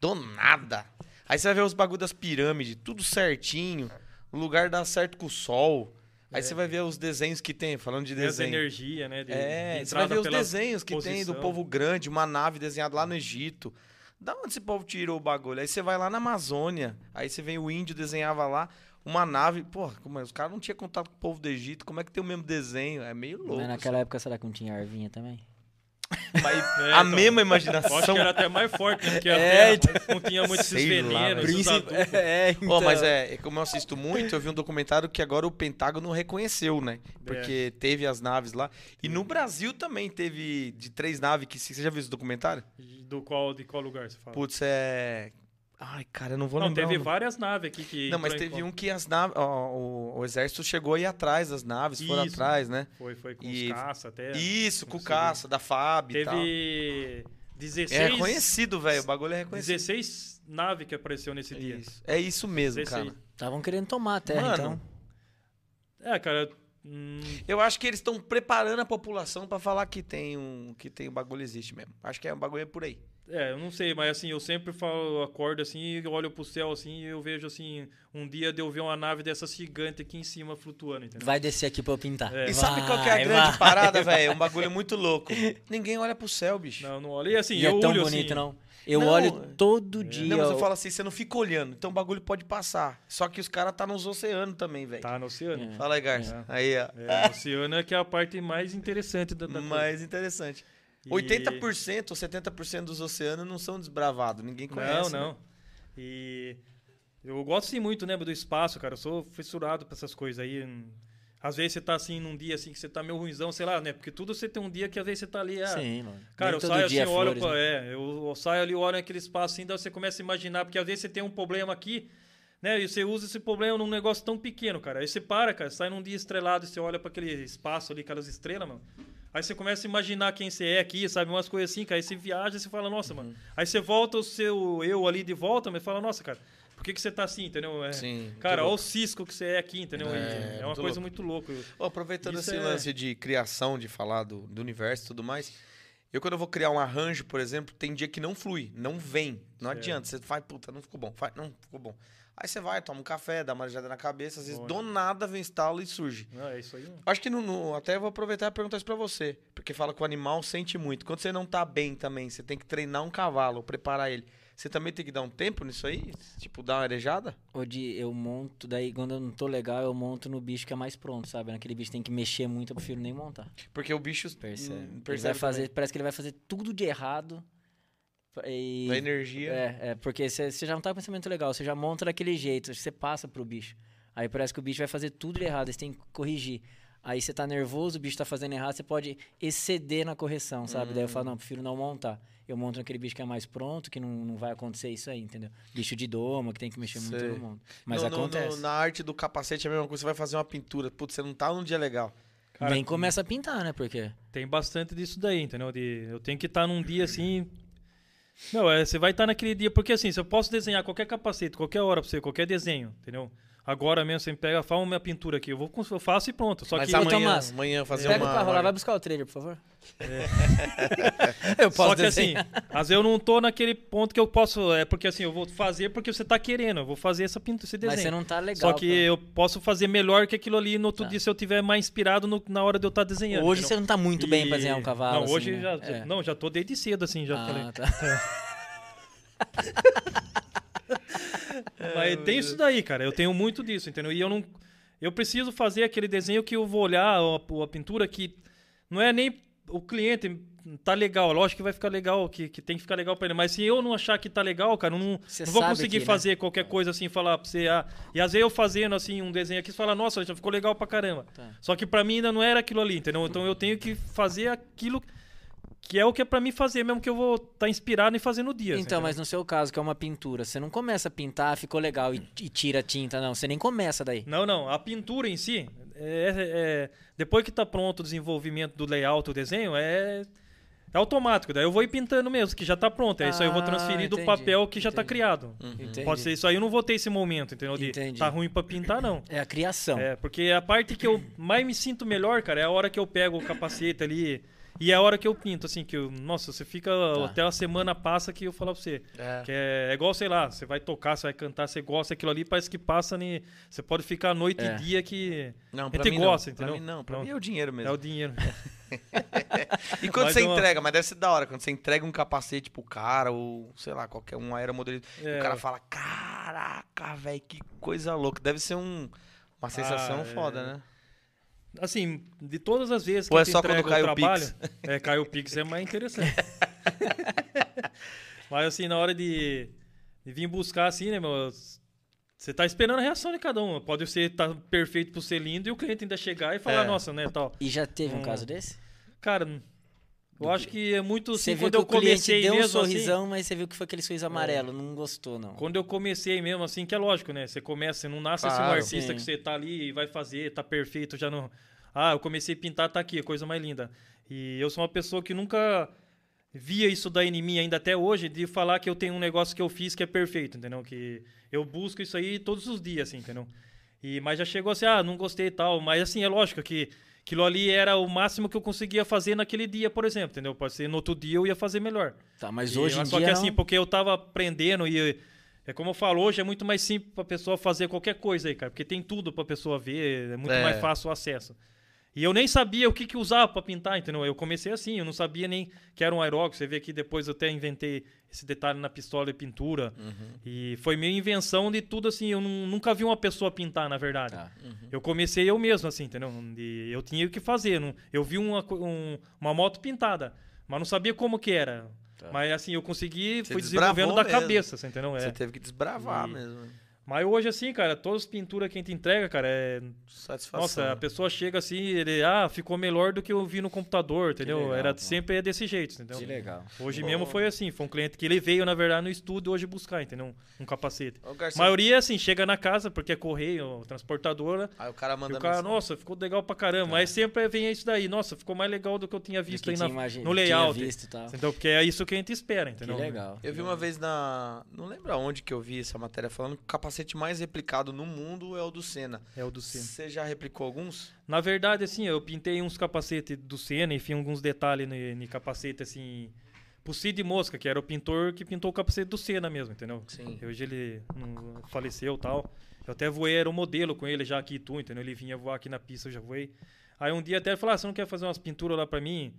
Do nada. Aí você vai ver os bagulho das pirâmides, tudo certinho, o lugar dá certo com o sol. Aí você vai ver os desenhos que tem, falando de tem essa desenho. energia, né? De, É, de você vai ver os desenhos que tem do posição. povo grande, uma nave desenhada lá no Egito. Da onde esse povo tirou o bagulho? Aí você vai lá na Amazônia, aí você vem o índio desenhava lá uma nave. Porra, como é? os caras não tinham contato com o povo do Egito, como é que tem o mesmo desenho? É meio louco. Mas naquela época, será que não tinha arvinha também? *laughs* Mas É, a então. mesma Eu acho imaginação. que era até mais forte, né? porque É, até não tinha muito esses venenos, adubos. *laughs* é, Ó, mas é, é como eu assisto muito, eu vi um documentário que agora o Pentágono reconheceu, né? Porque teve as naves lá. E no Brasil também teve de três naves que. Você já viu esse documentário? Do qual, de qual lugar você fala? Putz, é. Ai, cara, eu não vou não, lembrar. teve o nome. várias naves aqui que. Não, mas teve um que as naves. ó, o, o exército chegou aí atrás das naves, foram Isso. atrás, né? Foi, foi com E- os caça até. Isso, com o caça, da FAB e tal. Teve 16, É reconhecido, velho. O bagulho é reconhecido. 16 naves que apareceu nesse dia. Isso. É isso mesmo, 16. cara. Estavam querendo tomar a terra, Mano, então. É, cara. hum, Eu acho que eles estão preparando a população pra falar que tem um que tem o bagulho existe mesmo. Acho que é um bagulho é por aí. É, eu não sei, mas assim, eu sempre falo, eu acordo assim, e olho pro céu assim, e eu vejo assim, um dia de eu ver uma nave dessa gigante aqui em cima flutuando, entendeu? Vai descer aqui pra eu pintar. É. E sabe qual que é a Vai, grande vai. *laughs* parada, velho? É um bagulho muito louco. Ninguém olha pro céu, bicho. Não, não olho. E assim, E eu é tão olho bonito, assim, não. Eu Não, olho é. todo dia. Não, mas eu o- falo assim, você não fica olhando. Então o bagulho pode passar. Só que os caras tá nos oceanos também, velho. Tá no oceano. É. Fala aí, Garça. É. Aí, ó. É, o oceano é que é a parte mais interessante da, da coisa. Mais interessante. E- 80% ou 70% dos oceanos não são desbravados. Ninguém conhece. Não, né? não. E eu gosto sim muito, né, do espaço, cara. Eu sou fissurado pra essas coisas aí. Às vezes você tá assim num dia assim que você tá meio ruimzão, sei lá, né? Porque tudo você tem um dia que às vezes você tá ali, ah, Sim, mano. Cara, Nem eu saio dia assim, é olho flores, pra, né? é, eu, eu saio ali, olho naquele espaço assim, daí você começa a imaginar, porque às vezes você tem um problema aqui, né? E você usa esse problema num negócio tão pequeno, cara. Aí você para, cara, sai num dia estrelado e você olha pra aquele espaço ali, aquelas estrelas, mano. Aí você começa a imaginar quem você é aqui, sabe? Umas coisas assim, cara. Aí você viaja e você fala, nossa, Uhum. mano. Aí você volta o seu eu ali de volta, mas fala, nossa, cara, por que, que você tá assim, entendeu? É, Sim. Cara, olha o cisco que você é aqui, entendeu? É, É, uma muito coisa louco. muito louca. Ó, aproveitando Isso esse é- lance de criação, de falar do, do universo e tudo mais, eu quando eu vou criar um arranjo, por exemplo, tem dia que não flui, não vem. Não adianta. Você faz, puta, não ficou bom. Faz, não ficou bom. Aí você vai, toma um café, dá uma arejada na cabeça, às vezes Bom, do nada vem estalo e surge. Não, é isso aí. mano. Acho que no, no- até eu vou aproveitar e perguntar isso pra você. Porque fala que o animal sente muito. Quando você não tá bem também, você tem que treinar um cavalo, preparar ele. Você também tem que dar um tempo nisso aí? Tipo, dar uma arejada? Onde eu monto, daí quando eu não tô legal, eu monto no bicho que é mais pronto, sabe? Naquele bicho tem que mexer muito, eu prefiro nem montar. Porque o bicho Percebe. hum, Ele percebe vai fazer, parece que ele vai fazer tudo de errado. E, da energia. é, é, porque você você já não tá com pensamento legal, você já monta daquele jeito, você passa pro bicho. Aí parece que o bicho vai fazer tudo de errado, aí você tem que corrigir. Aí você tá nervoso, o bicho tá fazendo errado, você pode exceder na correção, sabe? Daí eu Hum. falo, não, prefiro não montar. Eu monto naquele bicho que é mais pronto, que não, não vai acontecer isso aí, entendeu? Bicho de doma, que tem que mexer muito, Sei. eu monto. Mas No- no- no- acontece. na arte do capacete é a mesma coisa. Você vai fazer uma pintura. Putz, você não tá num dia legal. Cara, Nem começa a pintar, né? Porque Tem bastante disso daí, entendeu? De, eu tenho que estar num dia assim. Não, é, você vai estar naquele dia, porque assim, se eu posso desenhar qualquer capacete, qualquer hora pra você, qualquer desenho, entendeu? Agora mesmo, você me pega, fala uma pintura aqui, eu, vou, eu faço e pronto. Só Mas que, amanhã, Tomás, amanhã fazer Pega uma... o carro lá, vai buscar o trailer, por favor. *laughs* eu só que assim, às vezes eu não tô naquele ponto que eu posso, é porque assim, eu vou fazer porque você tá querendo, eu vou fazer essa pintura, esse desenho. Mas você não tá legal. Só que pra- eu posso fazer melhor que aquilo ali no outro Tá. dia se eu tiver mais inspirado no- na hora de eu estar desenhando. Hoje entendeu? você não tá muito bem pra desenhar um cavalo. Não, assim, hoje né? já, É. não, já tô desde cedo assim, já falei. Ah, *laughs* Mas tem isso daí, cara. Eu tenho muito disso, entendeu? E eu não. Eu preciso fazer aquele desenho que eu vou olhar a, a pintura que não é nem o cliente tá legal, lógico que vai ficar legal, que, que tem que ficar legal pra ele. Mas se eu não achar que tá legal, cara, não, não vou conseguir que, né? fazer qualquer coisa assim, falar pra você. Ah, e às vezes eu fazendo assim um desenho aqui, você fala, nossa, já ficou legal pra caramba. Tá. Só que pra mim ainda não era aquilo ali, entendeu? Então eu tenho que fazer aquilo que é o que é pra mim fazer, mesmo que eu vou estar inspirado em fazer no dia. Então, entendeu? mas no seu caso, que é uma pintura, você não começa a pintar, ficou legal e, e tira a tinta, não. Você nem começa daí. Não, não. A pintura em si, é, é- depois que tá pronto o desenvolvimento do layout, o desenho, é, é automático. Daí eu vou ir pintando mesmo, que já tá pronto. É isso aí eu vou Ah, transferir do papel que já tá entendi. criado. Entendi. Pode ser isso aí, eu não vou ter esse momento, entendeu? De Entendi. tá ruim pra pintar, não. É a criação. É, porque a parte que eu mais me sinto melhor, cara, é a hora que eu pego o capacete ali. E é a hora que eu pinto, assim, que eu, nossa, você fica Tá. até a semana passa que eu falo pra você. É. Que é, é igual, sei lá, você vai tocar, você vai cantar, você gosta daquilo ali, parece que passa, ne, você pode ficar noite É. e dia que Não, a pra gente mim gosta, não. entendeu? Pra mim não, pra Não. mim é o dinheiro mesmo. é o dinheiro. *laughs* E quando Mas você é uma- entrega, mas deve ser da hora, quando você entrega um capacete pro cara, ou sei lá, qualquer um aeromodelista, É. o cara fala, caraca, velho, que coisa louca. Deve ser um, uma sensação é. foda, né? Assim, de todas as vezes que Ou é só quando cai o o trabalho, Pix? é, cai o Pix é mais interessante. *laughs* Mas assim, na hora de, de vir buscar assim, né, meu, você tá esperando a reação de cada um. Pode ser tá perfeito pro ser lindo e o cliente ainda chegar e falar, É. nossa, né, tal. E já teve um Hum. caso desse? Cara, eu acho que é muito Você assim, viu quando que eu o comecei deu um mesmo assim, sorrisão, mas você viu que foi aquele sorriso amarelo, não gostou, não. Quando eu comecei mesmo, assim, que é lógico, né? Você começa, você não nasce assim um Claro, artista sim. que você tá ali e vai fazer, tá perfeito, já não. Ah, eu comecei a pintar, tá aqui, coisa mais linda. E eu sou uma pessoa que nunca via isso daí em mim ainda até hoje, de falar que eu tenho um negócio que eu fiz que é perfeito, entendeu? Que eu busco isso aí todos os dias, assim, entendeu? E, mas já chegou assim, ah, não gostei e tal. Mas assim, é lógico que aquilo ali era o máximo que eu conseguia fazer naquele dia, por exemplo, entendeu? Pode ser no outro dia eu ia fazer melhor. Tá, mas E- hoje em mas só dia que não. assim, porque eu tava aprendendo e é como eu falo, hoje é muito mais simples pra pessoa fazer qualquer coisa aí, cara, porque tem tudo pra pessoa ver, é muito É. mais fácil o acesso. E eu nem sabia o que que usava pra pintar, entendeu? Eu comecei assim, eu não sabia nem que era um aerógrafo. Você vê que depois eu até inventei esse detalhe na pistola e pintura. Uhum. E foi minha invenção de tudo assim, eu nu- nunca vi uma pessoa pintar, na verdade. Tá. Eu comecei eu mesmo, assim, entendeu? De- eu tinha o que fazer. não- eu vi uma, um- uma moto pintada, mas não sabia como que era. Tá. Mas assim, eu consegui, Você fui desenvolvendo da mesmo. cabeça, você entendeu? É. Você teve que desbravar E- mesmo. Mas hoje, assim, cara, todas as pinturas que a gente entrega, cara, é. Satisfação. Nossa, a pessoa chega assim, ele, ah, ficou melhor do que eu vi no computador, entendeu? legal, Era pô. sempre é desse jeito, entendeu? Que legal. Hoje Pô. mesmo foi assim, foi um cliente que ele veio, na verdade, no estúdio hoje buscar, entendeu? Um capacete. Ô, A Garcia, maioria, assim, chega na casa, porque é correio, transportadora, Aí o cara e manda o cara, mensagem. nossa, ficou legal pra caramba. Mas sempre vem isso daí, nossa, ficou mais legal do que eu tinha visto que aí tinha na, imagi- no tinha layout. visto e tal. Entendeu? Porque é isso que a gente espera, Que entendeu? legal. Eu vi uma vez na. Não lembro aonde que eu vi essa matéria falando que o capacete mais replicado no mundo é o do Senna. É o do Senna. Você já replicou alguns? Na verdade, assim, eu pintei uns capacetes do Senna, enfim, alguns detalhes no, no capacete, assim, pro Cid Mosca, que era o pintor que pintou o capacete do Senna mesmo, entendeu? Sim. Hoje ele não faleceu e tal. Eu até voei, era um modelo com ele já aqui em Itu, entendeu? Ele vinha voar aqui na pista, eu já voei. Aí um dia até ele falou, ah, você não quer fazer umas pinturas lá pra mim?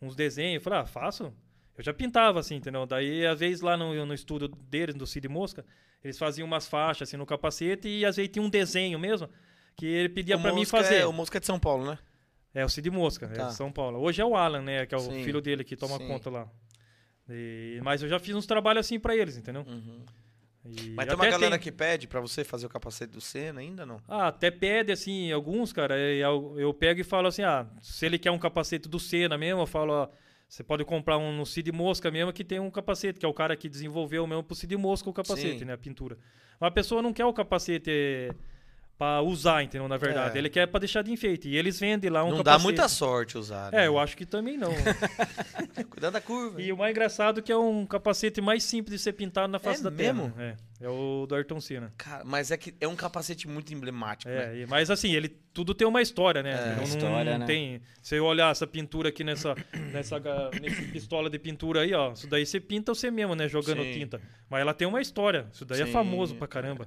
Uns desenhos? Eu falei, ah, faço. Eu já pintava, assim, entendeu? Daí, às vezes, lá no, no estúdio deles, do Cid Mosca, eles faziam umas faixas, assim, no capacete e às vezes tinha um desenho mesmo que ele pedia O pra mim Mosca fazer. É, o Mosca é de São Paulo, né? É, o Cid Mosca, é Tá. de São Paulo. Hoje é o Alan, né? Que é o Sim. filho dele que toma Sim. conta lá. E- mas eu já fiz uns trabalhos assim pra eles, entendeu? Uhum. E Mas tem uma galera que pede pra você fazer o capacete do Senna ainda não? Ah, até pede, assim, alguns, cara, eu, eu pego e falo assim, ah, se ele quer um capacete do Senna mesmo, eu falo, ó, você pode comprar um no Cid Mosca mesmo, que tem um capacete, que é o cara que desenvolveu mesmo pro Cid Mosca o capacete, Sim. né, a pintura. Mas a pessoa não quer o capacete eh, pra usar, entendeu, na verdade. É. Ele quer pra deixar de enfeite. E eles vendem lá um não capacete. dá muita sorte usar. né? É, eu acho que também não. *laughs* Cuidado da curva. E o mais engraçado é que é um capacete mais simples de ser pintado na face É da terra. mesmo? É. É o do Ayrton Senna. Cara, mas é que é um capacete muito emblemático, né? É, e- mas assim, ele tudo tem uma história, né? É, Não- não, história, não né? tem. Você olhar essa pintura aqui nessa, nessa nesse pistola de pintura aí, ó. Isso daí você pinta você mesmo, né? Jogando Sim. tinta. Mas ela tem uma história. Isso daí é Sim. famoso pra caramba.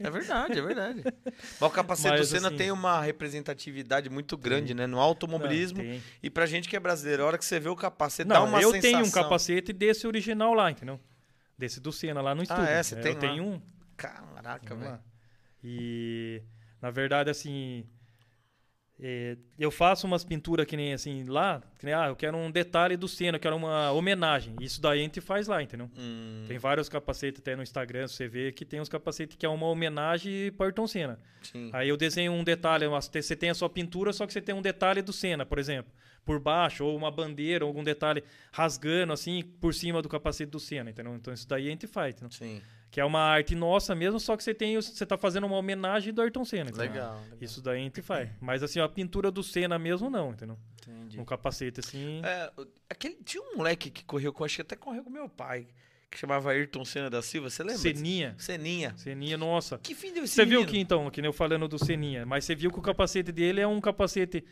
É verdade, é verdade. *laughs* Mas o capacete do Mas, Senna assim- tem uma representatividade muito grande, né? No automobilismo. Tem. e pra gente que é brasileiro, a hora que você vê o capacete, dá Não, uma eu sensação. tenho um capacete desse original lá, entendeu? Desse do Senna lá no estúdio. é? Você É, tem Eu lá? tenho um. Caraca, velho. E na verdade, assim, é, eu faço umas pinturas que nem assim lá, que nem, ah, eu quero um detalhe do Senna, eu quero uma homenagem. Isso daí a gente faz lá, entendeu? Hum, Tem vários capacetes até no Instagram, você vê que tem uns capacetes que é uma homenagem para Ayrton Senna. sim. Aí eu desenho um detalhe, você tem a sua pintura, só que você tem um detalhe do Senna, por exemplo, por baixo, ou uma bandeira, ou algum detalhe rasgando assim por cima do capacete do Senna, entendeu? Então isso daí a gente faz, entendeu? Sim. Que é uma arte nossa mesmo, só que você tem, você tá fazendo uma homenagem do Ayrton Senna, entendeu? Legal. legal. Isso daí a gente faz. Mas assim, a pintura do Senna mesmo não, entendeu? Entendi. Um capacete assim. É, aquele, tinha um moleque que correu com, acho que até correu com meu pai, que chamava Ayrton Senna da Silva, você lembra? Seninha. Seninha. Seninha, nossa. Que fim deu esse Você viu que então, que nem eu falando do Seninha, mas você viu que o capacete dele é um capacete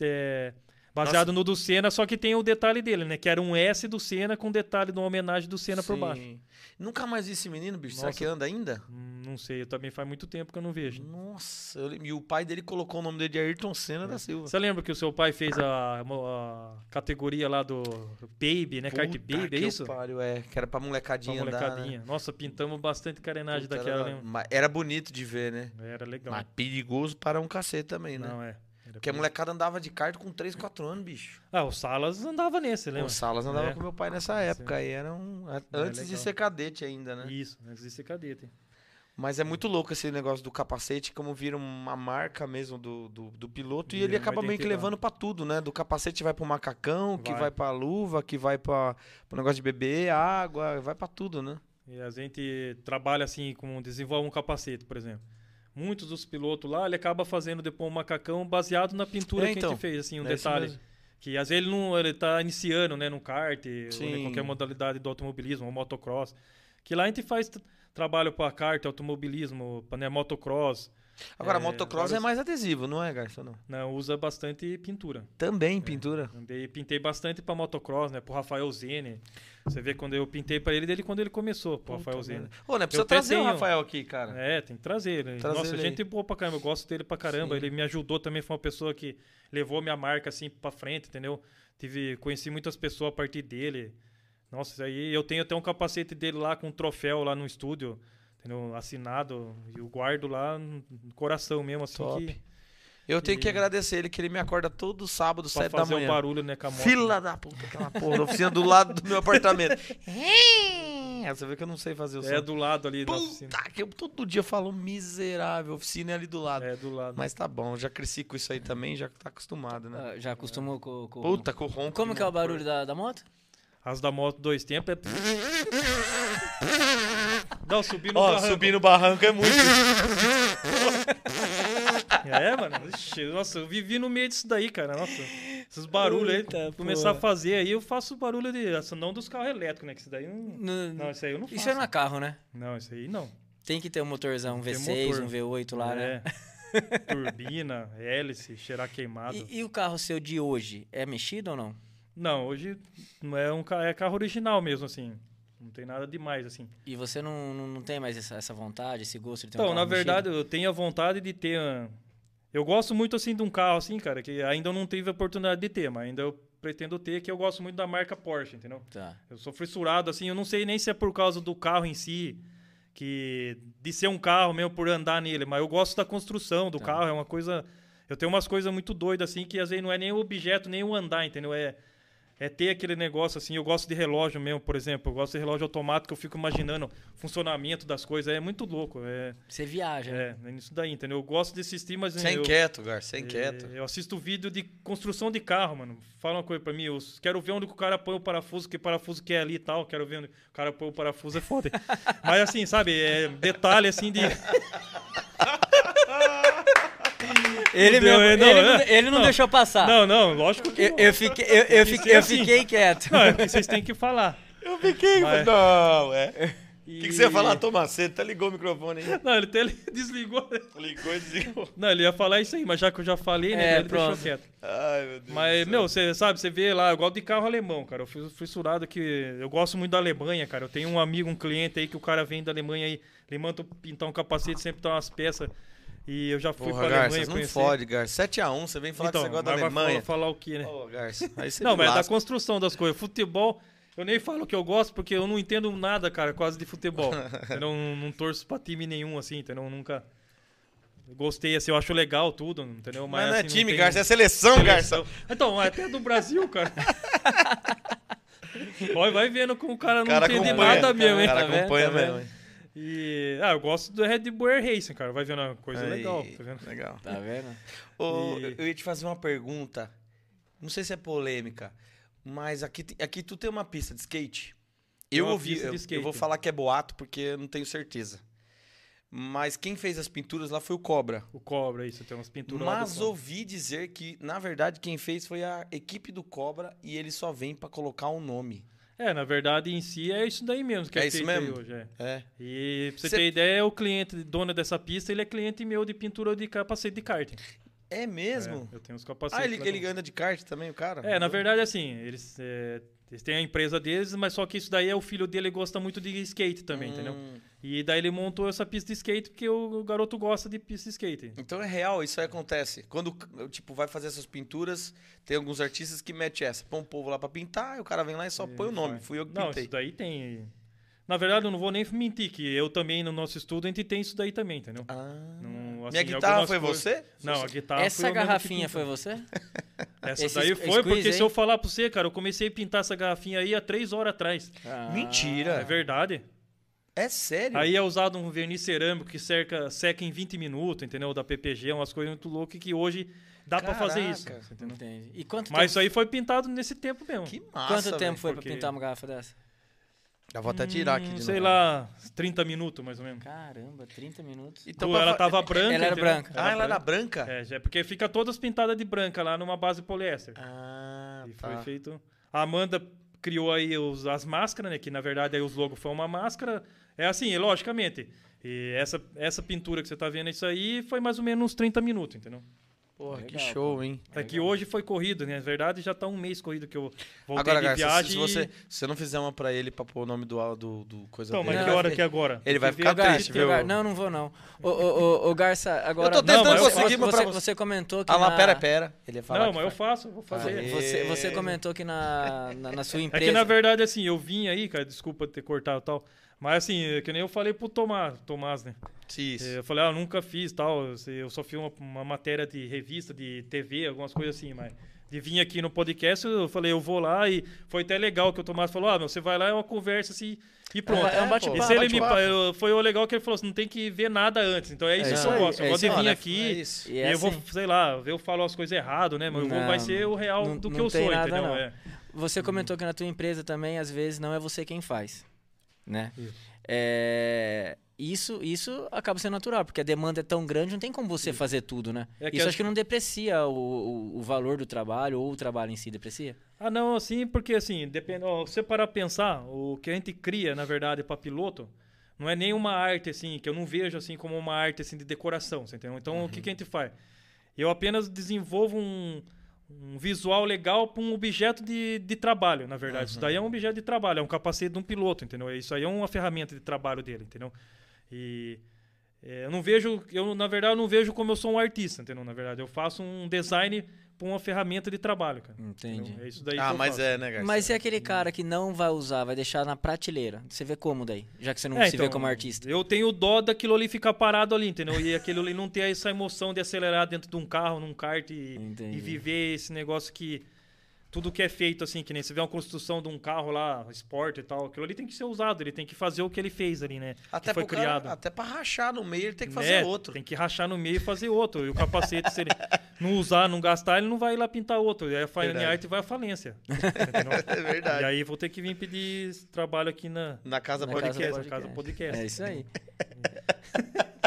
é, baseado no do Senna, só que tem o detalhe dele, né? Que era um S do Senna com detalhe de uma homenagem do Senna por Sim. baixo. Nunca mais vi esse menino, bicho. Será Nossa. que anda ainda? Hum, Não sei, eu também faz muito tempo que eu não vejo. Nossa, eu e o pai dele colocou o nome dele de Ayrton Senna da Silva. Você lembra que o seu pai fez a, a categoria lá do Baby, né? Kart Puta Baby, é isso? Pariu, é, que era pra Pra molecadinha andar, né? molecadinha. Nossa, pintamos bastante carenagem Puta, daquela, era, lembra? mas era bonito de ver, né? Era legal. Mas perigoso para um cacete também, né? Não, é. Porque a molecada andava de kart com 3, 4 anos, bicho. Ah, o Salas andava nesse, lembra? O Salas andava É. com meu pai nessa época. Aí era um. Antes de legal. ser cadete ainda, né? Isso, antes de ser cadete. Mas é muito louco esse negócio do capacete, como vira uma marca mesmo do, do, do piloto. E Vira ele acaba meio que levando pra tudo, né? Do capacete vai pro macacão, que Vai. vai pra luva, que vai pra, pro negócio de beber, água, vai pra tudo, né? E a gente trabalha assim, com desenvolve um capacete, por exemplo. Muitos dos pilotos lá, ele acaba fazendo depois um macacão baseado na pintura É, que a então. gente fez, assim, um É detalhe. Que às vezes ele não ele tá iniciando, né, no kart, ou em qualquer modalidade do automobilismo, ou motocross. Que lá a gente faz trabalho para kart, automobilismo, pra, né, motocross. Agora, É, motocross é mais adesivo, não é, Garça? Não. Não, usa bastante pintura. Também pintura. Andei, pintei bastante para motocross, né, pro Rafael Zene. Você vê quando eu pintei para ele dele quando ele começou, pro Rafael Puta Zene. merda. Ô, né? Precisa Eu trazer o Rafael aqui, cara. É, tem que trazer ele. Trazer Nossa, ele gente boa pra caramba. Eu gosto dele pra caramba. Sim. Ele me ajudou também. Foi uma pessoa que levou minha marca assim pra frente, entendeu? Tive, conheci muitas pessoas a partir dele. Nossa, aí eu tenho até um capacete dele lá com um troféu lá no estúdio, entendeu? Assinado. E eu guardo lá no no coração mesmo, assim. Top. Que, Eu tenho que agradecer ele, que ele me acorda todo sábado, 7 da fazer o manhã. barulho, né, com a moto. Fila da puta, aquela porra da oficina do lado do meu apartamento. É, *laughs* Você vê que eu não sei fazer o som. É do lado ali da oficina. Puta, que eu todo dia falo miserável, oficina é ali do lado. É do lado. Mas tá bom, já cresci com isso aí também, já tá acostumado, né? Ah, Já acostumou com, com... Puta, com o ronco. Como que é o barulho da, da moto? As da moto dois tempos é. *laughs* Não, subir no Ó, barranco. subir no barranco é muito. *laughs* É, mano. Ixi, nossa, eu vivi no meio disso daí, cara. Nossa. Esses barulhos aí. Eita, Começar a fazer aí, eu faço barulho de. essa- Não dos carros elétricos, né? Que isso daí não. No- Não, isso aí eu não faço. Isso é no carro, né? Não, isso aí não. Tem que ter um motorzão, um Tem V6, motor. um V8 lá, né? É. *laughs* Turbina, hélice, cheirar queimado. E, e o carro seu de hoje é mexido ou não? Não, hoje não é um é carro original mesmo, assim. Não tem nada demais, assim. E você não, não, não tem mais essa, essa vontade, esse gosto de ter um Então, carro na verdade, mexido? eu tenho a vontade de ter. ah, Eu gosto muito assim de um carro assim, cara, que ainda eu não tive a oportunidade de ter, mas ainda eu pretendo ter, que eu gosto muito da marca Porsche, entendeu? Tá. Eu sou fissurado assim, eu não sei nem se é por causa do carro em si, que de ser um carro mesmo por andar nele, mas eu gosto da construção do Tá. carro, é uma coisa, eu tenho umas coisas muito doidas assim que às vezes não é nem o objeto, nem o andar, entendeu? É é ter aquele negócio assim, eu gosto de relógio mesmo, por exemplo, eu gosto de relógio automático, eu fico imaginando o funcionamento das coisas, é muito louco, é Você viaja, né? é, é isso daí, entendeu? Eu gosto de assistir, mas Você é eu, inquieto, Gar, você é é, inquieto. eu assisto vídeo de construção de carro, mano. Fala uma coisa pra mim, eu quero ver onde o cara põe o parafuso, que parafuso que é ali e tal. Quero ver onde o cara põe o parafuso, é foda. *laughs* Mas assim, sabe, é detalhe assim de. *laughs* Ele, mesmo- não, ele, não, é. ele não Não. deixou passar. Não, não, lógico que. Eu, não. eu fiquei, eu, eu fiquei, eu assim. fiquei quieto. Não, é que vocês têm que falar. Eu fiquei. Mas- Não, é. O que, que você ia falar, Tomás? Você até ligou o microfone aí. Não, ele até *laughs* desligou. Ligou e desligou. Não, ele ia falar isso aí, mas já que eu já falei, né? É, ele deixou pronto. quieto. Ai, meu Deus. Mas, meu, você sabe, você vê lá, eu gosto de carro alemão, cara. Eu fui fissurado que. Eu gosto muito da Alemanha, cara. Eu tenho um amigo, um cliente aí que o cara vem da Alemanha aí, ele manda pintar um capacete, sempre tá umas peças. E eu já fui Porra, pra Garça, Alemanha não conhecer. fode, Garça. 7x1, você vem falar então, que você gosta da mas Alemanha. falar, falar o quê, né? Ô, Garça, Não, mas é da construção das coisas. Futebol, eu nem falo que eu gosto porque eu não entendo nada, cara, quase de futebol. *laughs* eu não, não torço pra time nenhum, assim, entendeu? Nunca. Gostei, assim, eu acho legal tudo, entendeu? Mas não é assim, time, tem Garça, é seleção, seleção. Garça. Então, até do Brasil, cara. *laughs* Olha, vai vendo como o cara não O cara entende nada mesmo, O hein? cara Tá acompanha Tá mesmo. hein? E, ah, eu gosto do Red Bull Air Racing, cara. Vai vendo uma coisa Aí, legal, tá vendo? Legal. Tá vendo? Ô, E- Eu ia te fazer uma pergunta. Não sei se é polêmica, mas aqui, aqui tu tem uma pista de skate. Eu uma ouvi, eu, skate. eu vou falar que é boato porque eu não tenho certeza. Mas quem fez as pinturas lá foi o Cobra. O Cobra, isso, tem umas pinturas Mas ouvi dizer que, na verdade, quem fez foi a equipe do Cobra e ele só vem pra colocar um nome. É, na verdade, em si, é isso daí mesmo que é, É isso mesmo? hoje, é. É. E pra você Cê- ter ideia, o cliente, dono dessa pista, ele é cliente meu de pintura de capacete de kart. É mesmo? É, eu tenho os capacetes. ah, ele, ele anda de kart também, o cara? É, na verdade, assim, eles, é, eles têm a empresa deles, mas só que isso daí é o filho dele gosta muito de skate também, entendeu? E daí ele montou essa pista de skate porque o garoto gosta de pista de skate. Então é real, isso aí acontece. Quando, tipo, vai fazer essas pinturas, tem alguns artistas que metem essa. Põe um povo lá pra pintar, e o cara vem lá e só põe o nome. Faz. Fui eu que Não, pintei. isso daí tem. Na verdade, eu não vou nem mentir, que eu também, no nosso estudo, a gente tem isso daí também, entendeu? Ah. Não, assim, Minha guitarra foi coisas- você? Não, a guitarra Essa foi garrafinha foi você? *laughs* Essa Esse daí squeeze foi, porque aí? se eu falar pra você, cara, eu comecei a pintar essa garrafinha aí há três horas atrás. Ah, Mentira. É verdade. É sério? Aí é usado um verniz cerâmico que cerca, seca em 20 minutos, entendeu? Da PPG, umas coisas muito loucas que hoje dá pra fazer isso. E quanto Mas isso tempo, aí foi pintado nesse tempo mesmo. Que massa, quanto tempo velho. foi porque- pra pintar uma garrafa dessa? Já vou até tirar aqui Hum, de Sei novo. lá, 30 minutos mais ou menos. Caramba, 30 minutos. Então, ela tava branca. Ela era entendeu? branca. Ah, ela era branca? É, já- porque fica todas pintadas de branca lá numa base poliéster. Ah, e tá. foi feito. A Amanda criou aí os, as máscaras, né? Que na verdade aí os logos foi uma máscara. É assim, logicamente. E essa, essa pintura que você tá vendo isso aí foi mais ou menos uns 30 minutos, entendeu? Porra, que Legal, show, hein? É que hoje foi corrido, né? Na verdade, já tá um mês corrido que eu voltei Agora, de Garça, viagem. se, se e- você, se você não fizer uma pra ele pra pôr o nome do, do, do coisa Então, mas dele... que Não, hora ele- que é agora? ele vai que ficar ver- Gar- triste, viu? Não, não vou não. Ô, ô, ô, ô, Garça, agora... Eu tô tentando Não, mas conseguir pra você, você. você comentou que Ah lá, na- pera, pera. Ele ia falar Não, que mas eu faço, vou fazer. Você, você comentou que na, na, na sua empresa... É que na verdade, assim, eu vim aí, cara, desculpa ter cortado e tal. Mas assim, é que nem eu falei pro Tomás, Tomás, né? Isso. Eu falei, ah, eu nunca fiz tal. eu Eu só fiz uma, uma matéria de revista, de TV, algumas coisas assim, mas. De vir aqui no podcast, eu falei, eu vou lá e foi até legal que o Tomás falou, ah, meu, você vai lá, é uma conversa assim e pronto. É um É, bate-papo. pô, E se ele me, bate-papo. pa- eu- foi o legal que ele falou, você não tem que ver nada antes. Então é isso É que eu gosto. Eu é gosto isso de aí. vir Não, aqui é. E e é eu vou, assim, sei lá, eu falo as coisas erradas, né? Mas eu vou, vai Não, ser o real não- do que não eu sou, nada, entendeu? não. É. Você comentou que na tua empresa também, às vezes, não é você quem faz, né? Isso. É, Isso, isso acaba sendo natural, porque a demanda é tão grande, não tem como você fazer tudo, né? É isso acho que não deprecia o, o, o valor do trabalho ou o trabalho em si, deprecia? Ah, não, assim, porque assim, depende, ó, você parar pra pensar, o que a gente cria, na verdade, para piloto, não é nem uma arte, assim, que eu não vejo, assim, como uma arte, assim, de decoração, você entendeu? Então, o que, que a gente faz? Eu apenas desenvolvo um, um visual legal para um objeto de, de trabalho, na verdade. Isso daí é um objeto de trabalho, é um capacete de um piloto, entendeu? Isso aí é uma ferramenta de trabalho dele, entendeu? E é, eu não vejo, eu na verdade eu não vejo como eu sou um artista, entendeu? Na verdade, eu faço um design para uma ferramenta de trabalho, cara. Entendi. entendeu? É isso daí Ah, mas faço. é, né, Garcia? Mas e aquele cara que não vai usar, vai deixar na prateleira? Você vê como daí? Já que você não É, se vê então, como artista. Eu tenho dó daquilo ali ficar parado ali, entendeu? E aquilo ali não ter essa emoção de acelerar dentro de um carro, num kart e, e viver esse negócio que. Tudo que é feito assim, que nem você vê uma construção de um carro lá, esporte e tal, aquilo ali tem que ser usado, ele tem que fazer o que ele fez ali, né? Até, que foi cara- criado. até pra rachar no meio, ele tem que fazer É, outro. Tem que rachar no meio e fazer outro. E o capacete, se ele *laughs* não usar, não gastar, ele não vai ir lá pintar outro. E aí a Fine. Art vai à falência. *laughs* É verdade. E aí vou ter que vir pedir trabalho aqui na, Na casa Na podcast. casa podcast, podcast. casa podcast. É isso aí. *laughs*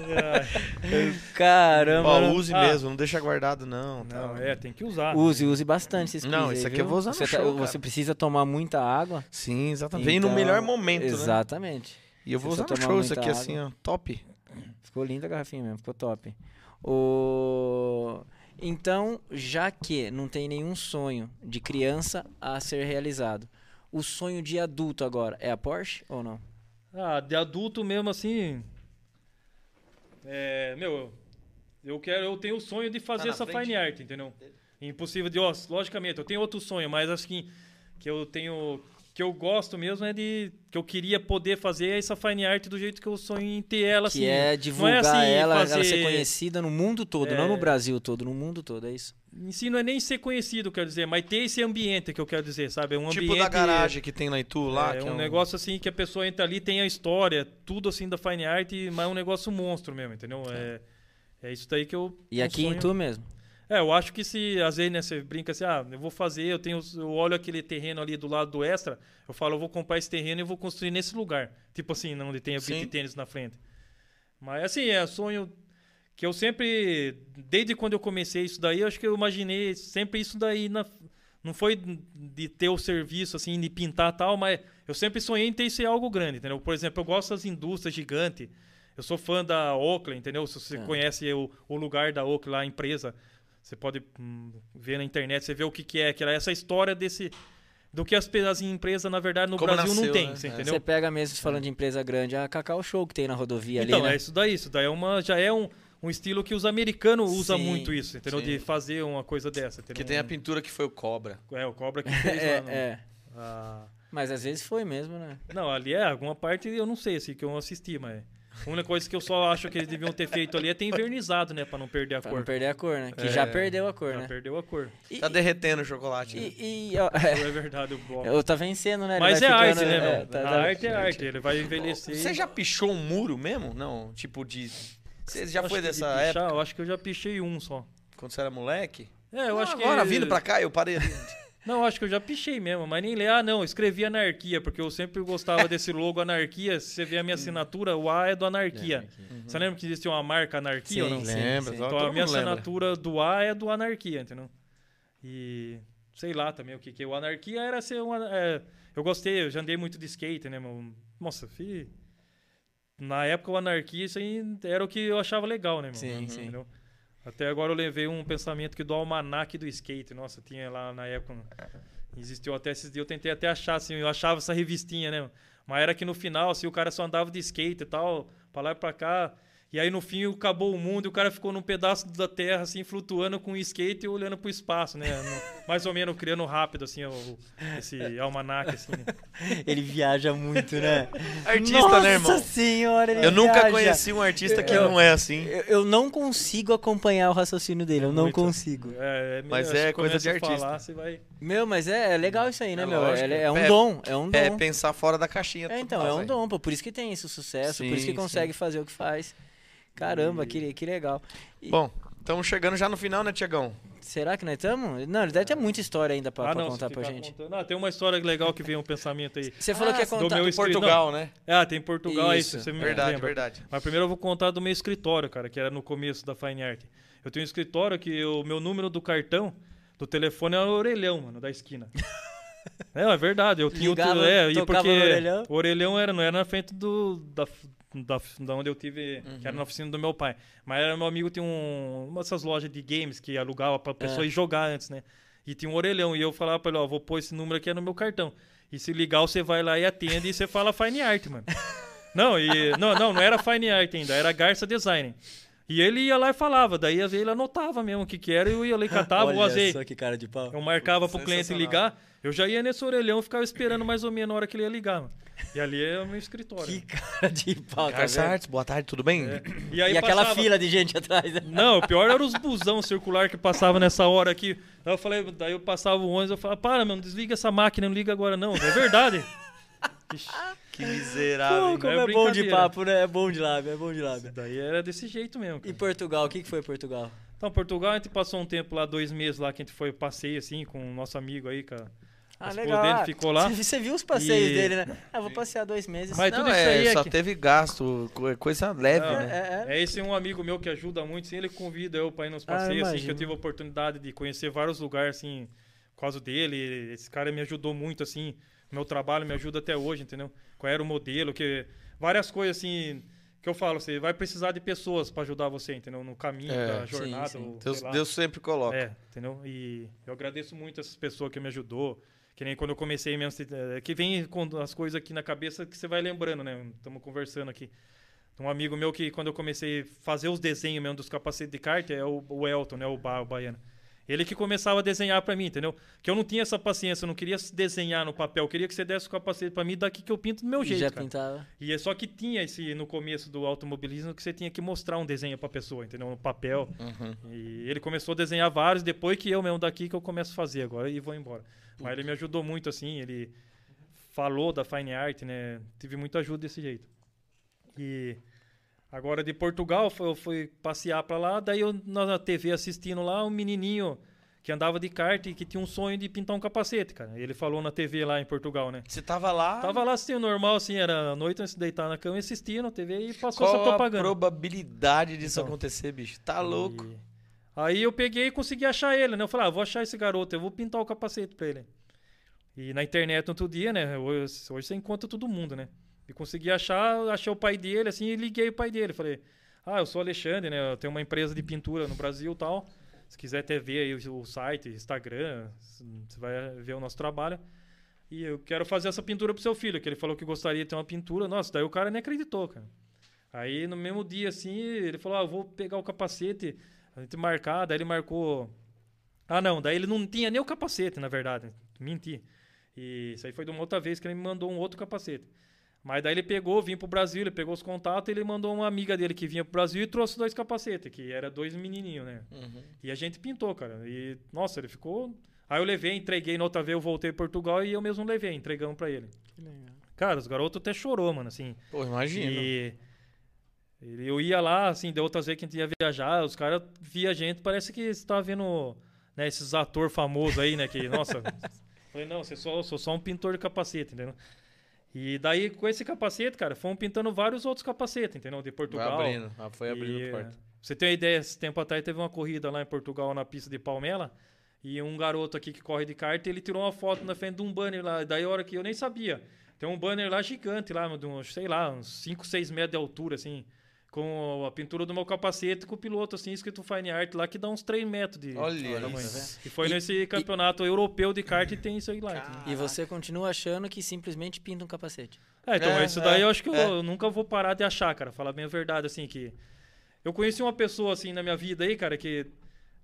*laughs* Caramba. Ó, use Ah. mesmo, não deixa guardado não. tá? Não, é, tem que usar. Use, use bastante esses Não, isso aí, aqui eu viu? vou usar no você, show, cara. você precisa tomar muita água. Sim, exatamente. Vem no então- melhor momento, né? Exatamente. E eu vou usar no tomar show isso aqui assim, ó, top. Ficou linda a garrafinha mesmo, ficou top. O... Então, já que não tem nenhum sonho de criança a ser realizado, o sonho de adulto agora é a Porsche ou não? Ah, de adulto mesmo assim. É, meu, eu quero, eu tenho o sonho de fazer na essa frente? fine art, entendeu? Impossível de, ó, logicamente, eu tenho outro sonho, mas assim, que eu tenho que eu gosto mesmo é de que eu queria poder fazer essa fine art do jeito que eu sonho em ter ela que assim. é não divulgar assim, ela, ela fazer- ser conhecida no mundo todo, não no É. Brasil todo, no mundo todo, é isso? Em si não é nem ser conhecido, quero dizer, mas ter esse ambiente que eu quero dizer, sabe? É um tipo ambiente da garagem que tem lá em Tu, lá. é que um negócio assim que a pessoa entra ali, tem a história, tudo assim da fine art, mas é um negócio monstro mesmo, entendeu? É, é isso daí que eu. E um aqui em sonho. tu mesmo? É, eu acho que se às vezes né, você brinca assim, ah, eu vou fazer, eu tenho, eu olho aquele terreno ali do lado do extra, eu falo, eu vou comprar esse terreno e vou construir nesse lugar. Tipo assim, onde tem a beat tênis na frente. Mas assim, é sonho que eu sempre, desde quando eu comecei isso daí, eu acho que eu imaginei sempre isso daí na, não foi de ter o serviço assim, de pintar tal, mas eu sempre sonhei em ter isso algo grande, entendeu? Por exemplo, eu gosto das indústrias gigantes. Eu sou fã da Oakley, entendeu? Se você É. conhece o, o lugar da Oakley lá, a empresa, você pode hum, ver na internet, você vê o que, que é, que era essa história desse do que as, as empresas, na verdade, no Como Brasil nasceu, não tem, né? você É. entendeu? Você pega mesmo falando de empresa grande, a Cacau Show que tem na rodovia Então, ali, né? é isso daí. Isso daí é uma, já é um, um estilo que os americanos usam Sim, muito isso, entendeu? sim. De fazer uma coisa dessa. Que entendeu? tem a pintura que foi o Cobra. É, o Cobra que *laughs* fez É, lá. no- é. Ah, Mas às vezes foi mesmo, né? Não, ali é, alguma parte eu não sei, assim, que eu assisti, mas... A única coisa que eu só acho que eles deviam ter feito ali é ter invernizado, né? Pra não perder a Pra cor. não perder a cor, né? Que É, já perdeu a cor, Já né? perdeu a cor. E, Tá derretendo o chocolate. né? e, e, ó, *laughs* É verdade, o bloco. eu tá vencendo, né? Ele Mas é vai arte, ficando- né, é, tá- a tá- arte é arte, ele vai envelhecer. Você já pichou um muro mesmo? Não, tipo de... Você já foi que de dessa pichar, época, Eu acho que eu já pichei um só. quando você era moleque? É, eu acho que... Agora, vindo pra cá, eu parei. Não, acho que eu já pichei mesmo, mas nem ler. Ah, não, escrevi anarquia, porque eu sempre gostava desse logo anarquia. Se você vê a minha assinatura, o A é do anarquia. Você lembra que existia uma marca anarquia ou não? Sim, sim, Lembra, sim. Então a minha mundo lembra. assinatura do A é do anarquia, entendeu? E sei lá também o que que é. O anarquia era ser uma. é, eu gostei, eu já andei muito de skate, né, meu? Nossa, fi. Na época o anarquia, isso aí era o que eu achava legal, né, meu? Sim, sim. Entendeu? Até agora eu levei um pensamento que do almanac do skate. Nossa, tinha lá na época. Existiu até esses dias, eu tentei até achar, assim, eu achava essa revistinha, né? Mas era que no final, assim, o cara só andava de skate e tal, pra lá e pra cá. E aí no fim acabou o mundo e o cara ficou num pedaço da terra, assim, flutuando com o skate e olhando pro espaço, né? No- mais ou menos criando rápido, assim, o, esse almanac, assim. *laughs* Ele viaja muito, né? Artista, Nossa né, irmão? senhora, ele Eu nunca viaja. conheci um artista que Eu- não é assim. Eu, eu não consigo acompanhar o raciocínio dele, eu não Muito. consigo. É, é, Mas é que coisa de artista. Falar, você vai... Meu, mas é, é legal isso aí, né, É meu? É, é um É- dom, é um dom. É pensar fora da caixinha. É, então, é um velho. dom, pô, por isso que tem esse sucesso, por isso Sim, que consegue fazer o que faz. Caramba, que, que legal. E- Bom, estamos chegando já no final, né, Tiagão? Será que nós estamos? Não, ele deve ter muita história ainda pra, ah, não, contar se pra gente. contando- Ah, tem uma história legal que veio um pensamento aí. Você falou Ah, que ia do contar. meu Do escrito- Portugal, né? Ah, tem Portugal, Isso. isso, você me Verdade, lembra. verdade. Mas primeiro eu vou contar do meu escritório, cara, que era no começo da Fine Art. Eu tenho um escritório que o meu número do cartão do telefone é o orelhão, mano, da esquina. *laughs* é, é verdade. Eu tinha Ligava, é, e porque orelhão? o orelhão era, não era na frente do da, da, da onde eu tive, que Uhum. era na oficina do meu pai. Mas era meu amigo tinha um, uma dessas lojas de games que alugava pra pessoa É. ir jogar antes, né? E tinha um orelhão e eu falava pra ele, ó, vou pôr esse número aqui no meu cartão. E se ligar, você vai lá e atende e você fala Fine Art, mano. *laughs* Não, e, não, não, não era Fine Art ainda, era Garça Design. E ele ia lá e falava, daí às vezes ele anotava mesmo o que que era e eu ia lá e catava, às *laughs* vezes só que cara de pau. eu marcava pro cliente ligar, eu já ia nesse orelhão e ficava esperando mais ou menos a hora que ele ia ligar, mano. E ali é o meu escritório. Que cara de pau, tá Garça vendo? Artes, boa tarde, tudo bem? É. E, aí E aquela passava- fila de gente atrás. né? Não, o pior era os *laughs* busão circular que passava nessa hora aqui. Daí eu falei, daí eu passava o ônibus, eu falava, para, mano, desliga essa máquina, não liga agora não. É verdade. *laughs* Ixi, Que Pô, miserável. como é é bom de papo, né? É bom de lábio, é bom de lábio. daí era desse jeito mesmo. E cara. Portugal, o que, que foi Portugal? Então, Portugal, a gente passou um tempo lá, dois meses lá, que a gente foi passeio, assim, com o nosso amigo aí, com a, Ah, esposa legal. dele Ah, ficou lá. *laughs* Você, viu os passeios E- dele, né? Ah, vou passear dois meses. Mas Não, tudo isso é, aí é só que- teve gasto, co- coisa leve, Não, né? É, é. É esse um amigo meu que ajuda muito, assim, ele convida eu pra ir nos Ah, passeios, assim, que eu tive a oportunidade de conhecer vários lugares, assim, por causa dele. Esse cara me ajudou muito, assim, meu trabalho me ajuda até hoje, entendeu? Qual era o modelo, que várias coisas, assim, que eu falo, você vai precisar de pessoas pra ajudar você, entendeu? No caminho, É, da sim, jornada, sim. ou, Deus, sei lá. Deus sempre coloca. É, entendeu? E eu agradeço muito essas pessoas que me ajudou. Que nem quando eu comecei mesmo, se- é, que vem com as coisas aqui na cabeça que você vai lembrando, né? Estamos conversando aqui. Um amigo meu que quando eu comecei a fazer os desenhos mesmo dos capacetes de kart é o, o Elton, né? O, ba, o baiano. Ele que começava a desenhar pra mim, entendeu? Que eu não tinha essa paciência, eu não queria desenhar no papel, eu queria que você desse o capacete pra mim daqui que eu pinto do meu E jeito, já cara. pintava. E é só que tinha esse no começo do automobilismo que você tinha que mostrar um desenho pra pessoa, entendeu? No papel. Uhum. E ele começou a desenhar vários, depois que eu mesmo daqui que eu começo a fazer agora e vou embora. Mas ele me ajudou muito, assim, ele falou da Fine Art, né? Tive muita ajuda desse jeito. E agora de Portugal, eu fui passear pra lá, daí eu na TV assistindo lá, um menininho que andava de kart e que tinha um sonho de pintar um capacete, cara. Ele falou na TV lá em Portugal, né? Você tava lá. Tava lá assistindo normal, assim, era a noite antes de deitar na cama e assistindo a TV e passou Qual essa a propaganda. probabilidade disso Então. acontecer, bicho? Tá louco. E- Aí eu peguei e consegui achar ele, né? Eu falei, ah, vou achar esse garoto, eu vou pintar o capacete pra ele. E na internet outro dia, né? Hoje, hoje você encontra todo mundo, né? E consegui achar, achei o pai dele, assim, e liguei o pai dele. Falei, ah, eu sou Alexandre, né? Eu tenho uma empresa de pintura no Brasil tal. Se quiser até ver aí o site, Instagram, você vai ver o nosso trabalho. E eu quero fazer essa pintura pro seu filho, que ele falou que gostaria de ter uma pintura. Nossa, daí o cara nem acreditou, cara. Aí no mesmo dia, assim, ele falou: Ah, eu vou pegar o capacete, a gente marcar. Daí ele marcou. Ah, não, daí ele não tinha nem o capacete, na verdade. Menti. E isso aí foi de uma outra vez que ele me mandou um outro capacete. Mas daí ele pegou, vinha pro Brasil, ele pegou os contatos e ele mandou uma amiga dele que vinha pro Brasil e trouxe dois capacetes, que era dois menininhos, né? Uhum. E a gente pintou, cara. E, nossa, ele ficou. Aí eu levei, entreguei, na outra vez eu voltei para Portugal e eu mesmo levei, entregamos pra ele. Que legal. Cara, os garotos até chorou, mano, assim. Pô, imagina. E eu ia lá, assim, de outras vezes que a gente ia viajar, os caras via a gente, parece que você tava vendo né, esses atores famosos aí, né? Que, nossa. *laughs* falei, não, você só, sou só um pintor de capacete, entendeu? E daí, com esse capacete, cara, fomos pintando vários outros capacetes, entendeu? De Vai Portugal. abrindo. Ah, foi abrindo E, pra Você tem uma ideia, esse tempo atrás teve uma corrida lá em Portugal na pista de Palmela. E um garoto aqui que corre de kart, ele tirou uma foto na frente de um banner lá. Daí a hora que eu nem sabia. Tem um banner lá gigante lá, de uns, sei lá, uns 5, 6 metros de altura, assim. Com a pintura do meu capacete, com o piloto, assim, escrito Fine Art lá, que dá uns 3 metros de Olha tamanho. isso. E foi E- nesse campeonato europeu de kart e tem isso aí lá. E você continua achando que simplesmente pinta um capacete. É, então, É, isso daí é, eu acho que eu, é. eu nunca vou parar de achar, cara. Falar bem a verdade, assim, que. Eu conheci uma pessoa, assim, na minha vida aí, cara, que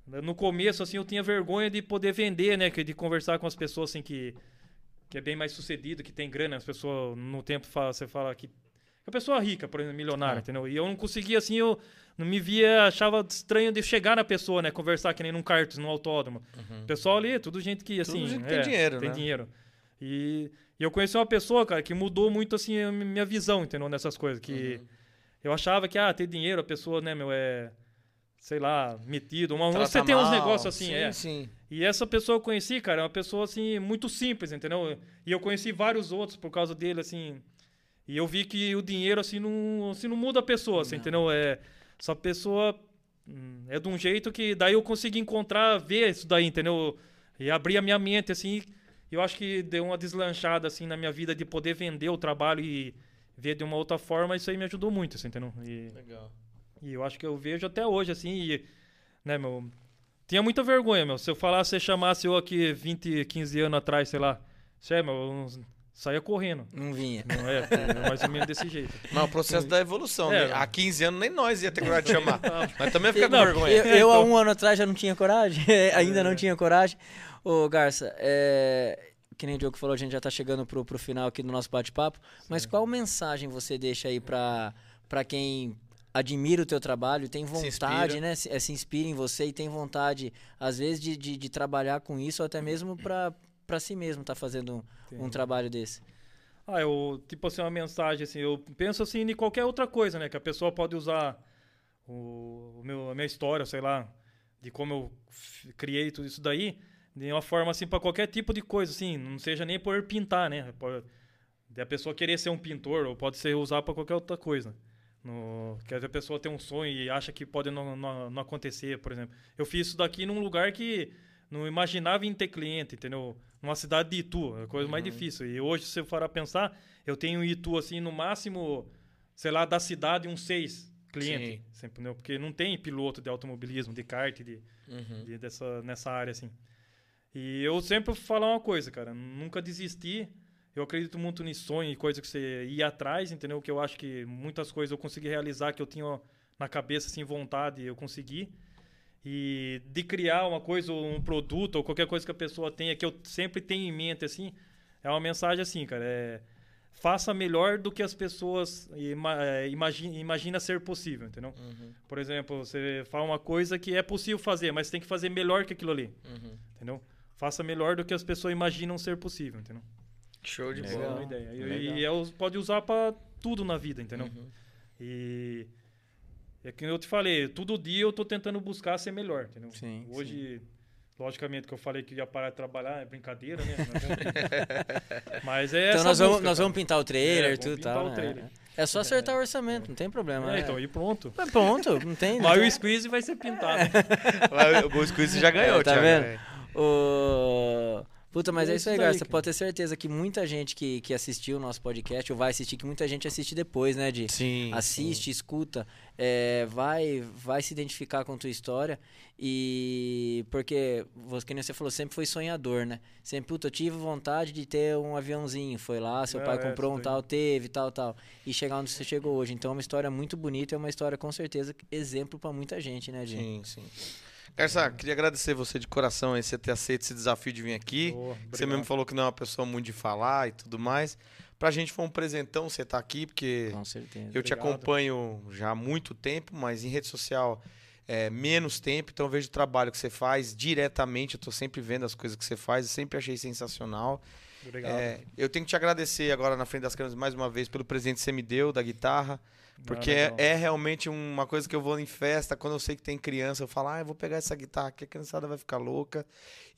no começo, assim, eu tinha vergonha de poder vender, né? que- De conversar com as pessoas, assim, que. Que é bem mais sucedido, que tem grana. As pessoas, no tempo, fala, você fala que. A pessoa rica, por exemplo, milionária, É. entendeu? E eu não conseguia, assim, eu não me via, achava estranho de chegar na pessoa, né? Conversar que nem num kart, num autódromo. O pessoal ali, tudo gente que, assim... Uhum. gente é, tem dinheiro, Tem né? dinheiro. E, e eu conheci uma pessoa, cara, que mudou muito, assim, a mi- minha visão, entendeu? Nessas coisas. Que Uhum. eu achava que, ah, ter dinheiro, a pessoa, né, meu, é... Sei lá, metido. Uma, Trata você tem uns mal. negócios assim, sim, é. Sim, E essa pessoa eu conheci, cara, é uma pessoa, assim, muito simples, entendeu? E eu conheci vários outros por causa dele, assim... E eu vi que o dinheiro, assim, não, assim, não muda a pessoa, assim, Não. entendeu? É, essa pessoa hum, é de um jeito que... Daí eu consegui encontrar, ver isso daí, entendeu? E abrir a minha mente, assim... Eu acho que deu uma deslanchada, assim, na minha vida de poder vender o trabalho e ver de uma outra forma. Isso aí me ajudou muito, assim, entendeu? E... Legal. E eu acho que eu vejo até hoje, assim, e, né, meu. Tinha muita vergonha, meu. Se eu falasse, se chamasse eu aqui 20, 15 anos atrás, sei lá. Sei, meu, eu não- saía correndo. Não vinha. Não é, é mais ou menos desse jeito. Mas o processo da evolução, É. né? Há 15 anos nem nós ia ter coragem de chamar. *laughs* Mas também fica com Não, vergonha. Eu, eu, há Então- um ano atrás já não tinha coragem, *laughs* ainda É. não tinha coragem. Ô, Garça, é, que nem o Diogo falou, a gente já tá chegando pro, pro final aqui do nosso bate-papo, mas qual mensagem você deixa aí pra, pra quem admira o teu trabalho, tem vontade, inspira. né, se, é, se inspira em você e tem vontade, às vezes, de, de, de trabalhar com isso, ou até mesmo pra, pra si mesmo tá fazendo um, um trabalho desse? Ah, eu, tipo assim, uma mensagem, assim, eu penso assim em qualquer outra coisa, né? Que a pessoa pode usar o, o meu, a minha história, sei lá, de como eu criei tudo isso daí. de uma forma assim para qualquer tipo de coisa, assim, não seja nem por pintar, né? Pode, de a pessoa querer ser um pintor ou pode ser usar para qualquer outra coisa. No, que a pessoa tem um sonho e acha que pode não, não, não, acontecer, por exemplo. Eu fiz isso daqui num lugar que não imaginava em ter cliente, entendeu? Numa cidade de Itu, é a coisa uhum. mais difícil. E hoje, se eu for a pensar, eu tenho Itu, assim, no máximo, sei lá, da cidade, uns seis clientes. Sempre, né? Porque não tem piloto de automobilismo, de kart, de, uhum. de, dessa, nessa área, assim. E eu sempre falo uma coisa, cara, nunca desisti. Eu acredito muito em sonho e coisa que você ia atrás, entendeu? Que eu acho que muitas coisas eu consegui realizar que eu tinha na cabeça, assim, vontade, eu consegui. E de criar uma coisa, um produto, ou qualquer coisa que a pessoa tenha, que eu sempre tenho em mente, assim, é uma mensagem assim, cara, é faça melhor do que as pessoas é, imagina, imagina ser possível, entendeu? Uhum. Por exemplo, você fala uma coisa que é possível fazer, mas tem que fazer melhor que aquilo ali, uhum. entendeu? Faça melhor do que as pessoas imaginam ser possível, entendeu? Show de bola. É ideia. E, e é, pode usar para tudo na vida, entendeu? Uhum. E é que eu te falei, todo dia eu tô tentando buscar ser melhor, entendeu? Sim, Hoje, sim. logicamente que eu falei que ia parar de trabalhar, é brincadeira, né? *laughs* Mas é Então nós, busca, vamos, nós vamos pintar o trailer, é, tudo tal, né? É só acertar o orçamento, não tem problema. É, então, e pronto. É pronto, não tem. *laughs* Mas o squeeze vai ser pintado. *laughs* o squeeze já ganhou, é, tá vendo? O... Puta, mas é, é isso aí, Garça. Você pode ter certeza que muita gente que, que assistiu o nosso podcast, ou vai assistir, que muita gente assiste depois, né? De sim. Assiste, sim. escuta, é, vai, vai se identificar com tua história. E porque, você, como você falou, sempre foi sonhador, né? Sempre, puta, eu tive vontade de ter um aviãozinho. Foi lá, seu é, pai comprou um tal, teve, tal, tal. E chegar onde você chegou hoje. Então é uma história muito bonita, é uma história com certeza exemplo para muita gente, né, gente? Sim, sim. Garça, queria agradecer você de coração aí, você ter aceito esse desafio de vir aqui. Oh, você mesmo falou que não é uma pessoa muito de falar e tudo mais. Pra gente foi um presentão você estar tá aqui, porque Com certeza. eu te acompanho já há muito tempo, mas em rede social é, menos tempo, então eu vejo o trabalho que você faz diretamente, eu tô sempre vendo as coisas que você faz, eu sempre achei sensacional. Obrigado. É, eu tenho que te agradecer agora na frente das câmeras mais uma vez pelo presente que você me deu da guitarra. Porque é, é, realmente uma coisa que eu vou em festa, quando eu sei que tem criança, eu falo, ah, eu vou pegar essa guitarra aqui, a criançada vai ficar louca.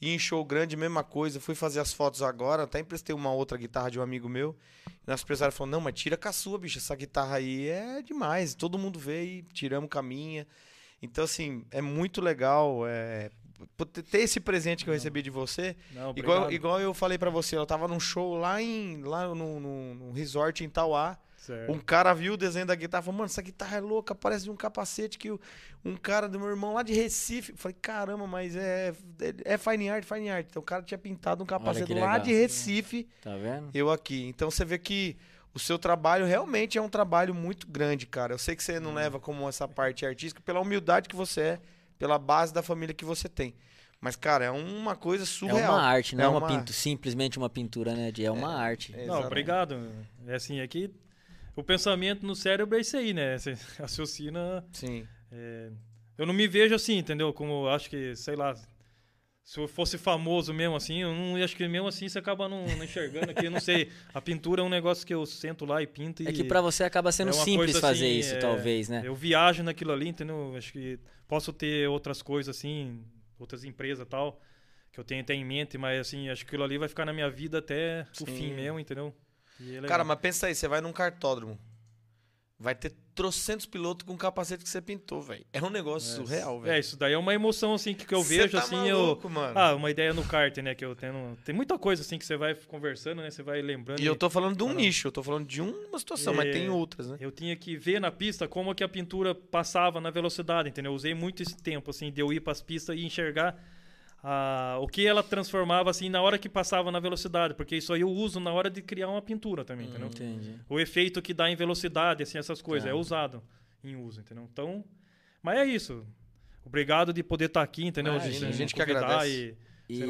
E em show grande, mesma coisa. Fui fazer as fotos agora, até emprestei uma outra guitarra de um amigo meu. E nosso empresário falou, não, mas tira com a sua, bicho, essa guitarra aí é demais. Todo mundo vê e tiramos caminha. Então, assim, é muito legal é, ter esse presente que eu recebi de você. Não, igual, igual eu falei para você, eu tava num show lá, em, lá no, no, no resort em Tauá. Certo. Um cara viu o desenho da guitarra e falou, mano, essa guitarra é louca, parece de um capacete que um cara do meu irmão lá de Recife. Eu falei, caramba, mas é, é, é fine art, fine art. Então o cara tinha pintado um capacete lá de Recife. Tá vendo? Eu aqui. Então você vê que o seu trabalho realmente é um trabalho muito grande, cara. Eu sei que você não hum. leva como essa parte artística pela humildade que você é, pela base da família que você tem. Mas, cara, é uma coisa surreal. É uma arte, não é, uma, uma... Pintura, simplesmente uma pintura, né? É uma é, arte. Não, obrigado. É assim, aqui é o pensamento no cérebro é isso aí, né? Você *laughs* raciocina. Sim. É, eu não me vejo assim, entendeu? Como acho que, sei lá, se eu fosse famoso mesmo assim, eu não acho que mesmo assim você acaba não, não enxergando aqui, eu não sei. *laughs* A pintura é um negócio que eu sento lá e pinto e É que para você acaba sendo é simples fazer assim, isso, é, talvez, né? Eu viajo naquilo ali, entendeu? Acho que posso ter outras coisas assim, outras empresas tal, que eu tenho até em mente, mas assim, acho que aquilo ali vai ficar na minha vida até Sim. o fim mesmo, entendeu? É Cara, mas pensa aí, você vai num cartódromo. Vai ter trocentos pilotos com o capacete que você pintou, velho. É um negócio é, surreal, velho. É, isso daí é uma emoção, assim, que, que eu vejo, tá assim, maluco, eu... Mano. Ah, uma ideia no kart, né, que eu tenho... Tem muita coisa, assim, que você vai conversando, né, você vai lembrando. E, e... eu tô falando de um nicho, eu tô falando de uma situação, é... mas tem outras, né? Eu tinha que ver na pista como que a pintura passava na velocidade, entendeu? Eu usei muito esse tempo, assim, de eu ir pras pistas e enxergar a, o que ela transformava assim na hora que passava na velocidade, porque isso aí eu uso na hora de criar uma pintura também, hum, entendeu? Entendi. O efeito que dá em velocidade, assim, essas coisas, é usado em uso, entendeu? Então, mas é isso. Obrigado de poder estar tá aqui, entendeu? Ah, de, a gente que agradece. E,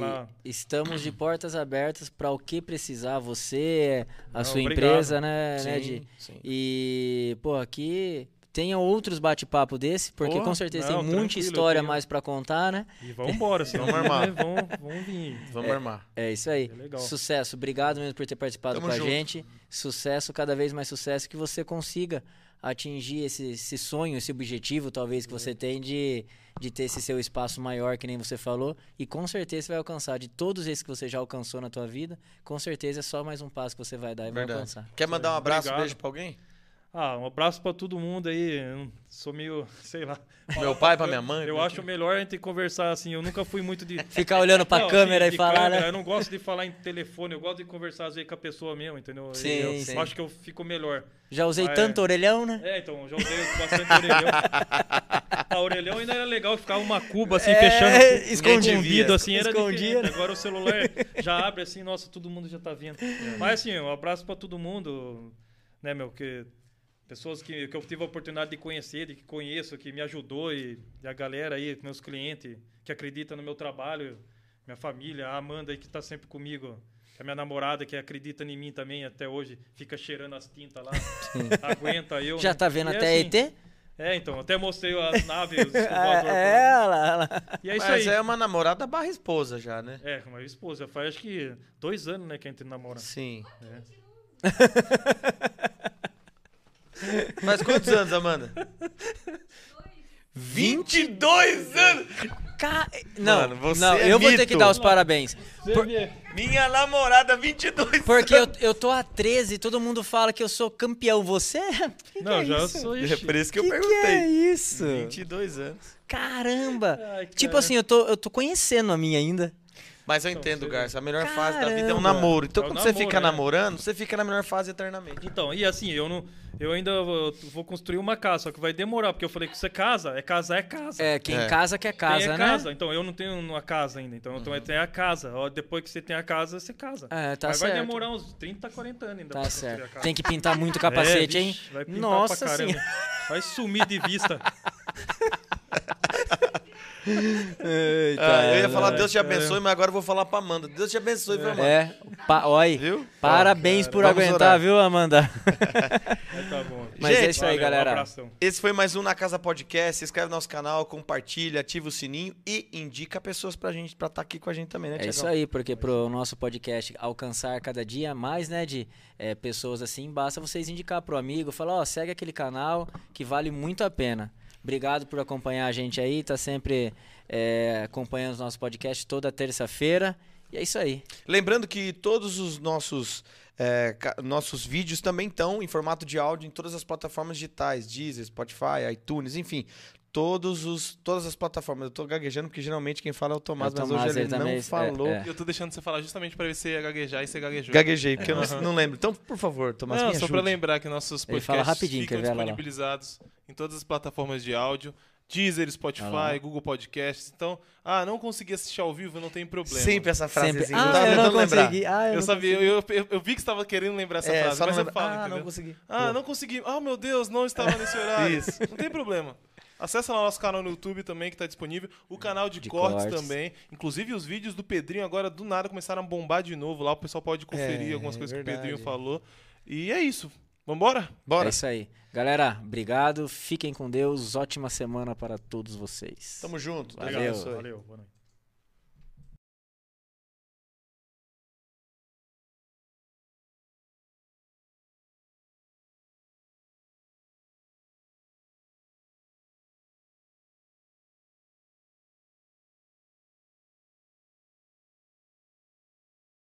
e estamos de portas abertas para o que precisar, você, a Não, sua obrigado. empresa, né, sim, né, sim. E, pô, aqui tenha outros bate-papo desse, porque com certeza não, tem muita história tenho- mais pra contar, né? E vamos embora, senão Vamos armar. né, *laughs* vamos, vamos vir. Vamos armar. É isso aí. É legal. Sucesso. Obrigado mesmo por ter participado Tamo com a junto. gente. Sucesso, cada vez mais sucesso, que você consiga atingir esse, esse sonho, esse objetivo, talvez, que você tem de, de ter esse seu espaço maior, que nem você falou. E com certeza você vai alcançar. De todos esses que você já alcançou na tua vida, com certeza é só mais um passo que você vai dar e vai Verdade. alcançar. Quer mandar um abraço, Obrigado. beijo pra alguém? Ah, um abraço pra todo mundo aí. Eu sou meio, *laughs* sei lá. Meu pai, pra minha mãe. Eu pra- acho melhor a gente conversar assim. Eu nunca fui muito de. *laughs* Ficar olhando pra Não, câmera e falar, câmera, né? Eu não gosto de falar em telefone, eu gosto de conversar às vezes com a pessoa mesmo, entendeu? Sim, eu sim. acho que eu fico melhor. Já usei Ah, é. tanto orelhão, né? É, então, já usei bastante orelhão. A *laughs* orelhão ainda era legal, ficava uma cuba assim, É, fechando. escondido assim, era Escondia? Agora o celular já abre assim, nossa, todo mundo já tá vendo. Mas assim, um abraço pra todo mundo, né, meu, que pessoas que, que eu tive a oportunidade de conhecer, de que conheço, que me ajudou e, e a galera aí, meus clientes que acreditam no meu trabalho, minha família, a Amanda aí que tá sempre comigo. que é A minha namorada que acredita em mim também até hoje, fica cheirando as tintas lá, *laughs* aguenta eu. Já né? tá vendo E é até assim, ET? É, então, até mostrei as naves, os *laughs* É, é, olha lá. E é isso Mas aí. é uma namorada barra esposa já, né? É, com a minha esposa. Faz acho que dois anos, né, que a gente namora. Sim. É. *laughs* Faz quantos anos, Amanda? 22 anos! Ca- Não, Mano, você não é eu vou ter mito. que dar os parabéns. Você vê. Minha namorada, 22 Porque eu, eu tô a 13 todo mundo fala que eu sou campeão. Você? Que Não, que é já isso? sou É ixi. por isso que eu Que que é perguntei. isso? 22 anos. Caramba! Ai, Tipo cara. assim, eu tô, eu tô conhecendo a minha ainda. Mas eu Então, entendo, você- Garça. A melhor fase da vida é um Caramba. namoro. Então, É quando você namoro, fica é. namorando, você fica na melhor fase eternamente. Então, e assim, eu não. Eu ainda vou, vou construir uma casa, só que vai demorar, porque eu falei que você casa, é casar, é casa. É, quem É. casa quer casa, é né? Uhum. casa. Então, eu não tenho uma casa ainda. Então, eu tenho a casa. Depois que você tem a casa, você casa. É, tá Mas certo. vai demorar uns 30, 40 anos ainda Tá pra construir certo. a casa. Tem que pintar muito *laughs* o É, capacete, hein? Vai pintar Nossa pra caramba. senhora. Vai sumir de vista. *laughs* Ah, eu ia falar ai, Deus te caramba. abençoe, mas agora eu vou falar pra Amanda. Deus te abençoe, viu, Amanda? É, pa, oi. Viu? Parabéns por Vamos aguentar, orar. viu, Amanda? Mas *laughs* tá bom. Mas é Gente, isso aí, Valeu, galera. Um. Esse foi mais um Na Casa Podcast. Se inscreve no nosso canal, compartilha, ativa o sininho e indica pessoas pra gente, pra estar aqui com a gente também, né, É isso aí, porque pro nosso podcast alcançar cada dia mais, né, de é, pessoas assim, basta vocês indicar pro amigo, falar, ó, segue aquele canal que vale muito a pena. Obrigado por acompanhar a gente aí, tá sempre é, acompanhando os nossos podcasts toda terça-feira. E é isso aí. Lembrando que todos os nossos, é, nossos vídeos também estão em formato de áudio em todas as plataformas digitais, Deezer, Spotify, iTunes, enfim. Todos os, todas as plataformas. Eu tô gaguejando porque geralmente quem fala é o Tomás, É o mas Tomás, hoje ele, ele não é, falou. é. Eu tô deixando você falar justamente pra ver se ia gaguejar e você gaguejou. Gaguejei, porque eu não, não lembro. Então, por favor, Tomás, Não, me só pra ajude. lembrar que nossos Ele fala podcasts rapidinho, ficam quer ver? Olha lá. disponibilizados em todas as plataformas de áudio. Deezer. Spotify, Google Podcasts. Então, ah, não consegui assistir ao vivo, não tem problema. Sempre essa Sempre. frasezinha. eu Ah, tava eu não tentando lembrar. consegui. Ah, eu, Eu não sabia, eu, eu, eu vi que você estava querendo lembrar essa É, frase, mas não eu lembra- falo, Ah, entendeu? não consegui. Ah, Pô. não consegui. Ah, meu Deus, não estava nesse *laughs* horário. Isso. Não tem problema. Acessa lá o nosso canal no YouTube também, que está disponível. O canal de, De cortes, cortes. também. Inclusive, os vídeos do Pedrinho agora, do nada, começaram a bombar de novo lá. O pessoal pode conferir É, algumas coisas que o verdade. Pedrinho falou. E é isso. Vambora? Bora. É isso aí. Galera, obrigado. Fiquem com Deus. Ótima semana para todos vocês. Tamo junto. Valeu. abençoe. Valeu, boa noite.